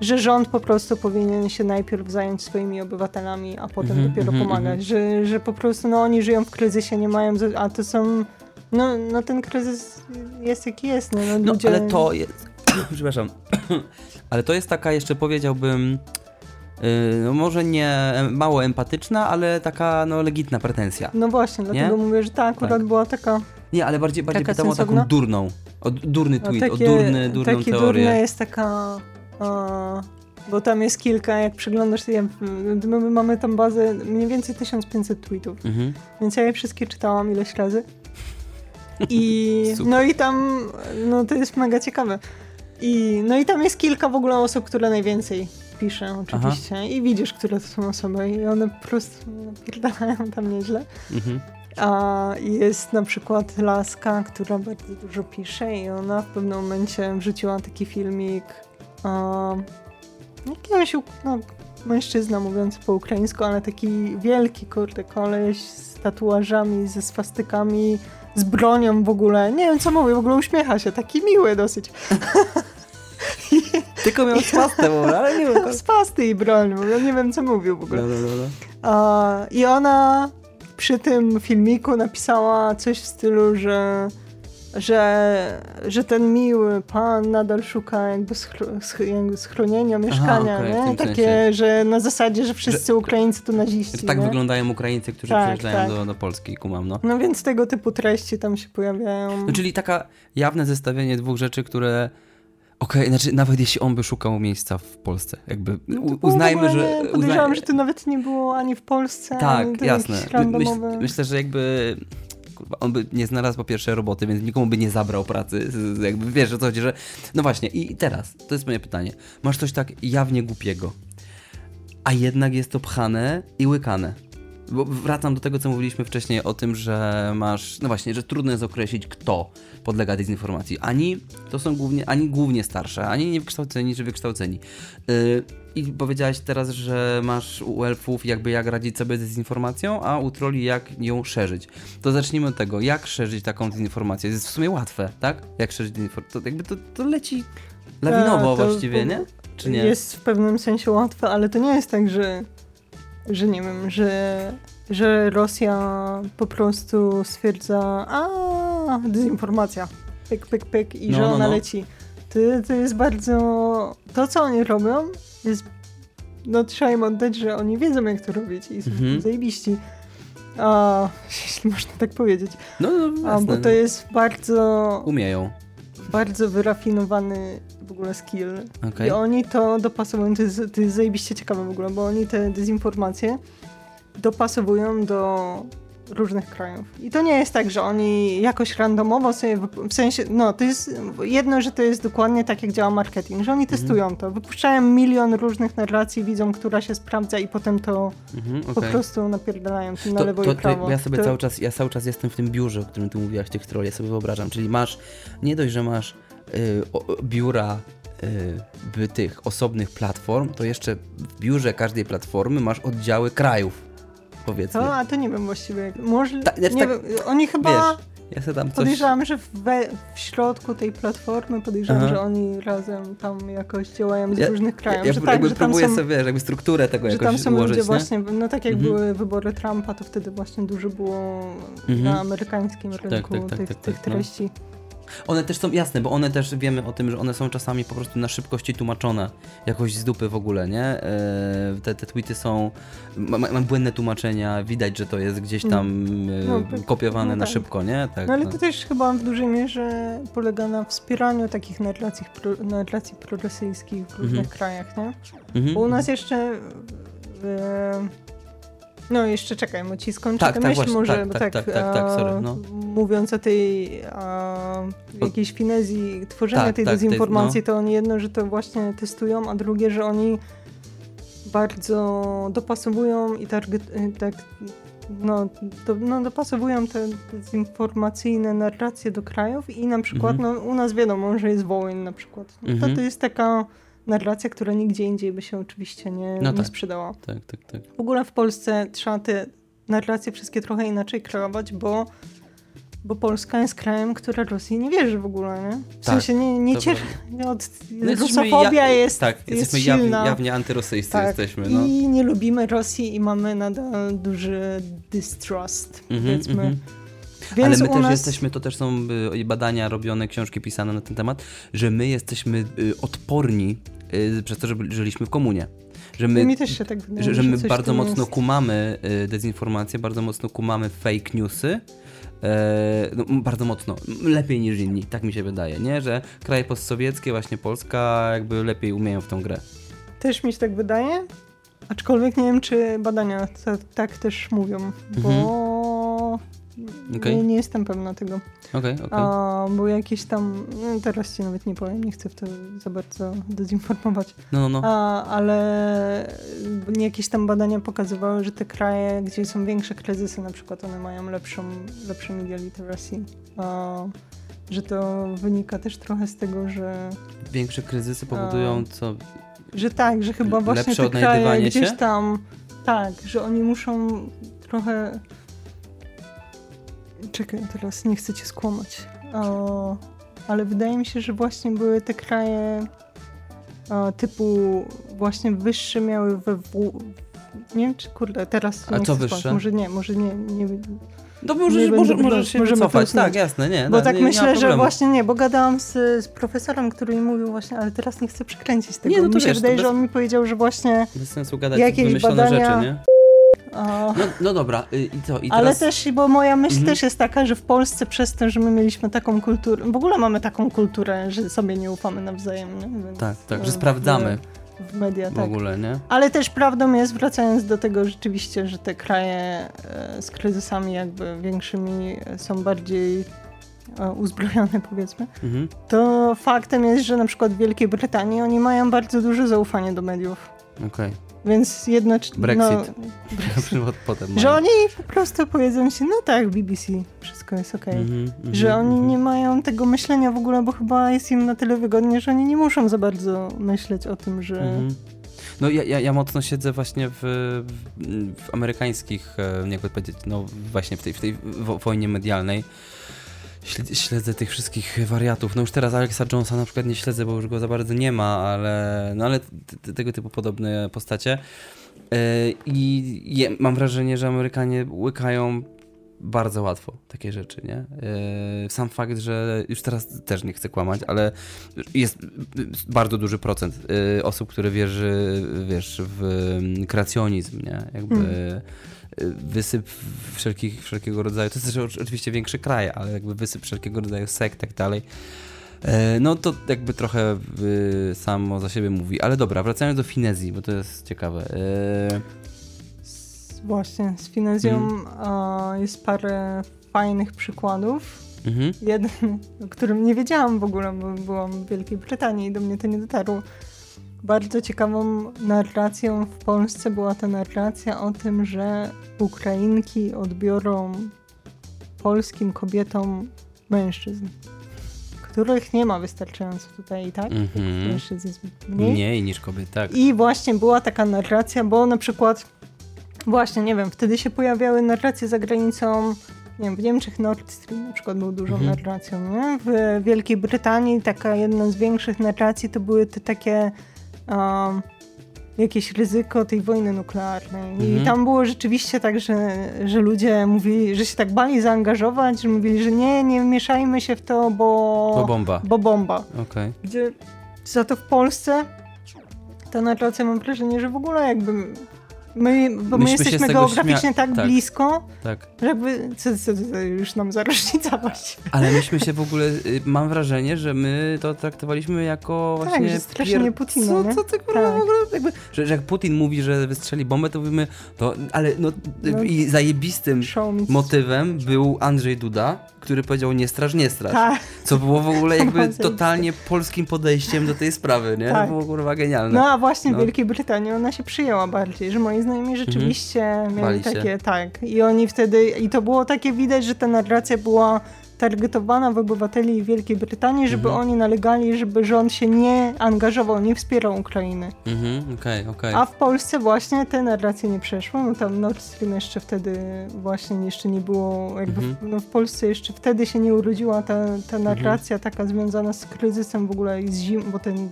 że rząd po prostu powinien się najpierw zająć swoimi obywatelami, a potem Mhm, dopiero mhm, pomagać. Że, że po prostu no, oni żyją w kryzysie, nie mają. A to są. No, no ten kryzys jest jaki jest. No, no, No, ludzie... ale to jest. Przepraszam. ale to jest taka jeszcze powiedziałbym. Yy, No może nie mało empatyczna, ale taka no, legitna pretensja. No właśnie, dlatego mówię, że ta akurat Tak. była taka. Nie, ale bardziej, bardziej pytam o taką durną. O durny No, tweet, o durny, durną taki teorię. durne jest taka. A, bo tam jest kilka, jak przeglądasz, to ja, my my mamy tam bazę mniej więcej 1500 tweetów. Mhm. Więc ja je wszystkie czytałam ileś razy. I Super. no i tam, no to jest mega ciekawe. I no i tam jest kilka w ogóle osób, które najwięcej pisze oczywiście. I widzisz, które to są osoby i one po prostu napierdalają tam nieźle. Mhm. A jest na przykład laska, która bardzo dużo pisze i ona w pewnym momencie wrzuciła taki filmik a, jakiegoś no, mężczyzna mówiący po ukraińsku, ale taki wielki kurde koleś z tatuażami, ze swastykami, z bronią w ogóle. Nie wiem co mówię, w ogóle uśmiecha się, taki miły dosyć. Tylko miał spastę, może, ale nie wiem. Z pasty i broń, ogóle nie wiem co mówił w ogóle. No, no, no, I ona przy tym filmiku napisała coś w stylu, że że, że ten miły pan nadal szuka jakby, schro, jakby schronienia, mieszkania, okay, nie? Takie, sensie. że na zasadzie, że wszyscy że, Ukraińcy to naziści. Tak nie? wyglądają Ukraińcy, którzy tak, przyjeżdżają tak. Do, do Polski, kumam, no. No więc tego typu treści tam się pojawiają. No, czyli taka jawne zestawienie dwóch rzeczy, które Okej, okay, znaczy nawet jeśli on by szukał miejsca w Polsce, jakby no uznajmy, że... Podejrzewam, że to nawet nie było ani w Polsce, tak, ani jasne. Myśl, myślę, że jakby on by nie znalazł po pierwsze roboty, więc nikomu by nie zabrał pracy, jakby wiesz o co chodzi, że... No właśnie, i teraz, to jest moje pytanie. Masz coś tak jawnie głupiego, a jednak jest to pchane i łykane. Bo wracam do tego, co mówiliśmy wcześniej o tym, że masz, no właśnie, że trudno jest określić, kto podlega dezinformacji. Ani to są głównie, ani głównie starsze, ani niewykształceni, czy wykształceni. Yy, I powiedziałaś teraz, że masz u elfów jakby jak radzić sobie z dezinformacją, a u troli jak ją szerzyć. To zacznijmy od tego, jak szerzyć taką dezinformację. Jest w sumie łatwe, tak? Jak szerzyć dezinformację. To jakby to, to leci lawinowo Ta, to właściwie, nie? Czy nie? Jest w pewnym sensie łatwe, ale to nie jest tak, że że nie wiem, że, że Rosja po prostu stwierdza, a dezinformacja, pyk, pyk, pyk i no, że no, ona no. leci. To, to jest bardzo, to co oni robią jest, no trzeba im oddać, że oni wiedzą jak to robić i są mhm. zajebiści. A, jeśli można tak powiedzieć. No, no jasne. A, bo to jest bardzo... Umieją. Bardzo wyrafinowany w ogóle skill. Okay. I oni to dopasowują, to jest, to jest zajebiście ciekawe w ogóle, bo oni te dezinformacje dopasowują do różnych krajów. I to nie jest tak, że oni jakoś randomowo sobie, w sensie, no to jest jedno, że to jest dokładnie tak, jak działa marketing, że oni mhm. testują to, wypuszczają milion różnych narracji, widzą, która się sprawdza i potem to mhm, okay. po prostu napierdalają na lewo to, i prawo. To ja sobie to... cały czas, ja cały czas jestem w tym biurze, o którym ty mówiłaś, tych troli, ja sobie wyobrażam, czyli masz, nie dość, że masz biura y, tych osobnych platform, to jeszcze w biurze każdej platformy masz oddziały krajów powiedzmy. To, a to nie wiem właściwie. Może, Ta, znaczy nie tak, wiem, oni chyba... Wiesz, ja sobie tam coś... Podejrzewam, że w, w środku tej platformy podejrzewam, Aha. że oni razem tam jakoś działają z ja, różnych krajów. Ja, że tak, jakby próbuję są, sobie, jakby strukturę tego jakoś tam są ułożyć, ludzie nie? właśnie, no tak jak mhm. były wybory Trumpa, to wtedy właśnie dużo było mhm. na amerykańskim tak, rynku tak, tak, tych, tak, tych tak, no. treści. No. One też są jasne, bo one też wiemy o tym, że one są czasami po prostu na szybkości tłumaczone jakoś z dupy w ogóle, nie? E, te, te tweety są, mam błędne tłumaczenia, widać, że to jest gdzieś tam mm. no, e, kopiowane no, na tak. szybko, nie? Tak, no ale no. to też chyba w dużej mierze polega na wspieraniu takich narracji, pro, narracji prorosyjskich w różnych mhm. krajach, nie? Mhm. Bo u nas jeszcze no jeszcze czekaj, bo ci skończę tak, tę tak, myśl może, tak, bo tak, tak, tak, tak, tak sorry, no. mówiąc o tej a, jakiejś finezji tworzenia tak, tej tak, dezinformacji, tej, no. to oni jedno, że to właśnie testują, a drugie, że oni bardzo dopasowują i target, y, tak, no, do, no, dopasowują te dezinformacyjne narracje do krajów i na przykład, mhm. no, u nas wiadomo, że jest wojen na przykład. No, mhm. to, to jest taka narracja, która nigdzie indziej by się oczywiście nie, no nie tak. sprzedała. Tak, tak, tak. W ogóle w Polsce trzeba te narracje wszystkie trochę inaczej kreować, bo bo Polska jest krajem, który Rosji nie wierzy w ogóle, nie? W tak, sensie nie, nie cierpi. Od, no rusofobia ja, jest Tak, jest jesteśmy silna. Jawnie, jawnie antyrosyjscy tak, jesteśmy. No. I nie lubimy Rosji i mamy nadal duży distrust, mm -hmm, powiedzmy. Mm -hmm. Więc Ale my też nas... jesteśmy, to też są y, badania robione, książki pisane na ten temat, że my jesteśmy y, odporni przez to, że żyliśmy w komunie. Że my, się tak wydaje, że, że my bardzo mocno jest. kumamy dezinformację, bardzo mocno kumamy fake newsy. E, no, bardzo mocno, lepiej niż inni, tak mi się wydaje, nie? Że kraje postsowieckie, właśnie Polska, jakby lepiej umieją w tą grę. Też mi się tak wydaje, aczkolwiek nie wiem, czy badania tak też mówią, bo mhm. Okay. Nie, nie jestem pewna tego. Okay, okay. bo jakieś tam, no teraz ci nawet nie powiem, nie chcę w to za bardzo dezinformować. No, no, no. A, ale jakieś tam badania pokazywały, że te kraje, gdzie są większe kryzysy, na przykład one mają lepszą, lepszą media literacy. A, że to wynika też trochę z tego, że... Większe kryzysy powodują co? Że tak, że chyba właśnie te kraje gdzieś się? tam... Tak, że oni muszą trochę Czekaj, teraz nie chcę cię skłamać. O, ale wydaje mi się, że właśnie były te kraje o, typu właśnie wyższe miały we w... Nie wiem, czy kurde, teraz A co wyższe? Może nie, może nie, nie No możesz, Nie może, będę- możesz się możemy wycofać, tak, jasne, nie. Bo nie, tak nie, nie myślę, że właśnie nie, bo gadałam z, z profesorem, który mi mówił właśnie, ale teraz nie chcę przekręcić tego. Nie, no to mi się wiesz, to wydaje, bez- że on mi powiedział, że właśnie Bez sensu gadać Jakieś wymyślone badania- rzeczy, nie? No, no dobra, y, i co? I Ale teraz... też, bo moja myśl Mhm. też jest taka, że w Polsce przez to, że my mieliśmy taką kulturę, w ogóle mamy taką kulturę, że sobie nie ufamy nawzajem, nie? Więc, Tak, tak, e, że sprawdzamy W, media, w tak. ogóle, nie? Ale też prawdą jest, wracając do tego rzeczywiście, że te kraje e, z kryzysami jakby większymi e, są bardziej e, uzbrojone, powiedzmy, Mhm. to faktem jest, że na przykład w Wielkiej Brytanii oni mają bardzo duże zaufanie do mediów. Okej. Więc jednocześnie... Brexit. No, Od Potem że oni po prostu powiedzą się, no tak, BBC, wszystko jest okej. Mhm, mhm, Że oni mhm. nie mają tego myślenia w ogóle, bo chyba jest im na tyle wygodnie, że oni nie muszą za bardzo myśleć o tym, że... Mhm. No ja, ja, ja mocno siedzę właśnie w, w, w amerykańskich, e, jakby powiedzieć, no właśnie w tej, w tej wo- wojnie medialnej. Śled- Śledzę tych wszystkich wariatów. No już teraz Alexa Jonesa na przykład nie śledzę, bo już go za bardzo nie ma, ale, no ale tego typu podobne postacie. E, I mam wrażenie, że Amerykanie łykają bardzo łatwo takie rzeczy, nie? E, Sam fakt, że już teraz też nie chcę kłamać, ale jest bardzo duży procent e, osób, które wierzy, wiesz, w mm, kreacjonizm, nie? Jakby Mm. Wysyp wszelkich, wszelkiego rodzaju, to jest też oczy- oczywiście większy kraj, ale jakby wysyp wszelkiego rodzaju sekt i tak dalej. E, No to jakby trochę y, samo za siebie mówi. Ale dobra, wracając do finezji, bo to jest ciekawe. E, Właśnie, z Finezją Mhm. jest parę fajnych przykładów. mhm. Jeden, o którym nie wiedziałam w ogóle, bo byłam w Wielkiej Brytanii i do mnie to nie dotarło. Bardzo ciekawą narracją w Polsce była ta narracja o tym, że Ukrainki odbiorą polskim kobietom mężczyzn, których nie ma wystarczająco tutaj i tak. Mhm. Mężczyzn jest mniej. Mniej niż kobiet, tak. I właśnie była taka narracja, bo na przykład, właśnie, nie wiem, wtedy się pojawiały narracje za granicą, nie wiem, w Niemczech Nord Stream na przykład był dużą Mhm. narracją, nie? W Wielkiej Brytanii taka jedna z większych narracji to były te takie um, jakieś ryzyko tej wojny nuklearnej. Mhm. I tam było rzeczywiście tak, że, że ludzie mówili, że się tak bali zaangażować, że mówili, że nie, nie mieszajmy się w to, bo... To bomba. Bo bomba Okej. gdzie za to w Polsce ta narracja mam wrażenie, że w ogóle jakby my, bo my jesteśmy geograficznie tak, tak. blisko, Tak. że jakby co, co, co już nam za różnica właściwie. Ale myśmy się w ogóle, y, mam wrażenie, że my to traktowaliśmy jako Tak, właśnie... że straszenie Putina, Co, nie? co ty kurwa Tak. w ogóle, jakby, że, że jak Putin mówi, że wystrzeli bombę, to mówimy, to, ale no, No. i zajebistym motywem był Andrzej Duda, który powiedział nie straż, nie straż. Tak, Co było w ogóle jakby totalnie polskim podejściem do tej sprawy, nie? Tak. To było kurwa genialne. no a właśnie No. w Wielkiej Brytanii ona się przyjęła bardziej, że moi znajomi rzeczywiście Bali mieli takie, tak, i oni wtedy, i to było takie widać, że ta narracja była targetowana w obywateli Wielkiej Brytanii, żeby Mhm. oni nalegali, żeby rząd się nie angażował, nie wspierał Ukrainy. Mhm, okej, okej. A w Polsce właśnie te narracje nie przeszły. No tam Nord Stream jeszcze wtedy właśnie jeszcze nie było, jakby w, Mhm. no w Polsce jeszcze wtedy się nie urodziła ta, ta narracja taka związana z kryzysem w ogóle i z zimą, bo ten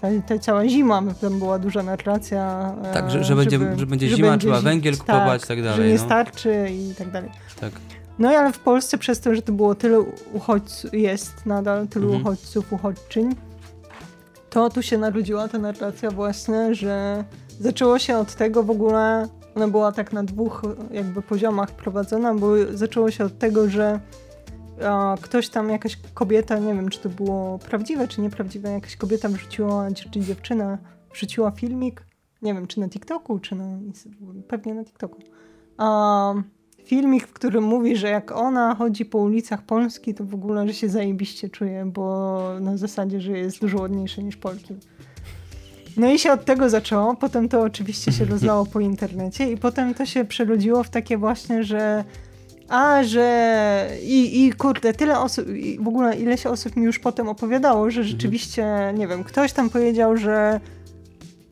ta, ta cała zima, tam była duża narracja. e, Tak, że- że będzie- że będzie zima, trzeba węgiel kupować i tak dalej, Że nie no. starczy i tak dalej. Tak. No ale w Polsce przez to, że to było tyle uchodźców, jest nadal tylu Mhm. uchodźców, uchodźczyń, to tu się narodziła ta narracja właśnie, że zaczęło się od tego w ogóle, ona była tak na dwóch jakby poziomach prowadzona, bo zaczęło się od tego, że a, ktoś tam, jakaś kobieta, nie wiem czy to było prawdziwe czy nieprawdziwe, jakaś kobieta wrzuciła, czy dziewczyna wrzuciła filmik, nie wiem czy na TikToku, czy na, pewnie na TikToku, a, filmik, w którym mówi, że jak ona chodzi po ulicach Polski, to w ogóle, że się zajebiście czuje, bo na zasadzie, że jest dużo ładniejsze niż Polki. No i się od tego zaczęło, potem to oczywiście się rozlało po internecie i potem to się przerodziło w takie właśnie, że a, że i, i kurde, tyle osób, i w ogóle ileś osób mi już potem opowiadało, że rzeczywiście, nie wiem, ktoś tam powiedział, że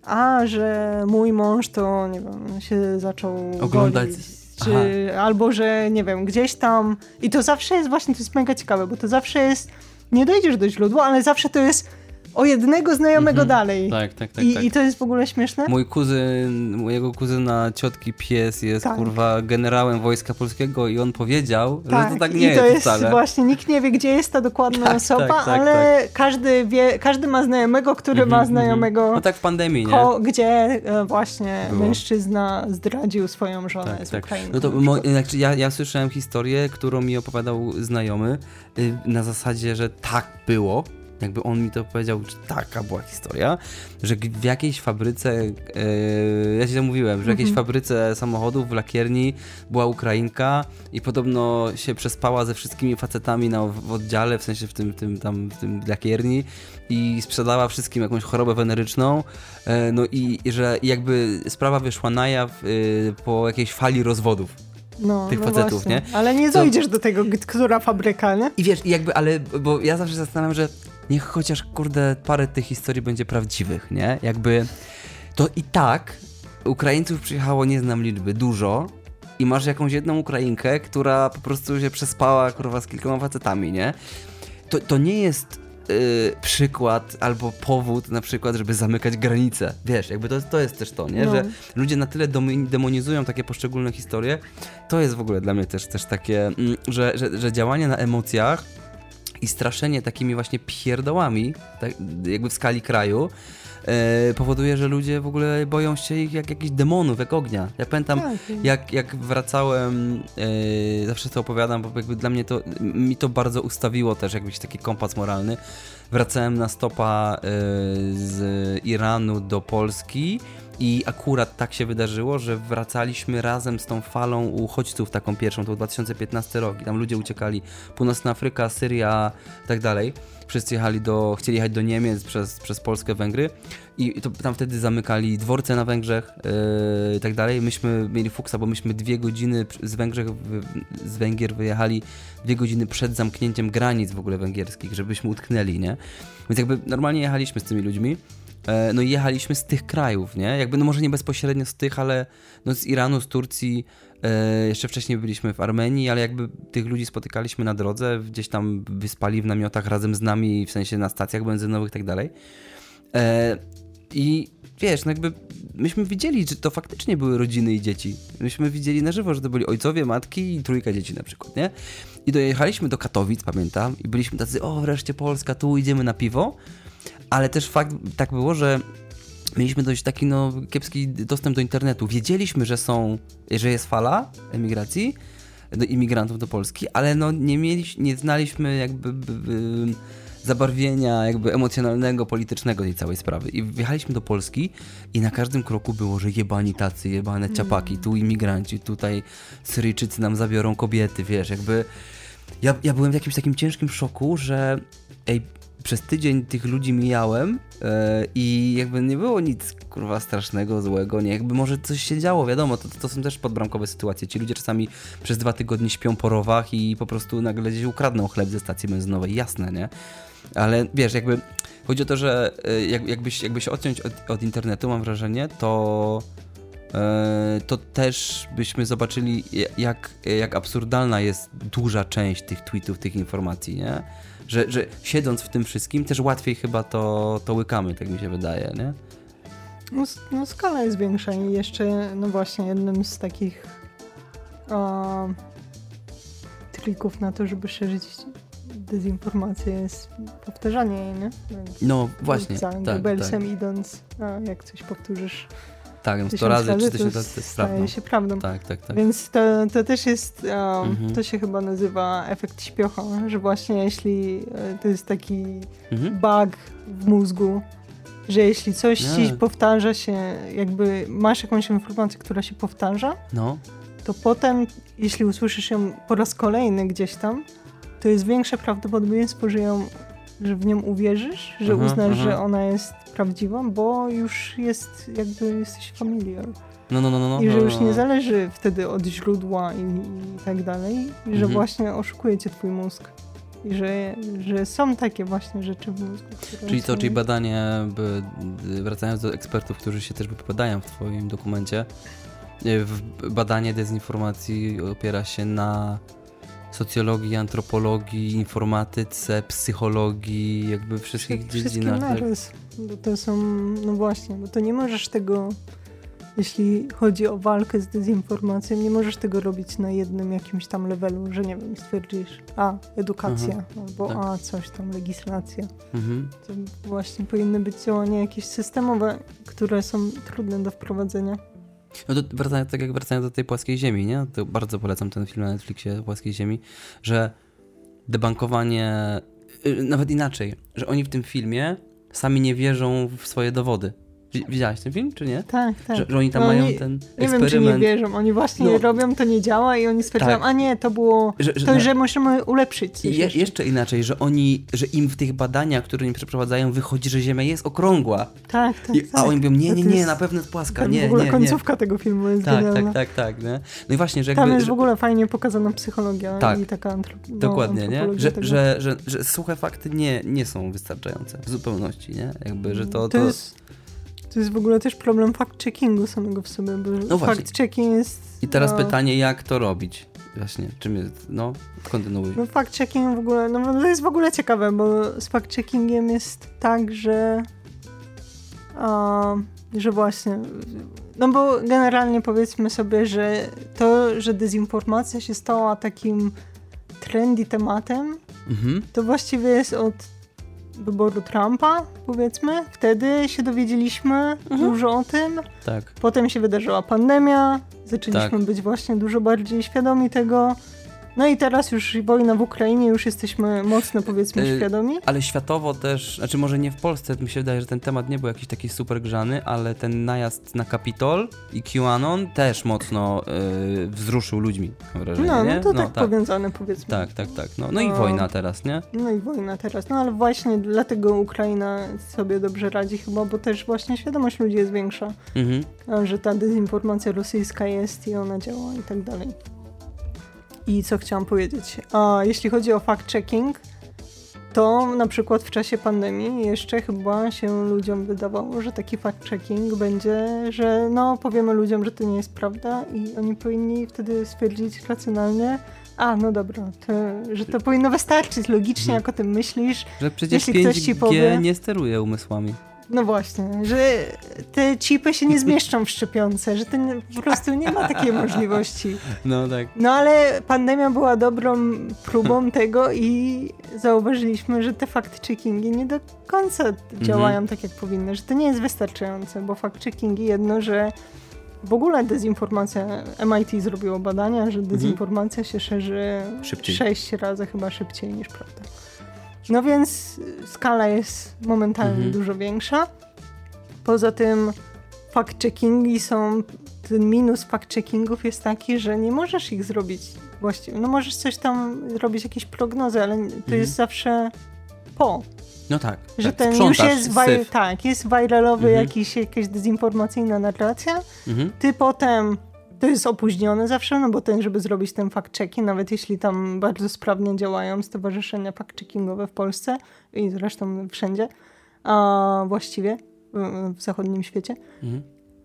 a, że mój mąż to, nie wiem, się zaczął Oglądać. Czy albo, że nie wiem, gdzieś tam. I to zawsze jest właśnie, to jest mega ciekawe, bo to zawsze jest, nie dojdziesz do źródła, ale zawsze to jest o jednego znajomego Mhm. dalej. Tak, tak, tak. I, tak. I to jest w ogóle śmieszne? Mój kuzyn, mojego kuzyna ciotki pies jest Tak. kurwa generałem Wojska Polskiego i on powiedział, że to tak i nie to jest, jest wcale. właśnie, nikt nie wie, gdzie jest ta dokładna Tak, osoba, tak, tak, ale Każdy wie, każdy ma znajomego, który Mhm, ma mhm. znajomego, No tak w pandemii, nie? ko, gdzie e, właśnie Było. mężczyzna zdradził swoją żonę Tak, z tak. Ukrainy. No to mo, znaczy ja, ja słyszałem historię, którą mi opowiadał znajomy y, na zasadzie, że tak było. Jakby on mi to powiedział, że taka była historia, że w jakiejś fabryce, y, ja ci to mówiłem, że w jakiejś Mhm. fabryce samochodów w lakierni była Ukrainka i podobno się przespała ze wszystkimi facetami na, w oddziale, w sensie w tym, tym, tam, w tym lakierni i sprzedała wszystkim jakąś chorobę weneryczną. E, No i i że jakby sprawa wyszła na jaw y, po jakiejś fali rozwodów. no, tych no facetów, właśnie. nie? Ale nie To- dojdziesz do tego, która fabryka, nie? I wiesz, jakby, ale, bo ja zawsze zastanawiam, że niech chociaż, kurde, parę tych historii będzie prawdziwych, nie? Jakby, to i tak Ukraińców przyjechało, nie znam liczby, dużo i masz jakąś jedną Ukrainkę, która po prostu się przespała, kurwa, z kilkoma facetami, nie? To, to nie jest y, przykład albo powód na przykład, żeby zamykać granice. Wiesz, jakby to, to jest też to, nie? No. Że ludzie na tyle demonizują takie poszczególne historie. To jest w ogóle dla mnie też, też takie, mm, że, że, że działanie na emocjach i straszenie takimi właśnie pierdołami, tak, jakby w skali kraju, e, powoduje, że ludzie w ogóle boją się ich jak jakichś demonów, jak ognia. Ja pamiętam, Tak. jak, jak wracałem, e, zawsze to opowiadam, bo jakby dla mnie to, mi to bardzo ustawiło też jakiś taki kompas moralny. Wracałem na stopa e, z Iranu do Polski i akurat tak się wydarzyło, że wracaliśmy razem z tą falą uchodźców, taką pierwszą, to był 2015 rok i tam ludzie uciekali, Północna Afryka, Syria i tak dalej. Wszyscy jechali do, chcieli jechać do Niemiec przez, przez Polskę, Węgry i to tam wtedy zamykali dworce na Węgrzech yy, i tak dalej. Myśmy mieli fuksa, bo myśmy dwie godziny z Węgrzech, z Węgier wyjechali dwie godziny przed zamknięciem granic w ogóle węgierskich, żebyśmy utknęli, nie? Więc jakby normalnie jechaliśmy z tymi ludźmi. E, No jechaliśmy z tych krajów, nie? Jakby, no może nie bezpośrednio z tych, ale no z Iranu, z Turcji, e, jeszcze wcześniej byliśmy w Armenii, ale jakby tych ludzi spotykaliśmy na drodze, gdzieś tam wyspali w namiotach razem z nami, w sensie na stacjach benzynowych i tak dalej. E, I wiesz, no jakby myśmy widzieli, że to faktycznie były rodziny i dzieci. Myśmy widzieli na żywo, że to byli ojcowie, matki i trójka dzieci na przykład, nie? I dojechaliśmy do Katowic, pamiętam, i byliśmy tacy, o wreszcie Polska, tu idziemy na piwo. Ale też fakt tak było, że mieliśmy dość taki no, kiepski dostęp do internetu. Wiedzieliśmy, że są, że jest fala emigracji, do imigrantów do Polski, ale no nie mieliśmy, nie znaliśmy jakby b, b, zabarwienia jakby emocjonalnego, politycznego tej całej sprawy. I wjechaliśmy do Polski i na każdym kroku było, że jebani tacy, jebane ciapaki, tu imigranci, tutaj Syryjczycy nam zabiorą kobiety, wiesz, jakby ja, ja byłem w jakimś takim ciężkim szoku, że ej, przez tydzień tych ludzi mijałem e, i jakby nie było nic kurwa strasznego, złego, nie, jakby może coś się działo, wiadomo, to, to są też podbramkowe sytuacje. Ci ludzie czasami przez dwa tygodnie śpią po rowach i po prostu nagle gdzieś ukradną chleb ze stacji benzynowej, jasne, nie? Ale wiesz, jakby chodzi o to, że e, jak, jakbyś, jakby się odciąć od, od internetu, mam wrażenie, to e, to też byśmy zobaczyli, jak, jak absurdalna jest duża część tych tweetów, tych informacji, nie? Że, że siedząc w tym wszystkim, też łatwiej chyba to, to łykamy, tak mi się wydaje, nie? No, no skala jest większa i jeszcze, no właśnie, jednym z takich o, trików na to, żeby szerzyć dezinformację jest powtarzanie jej, nie? Więc No właśnie, Za tak, tak. idąc, a jak coś powtórzysz Tak, ją 100 tysiąc razy, razy, czy to tysiąc razy to jest staje prawdą. się prawdą. Tak, tak, tak. Więc to, to też jest, um, Mhm. to się chyba nazywa efekt śpiocha, że właśnie jeśli e, to jest taki Mhm. bug w mózgu, że jeśli coś Nie. ci powtarza się, jakby masz jakąś informację, która się powtarza, No, to potem, jeśli usłyszysz ją po raz kolejny gdzieś tam, to jest większe prawdopodobieństwo, że, ją, że w nią uwierzysz, że Aha, uznasz, aha. że ona jest prawdziwa, bo już jest, jakby jesteś familiar. no, no, no, no. no I że już no, nie no. zależy wtedy od źródła i, i tak dalej, i że Mhm. właśnie oszukuje cię twój mózg. I że, że są takie właśnie rzeczy w mózgu, Czyli są... czyli badanie, wracając do ekspertów, którzy się też wypowiadają w Twoim dokumencie, e, badanie dezinformacji opiera się na socjologii, antropologii, informatyce, psychologii, jakby wszystkich Wszystkim dziedzinach. Tak? naraz. Bo to są, no właśnie, bo to nie możesz tego, jeśli chodzi o walkę z dezinformacją, nie możesz tego robić na jednym jakimś tam levelu, że nie wiem, stwierdzisz, a, edukacja, albo tak. a, coś tam, legislacja. Mhm. To właśnie powinny być działania jakieś systemowe, które są trudne do wprowadzenia. No to wracając, tak jak wracając do tej płaskiej ziemi, nie? To bardzo polecam ten film na Netflixie Płaskiej ziemi, że debankowanie, y, nawet inaczej, że oni w tym filmie sami nie wierzą w swoje dowody. Wi- Widziałaś ten film, czy nie? Tak, tak. Że, że oni tam No mają oni- ten nie wiem, czy nie eksperyment. wierzą. Oni właśnie No. robią, to nie działa i oni stwierdzają, Tak. a nie, to było, że, że, to, że musimy ulepszyć je, jeszcze. inaczej, że oni, że im w tych badaniach, które oni przeprowadzają, wychodzi, że Ziemia jest okrągła. Tak, tak, I, tak. a oni mówią, nie, nie, nie, jest- na pewno jest płaska, Tam nie, w ogóle nie, nie. końcówka tego filmu jest Tak, genialna. tak, tak, tak, nie? No i właśnie, że Tam jakby, jest że, w ogóle fajnie pokazana psychologia Tak. i taka antrop... no, Dokładnie, nie? antropologia Że, że, że, że suche fakty nie, nie są wystarczające w zupełności, nie? Jakby, że to... to, to... Jest, to jest w ogóle też problem fact-checkingu samego w sobie, bo No fact-checking jest... I teraz no, pytanie, jak to robić? Właśnie, czym jest... No, kontynuuj. No fact-checking w ogóle, no bo to jest w ogóle ciekawe, bo z fact-checkingiem jest tak, że... A, że właśnie... No bo generalnie powiedzmy sobie, że to, że dezinformacja się stała takim trendy tematem, Mhm, to właściwie jest od wyboru Trumpa, powiedzmy. Wtedy się dowiedzieliśmy dużo o tym. tak. Potem się wydarzyła pandemia, zaczęliśmy Tak. być właśnie dużo bardziej świadomi tego. No i teraz już wojna w Ukrainie, już jesteśmy mocno powiedzmy Y, świadomi. Ale światowo też, znaczy może nie w Polsce, mi się wydaje, że ten temat nie był jakiś taki super grzany, ale ten najazd na Kapitol i QAnon też mocno y, wzruszył ludźmi, mam wrażenie, No, nie? no to tak, powiązane powiedzmy. Tak, tak, tak. No, no i O. wojna teraz, nie? No i wojna teraz. No ale właśnie dlatego Ukraina sobie dobrze radzi chyba, bo też właśnie świadomość ludzi jest większa. Mhm. że ta dezinformacja rosyjska jest i ona działa i tak dalej. I co chciałam powiedzieć? A, jeśli chodzi o fact-checking, to na przykład w czasie pandemii jeszcze chyba się ludziom wydawało, że taki fact-checking będzie, że no powiemy ludziom, że to nie jest prawda i oni powinni wtedy stwierdzić racjonalnie, a no dobra, to, że to powinno wystarczyć logicznie, Mhm. jak o tym myślisz, Że przecież Jeśli ktoś 5G ci powie- nie steruje umysłami. No właśnie, że te chipy się nie zmieszczą w szczepionce, że to nie, po prostu nie ma takiej możliwości. No tak. No ale pandemia była dobrą próbą tego i zauważyliśmy, że te fact-checkingi nie do końca działają tak, jak powinny, że to nie jest wystarczające, bo fact-checkingi jedno, że w ogóle dezinformacja, MIT zrobiło badania, że dezinformacja się szerzy Szybciej. sześć razy chyba szybciej niż prawda. No więc skala jest momentalnie Mhm. dużo większa. Poza tym fact-checkingi są, ten minus fact-checkingów jest taki, że nie możesz ich zrobić właściwie. No możesz coś tam robić, jakieś prognozy, ale to Mhm. jest zawsze po. No tak. Że tak. ten już jest, syf. tak, jest viralowy Mhm. jakiś, jakaś dezinformacyjna narracja, Mhm. ty potem to jest opóźnione zawsze, no bo ten, żeby zrobić ten fact-checking, nawet jeśli tam bardzo sprawnie działają stowarzyszenia fact-checkingowe w Polsce i zresztą wszędzie, a właściwie w- w zachodnim świecie. Mhm.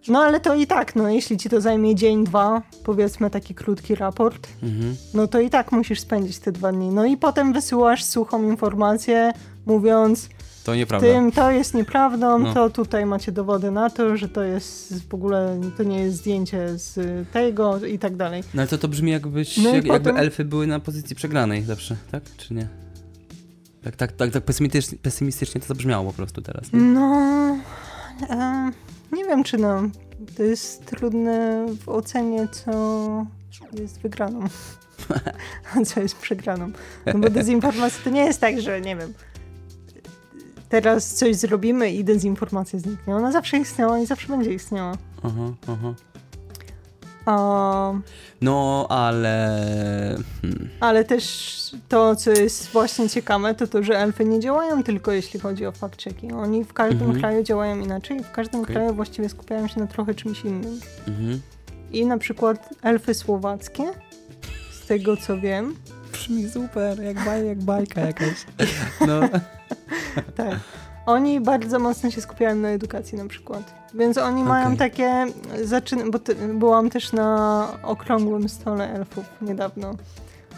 No ale to i tak, no jeśli ci to zajmie dzień, dwa, powiedzmy taki krótki raport, Mhm. no to i tak musisz spędzić te dwa dni. No i potem wysyłasz suchą informację, mówiąc, To nieprawda. tym to jest nieprawdą, No. to tutaj macie dowody na to, że to jest w ogóle, to nie jest zdjęcie z tego i tak dalej. No ale to to brzmi jakbyś, No jak, jakby potem- elfy były na pozycji przegranej zawsze, tak? Czy nie? Tak, tak, tak, tak pesymistycznie, pesymistycznie to zabrzmiało po prostu teraz. Nie? No, e, nie wiem czy no, to jest trudne w ocenie, co jest wygraną, a co jest przegraną. No bo dezinformacja to nie jest tak, że nie wiem, teraz coś zrobimy i dezinformacja zniknie. Ona zawsze istniała i zawsze będzie istniała. Aha, aha. No, ale... Hmm. Ale też to, co jest właśnie ciekawe, to to, że elfy nie działają tylko jeśli chodzi o fact-checking. Oni w każdym Mhm. kraju działają inaczej i w każdym Okej. kraju właściwie skupiają się na trochę czymś innym. Mhm. I na przykład elfy słowackie, z tego co wiem, Brzmi super, jak, baj, jak bajka jakaś. No. tak, oni bardzo mocno się skupiają na edukacji na przykład. Więc oni mają Okej. takie, zaczyn- bo ty, byłam też na okrągłym stole elfów niedawno.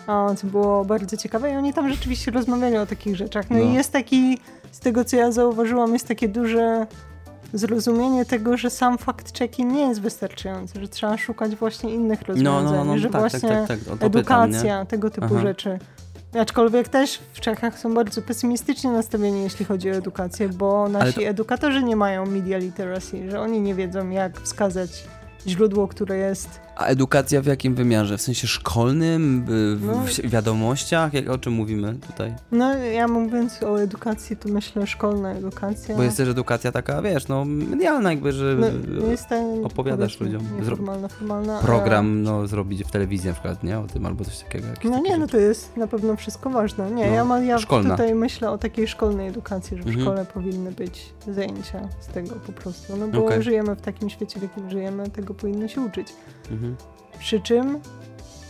a, co było bardzo ciekawe i oni tam rzeczywiście rozmawiali o takich rzeczach. No, No. i jest taki, z tego co ja zauważyłam, jest takie duże zrozumienie tego, że sam fact-checking nie jest wystarczający, że trzeba szukać właśnie innych No, rozwiązań, no, no, no że tak, tak, właśnie tak, tak, edukacja, tego typu Aha. rzeczy. Aczkolwiek też w Czechach są bardzo pesymistycznie nastawieni, jeśli chodzi o edukację, bo nasi to- edukatorzy nie mają media literacy, że oni nie wiedzą, jak wskazać źródło, które jest. A edukacja w jakim wymiarze? W sensie szkolnym, w, No. w wiadomościach? Jak, o czym mówimy tutaj? No, ja mówiąc o edukacji, to myślę szkolna edukacja. Bo jest też edukacja taka, wiesz, no medialna jakby, że no, jest ten, opowiadasz ludziom. Formalna. a- program no, zrobić w telewizji na przykład, nie? O tym albo coś takiego. No nie, no to jest na pewno wszystko ważne. Nie, No, ja, ma, ja szkolna. tutaj myślę o takiej szkolnej edukacji, że w Mhm. szkole powinny być zajęcia z tego po prostu. No bo Okej. żyjemy w takim świecie, w jakim żyjemy, tego powinno się uczyć. Mhm. Przy czym,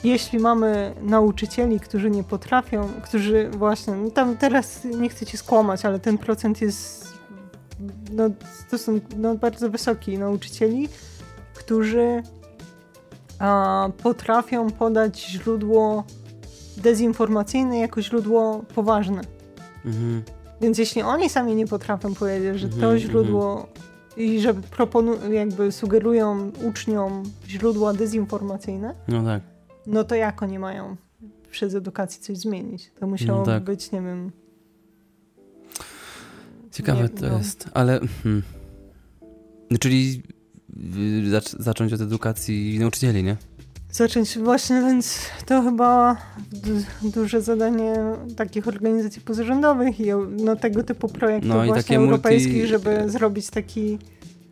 jeśli mamy nauczycieli, którzy nie potrafią, którzy właśnie, no tam teraz nie chcę ci skłamać, ale ten procent jest no, stosun- no, bardzo wysoki nauczycieli, którzy a, potrafią podać źródło dezinformacyjne jako źródło poważne. Mhm. Więc jeśli oni sami nie potrafią powiedzieć, że Mhm, to źródło i że proponu- jakby sugerują uczniom źródła dezinformacyjne, No tak. no to jak oni mają przez edukację coś zmienić? To musiało tak. być, nie wiem. Ciekawe Nie, to no. jest, ale... Hmm. No, czyli y, zac- zacząć od edukacji nauczycieli, nie? Zacząć właśnie, więc to chyba du- duże zadanie takich organizacji pozarządowych i no, tego typu projektów No właśnie takie multi- europejskich, żeby zrobić taki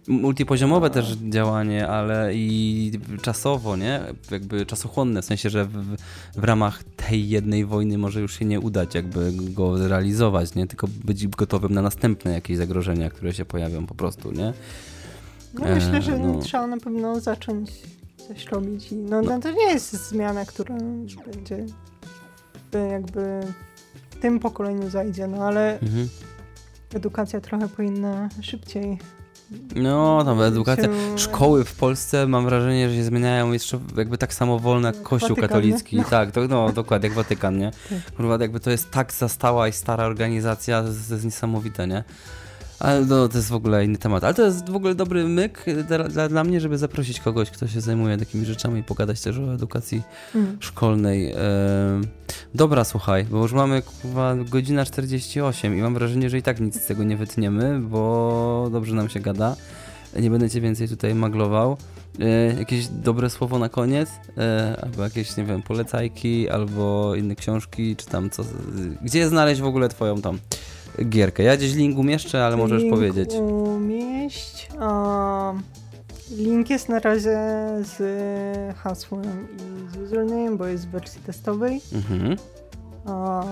Multipoziomowe też działanie, ale i czasowo, nie? Jakby czasochłonne, w sensie, że w, w ramach tej jednej wojny może już się nie udać jakby go zrealizować, nie? Tylko być gotowym na następne jakieś zagrożenia, które się pojawią po prostu, nie? No E, myślę, że no. trzeba na pewno zacząć coś robić. I no, no. to nie jest zmiana, która będzie by jakby w tym pokoleniu zajdzie, no ale Mhm. edukacja trochę powinna szybciej. No, tam edukacja. się- Szkoły w Polsce mam wrażenie, że się zmieniają jeszcze jakby tak samo wolne jak Kościół Watykan, katolicki. nie? Tak, to, no dokładnie, jak Watykan, nie? Tak. Kurwa, jakby to jest tak zastała i stara organizacja, to jest, to jest niesamowite, nie? Ale no, to jest w ogóle inny temat. Ale to jest w ogóle dobry myk dla, dla, dla mnie, żeby zaprosić kogoś, kto się zajmuje takimi rzeczami i pogadać też o edukacji Mm. szkolnej. Em, dobra, słuchaj, bo już mamy kurwa godzina 48 i mam wrażenie, że i tak nic z tego nie wytniemy, bo dobrze nam się gada. Nie będę cię więcej tutaj maglował. E, jakieś dobre słowo na koniec? E, albo jakieś, nie wiem, polecajki, albo inne książki, czy tam co. Gdzie znaleźć w ogóle twoją tam gierkę? Ja gdzieś link umieszczę, ale możesz Link powiedzieć. Umieść. A, link jest na razie z hasłem i z username, bo jest w wersji testowej. Mhm. A,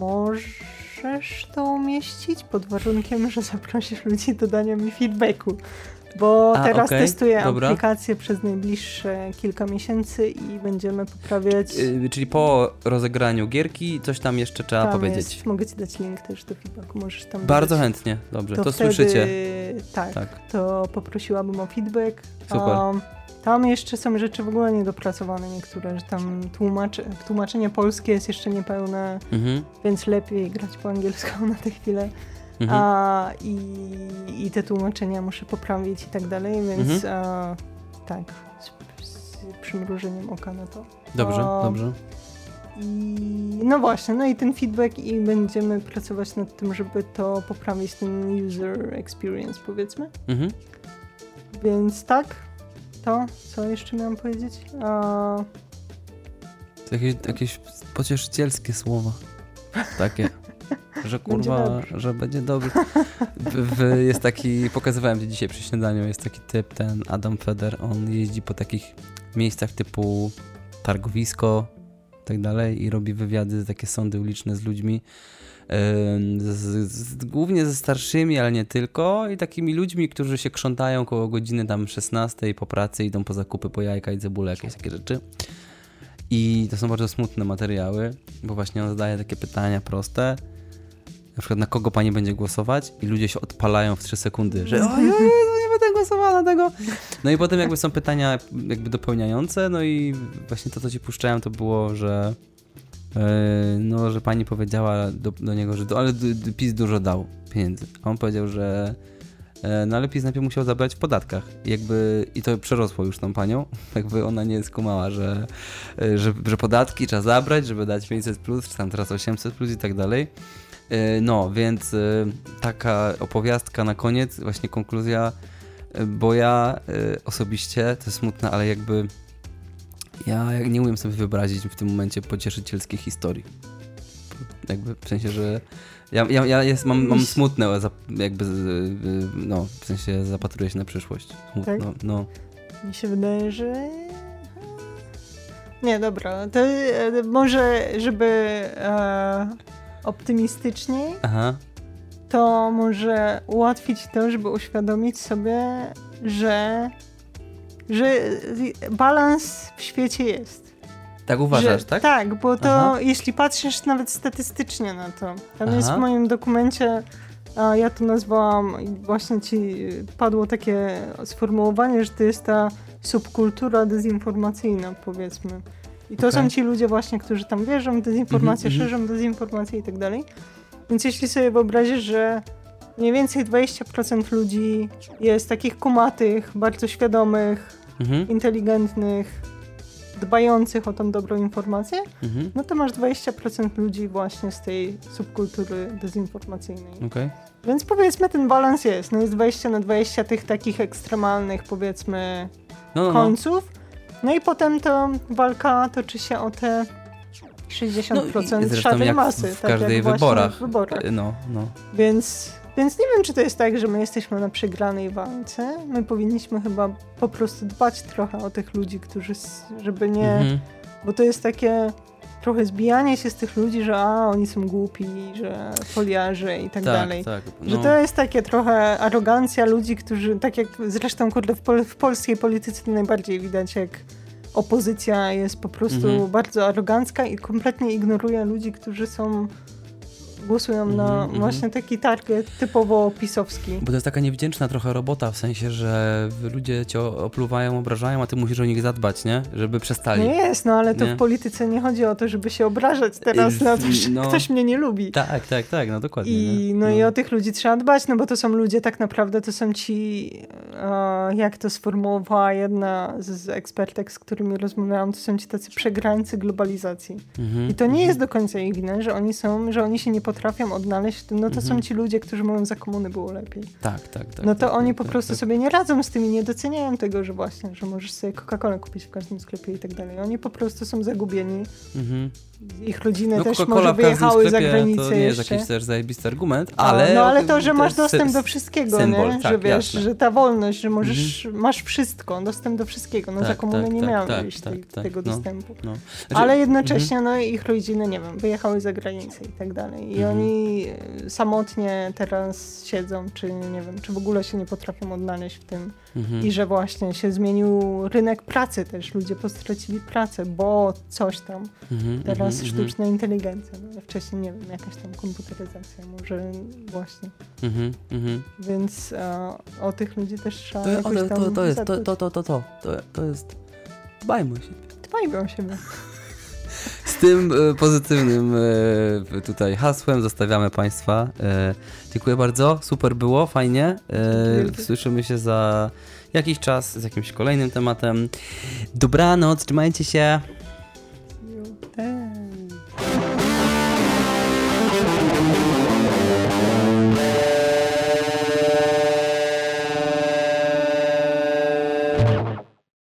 możesz to umieścić pod warunkiem, że zaprosisz ludzi do dania mi feedbacku. Bo A, teraz okej, testuję dobra. aplikację przez najbliższe kilka miesięcy i będziemy poprawiać. Y, czyli po rozegraniu gierki coś tam jeszcze trzeba Tam powiedzieć. Jest, mogę ci dać link też do feedbacku, możesz tam Bardzo dodać. chętnie, dobrze, to, wtedy, słyszycie. Tak, Tak. to poprosiłabym o feedback. Super. Um, tam jeszcze są rzeczy w ogóle niedopracowane niektóre, że tam tłumacze, tłumaczenie polskie jest jeszcze niepełne, Mhm. więc lepiej grać po angielsku na tę chwilę. Mhm. A, i, I te tłumaczenia muszę poprawić i tak dalej, więc Mhm. a, tak, z, z przymrużeniem oka na to. Dobrze, a- dobrze. I no właśnie, no i ten feedback i będziemy pracować nad tym, żeby to poprawić ten user experience powiedzmy. Mhm. Więc tak, to co jeszcze miałam powiedzieć? A, jakieś, jakieś pocieszycielskie słowa. Takie. Że Będzie kurwa, dobrze. że będzie. W, w, jest taki, pokazywałem ci dzisiaj przy śniadaniu, jest taki typ, ten Adam Feder, on jeździ po takich miejscach typu targowisko i tak dalej i robi wywiady, takie sądy uliczne z ludźmi. Z, z, głównie ze starszymi, ale nie tylko, i takimi ludźmi, którzy się krzątają koło godziny tam 16 po pracy, idą po zakupy, po jajka i cebulę, jakieś takie rzeczy. I to są bardzo smutne materiały, bo właśnie on zadaje takie pytania proste. Na przykład na kogo pani będzie głosować i ludzie się odpalają w 3 sekundy, że oj, oj, oj, nie będę głosowała na tego. No i potem jakby są pytania jakby dopełniające, no i właśnie to, co ci puszczałem, to było, że no, że pani powiedziała do, do niego, że do, ale PiS dużo dał pieniędzy. A on powiedział, że E, no ale PiS najpierw musiał zabrać w podatkach. Jakby, I to przerosło już tą panią. Jakby ona nie skumała, że, e, że, że podatki trzeba zabrać, żeby dać 500 plus, czy tam teraz 800 plus i tak dalej. E, no, więc taka opowiastka na koniec, właśnie konkluzja, bo ja osobiście, to jest smutne, ale jakby ja nie umiem sobie wyobrazić w tym momencie pocieszycielskiej historii. Jakby w sensie, że ja, ja, ja jest, mam, mam smutne, jakby, no, w sensie zapatruję się na przyszłość. Smutno, tak? no. Mi się wydaje, że... Nie, dobra, to e, może, żeby e, optymistyczniej, Aha. to może ułatwić to, żeby uświadomić sobie, że, że balans w świecie jest. Tak uważasz, że, tak? Tak, bo to Aha. jeśli patrzysz nawet statystycznie na to, tam Aha. jest w moim dokumencie, a ja to nazwałam, właśnie ci padło takie sformułowanie, że to jest ta subkultura dezinformacyjna, powiedzmy. I to okay. są ci ludzie właśnie, którzy tam wierzą w dezinformację, mm -hmm, szerzą dezinformację i tak dalej. Więc jeśli sobie wyobrazisz, że mniej więcej 20% ludzi jest takich kumatych, bardzo świadomych, -hmm. inteligentnych, dbających o tą dobrą informację, mhm. no to masz 20% ludzi właśnie z tej subkultury dezinformacyjnej. Okay. Więc powiedzmy ten balans jest. No jest 20 na 20 tych takich ekstremalnych powiedzmy no, no, no. końców. No i potem to walka toczy się o te 60% no, szatej masy. W, w tak każdej wyborach. W wyborach. No, no. Więc więc nie wiem, czy to jest tak, że my jesteśmy na przegranej walce. My powinniśmy chyba po prostu dbać trochę o tych ludzi, którzy, żeby nie. Mhm. Bo to jest takie trochę zbijanie się z tych ludzi, że a, oni są głupi, że foliarze i tak, tak dalej. Tak, no. Że to jest takie trochę arogancja ludzi, którzy, tak jak zresztą kurde, w, pol w polskiej polityce najbardziej widać, jak opozycja jest po prostu mhm. bardzo arogancka i kompletnie ignoruje ludzi, którzy są głosują na mm właśnie taki target typowo pisowski. Bo to jest taka niewdzięczna trochę robota, w sensie, że ludzie cię opluwają, obrażają, a ty musisz o nich zadbać, nie? Żeby przestali. Nie jest, no ale to nie? w polityce nie chodzi o to, żeby się obrażać teraz na to, że no, ktoś mnie nie lubi. Tak, tak, tak, no dokładnie. I, no, no, i o tych ludzi trzeba dbać, no bo to są ludzie tak naprawdę, to są ci, jak to sformułowała jedna z, ekspertek, z którymi rozmawiałam, to są ci tacy przegrańcy globalizacji. Mm -hmm, I to nie -hmm. jest do końca ich wina, że oni są, że oni się nie potrafią potrafią odnaleźć w tym, no to mhm. są ci ludzie, którzy mówią, za komuny było lepiej. Tak, tak, tak. No to tak, oni tak, po tak, prostu tak. sobie nie radzą z tym i nie doceniają tego, że właśnie, że możesz sobie Coca-Colę kupić w każdym sklepie i tak dalej. Oni po prostu są zagubieni. Mhm. Ich rodziny no, też może wyjechały za granicę To nie jest jeszcze. jakiś też zajebisty argument, ale... No ale to, że masz dostęp do wszystkiego, symbol, nie? Tak, że wiesz, jasne. że ta wolność, że możesz, mhm. masz wszystko, dostęp do wszystkiego. No tak, za komuny tak, nie tak, miałeś tak, tak, tego no, dostępu. No. Znaczy, ale jednocześnie, mhm. no ich rodziny, nie wiem, wyjechały za granicę i tak dalej. I mhm. oni samotnie teraz siedzą, czy nie wiem, czy w ogóle się nie potrafią odnaleźć w tym. Mhm. I że właśnie się zmienił rynek pracy też. Ludzie postracili pracę, bo coś tam. Mhm, teraz mhm, sztuczna mhm. inteligencja. No, wcześniej, nie wiem, jakaś tam komputeryzacja, może właśnie. Mhm. Więc a, o tych ludzi też trzeba to, jakoś tam to, to, jest, to, to, to, to, to, to jest... Dbajmy o siebie. Dbajmy o siebie. Z tym e, pozytywnym e, tutaj hasłem zostawiamy Państwa. E, dziękuję bardzo, super było, fajnie. Słyszymy się za jakiś czas z jakimś kolejnym tematem. Dobranoc, trzymajcie się.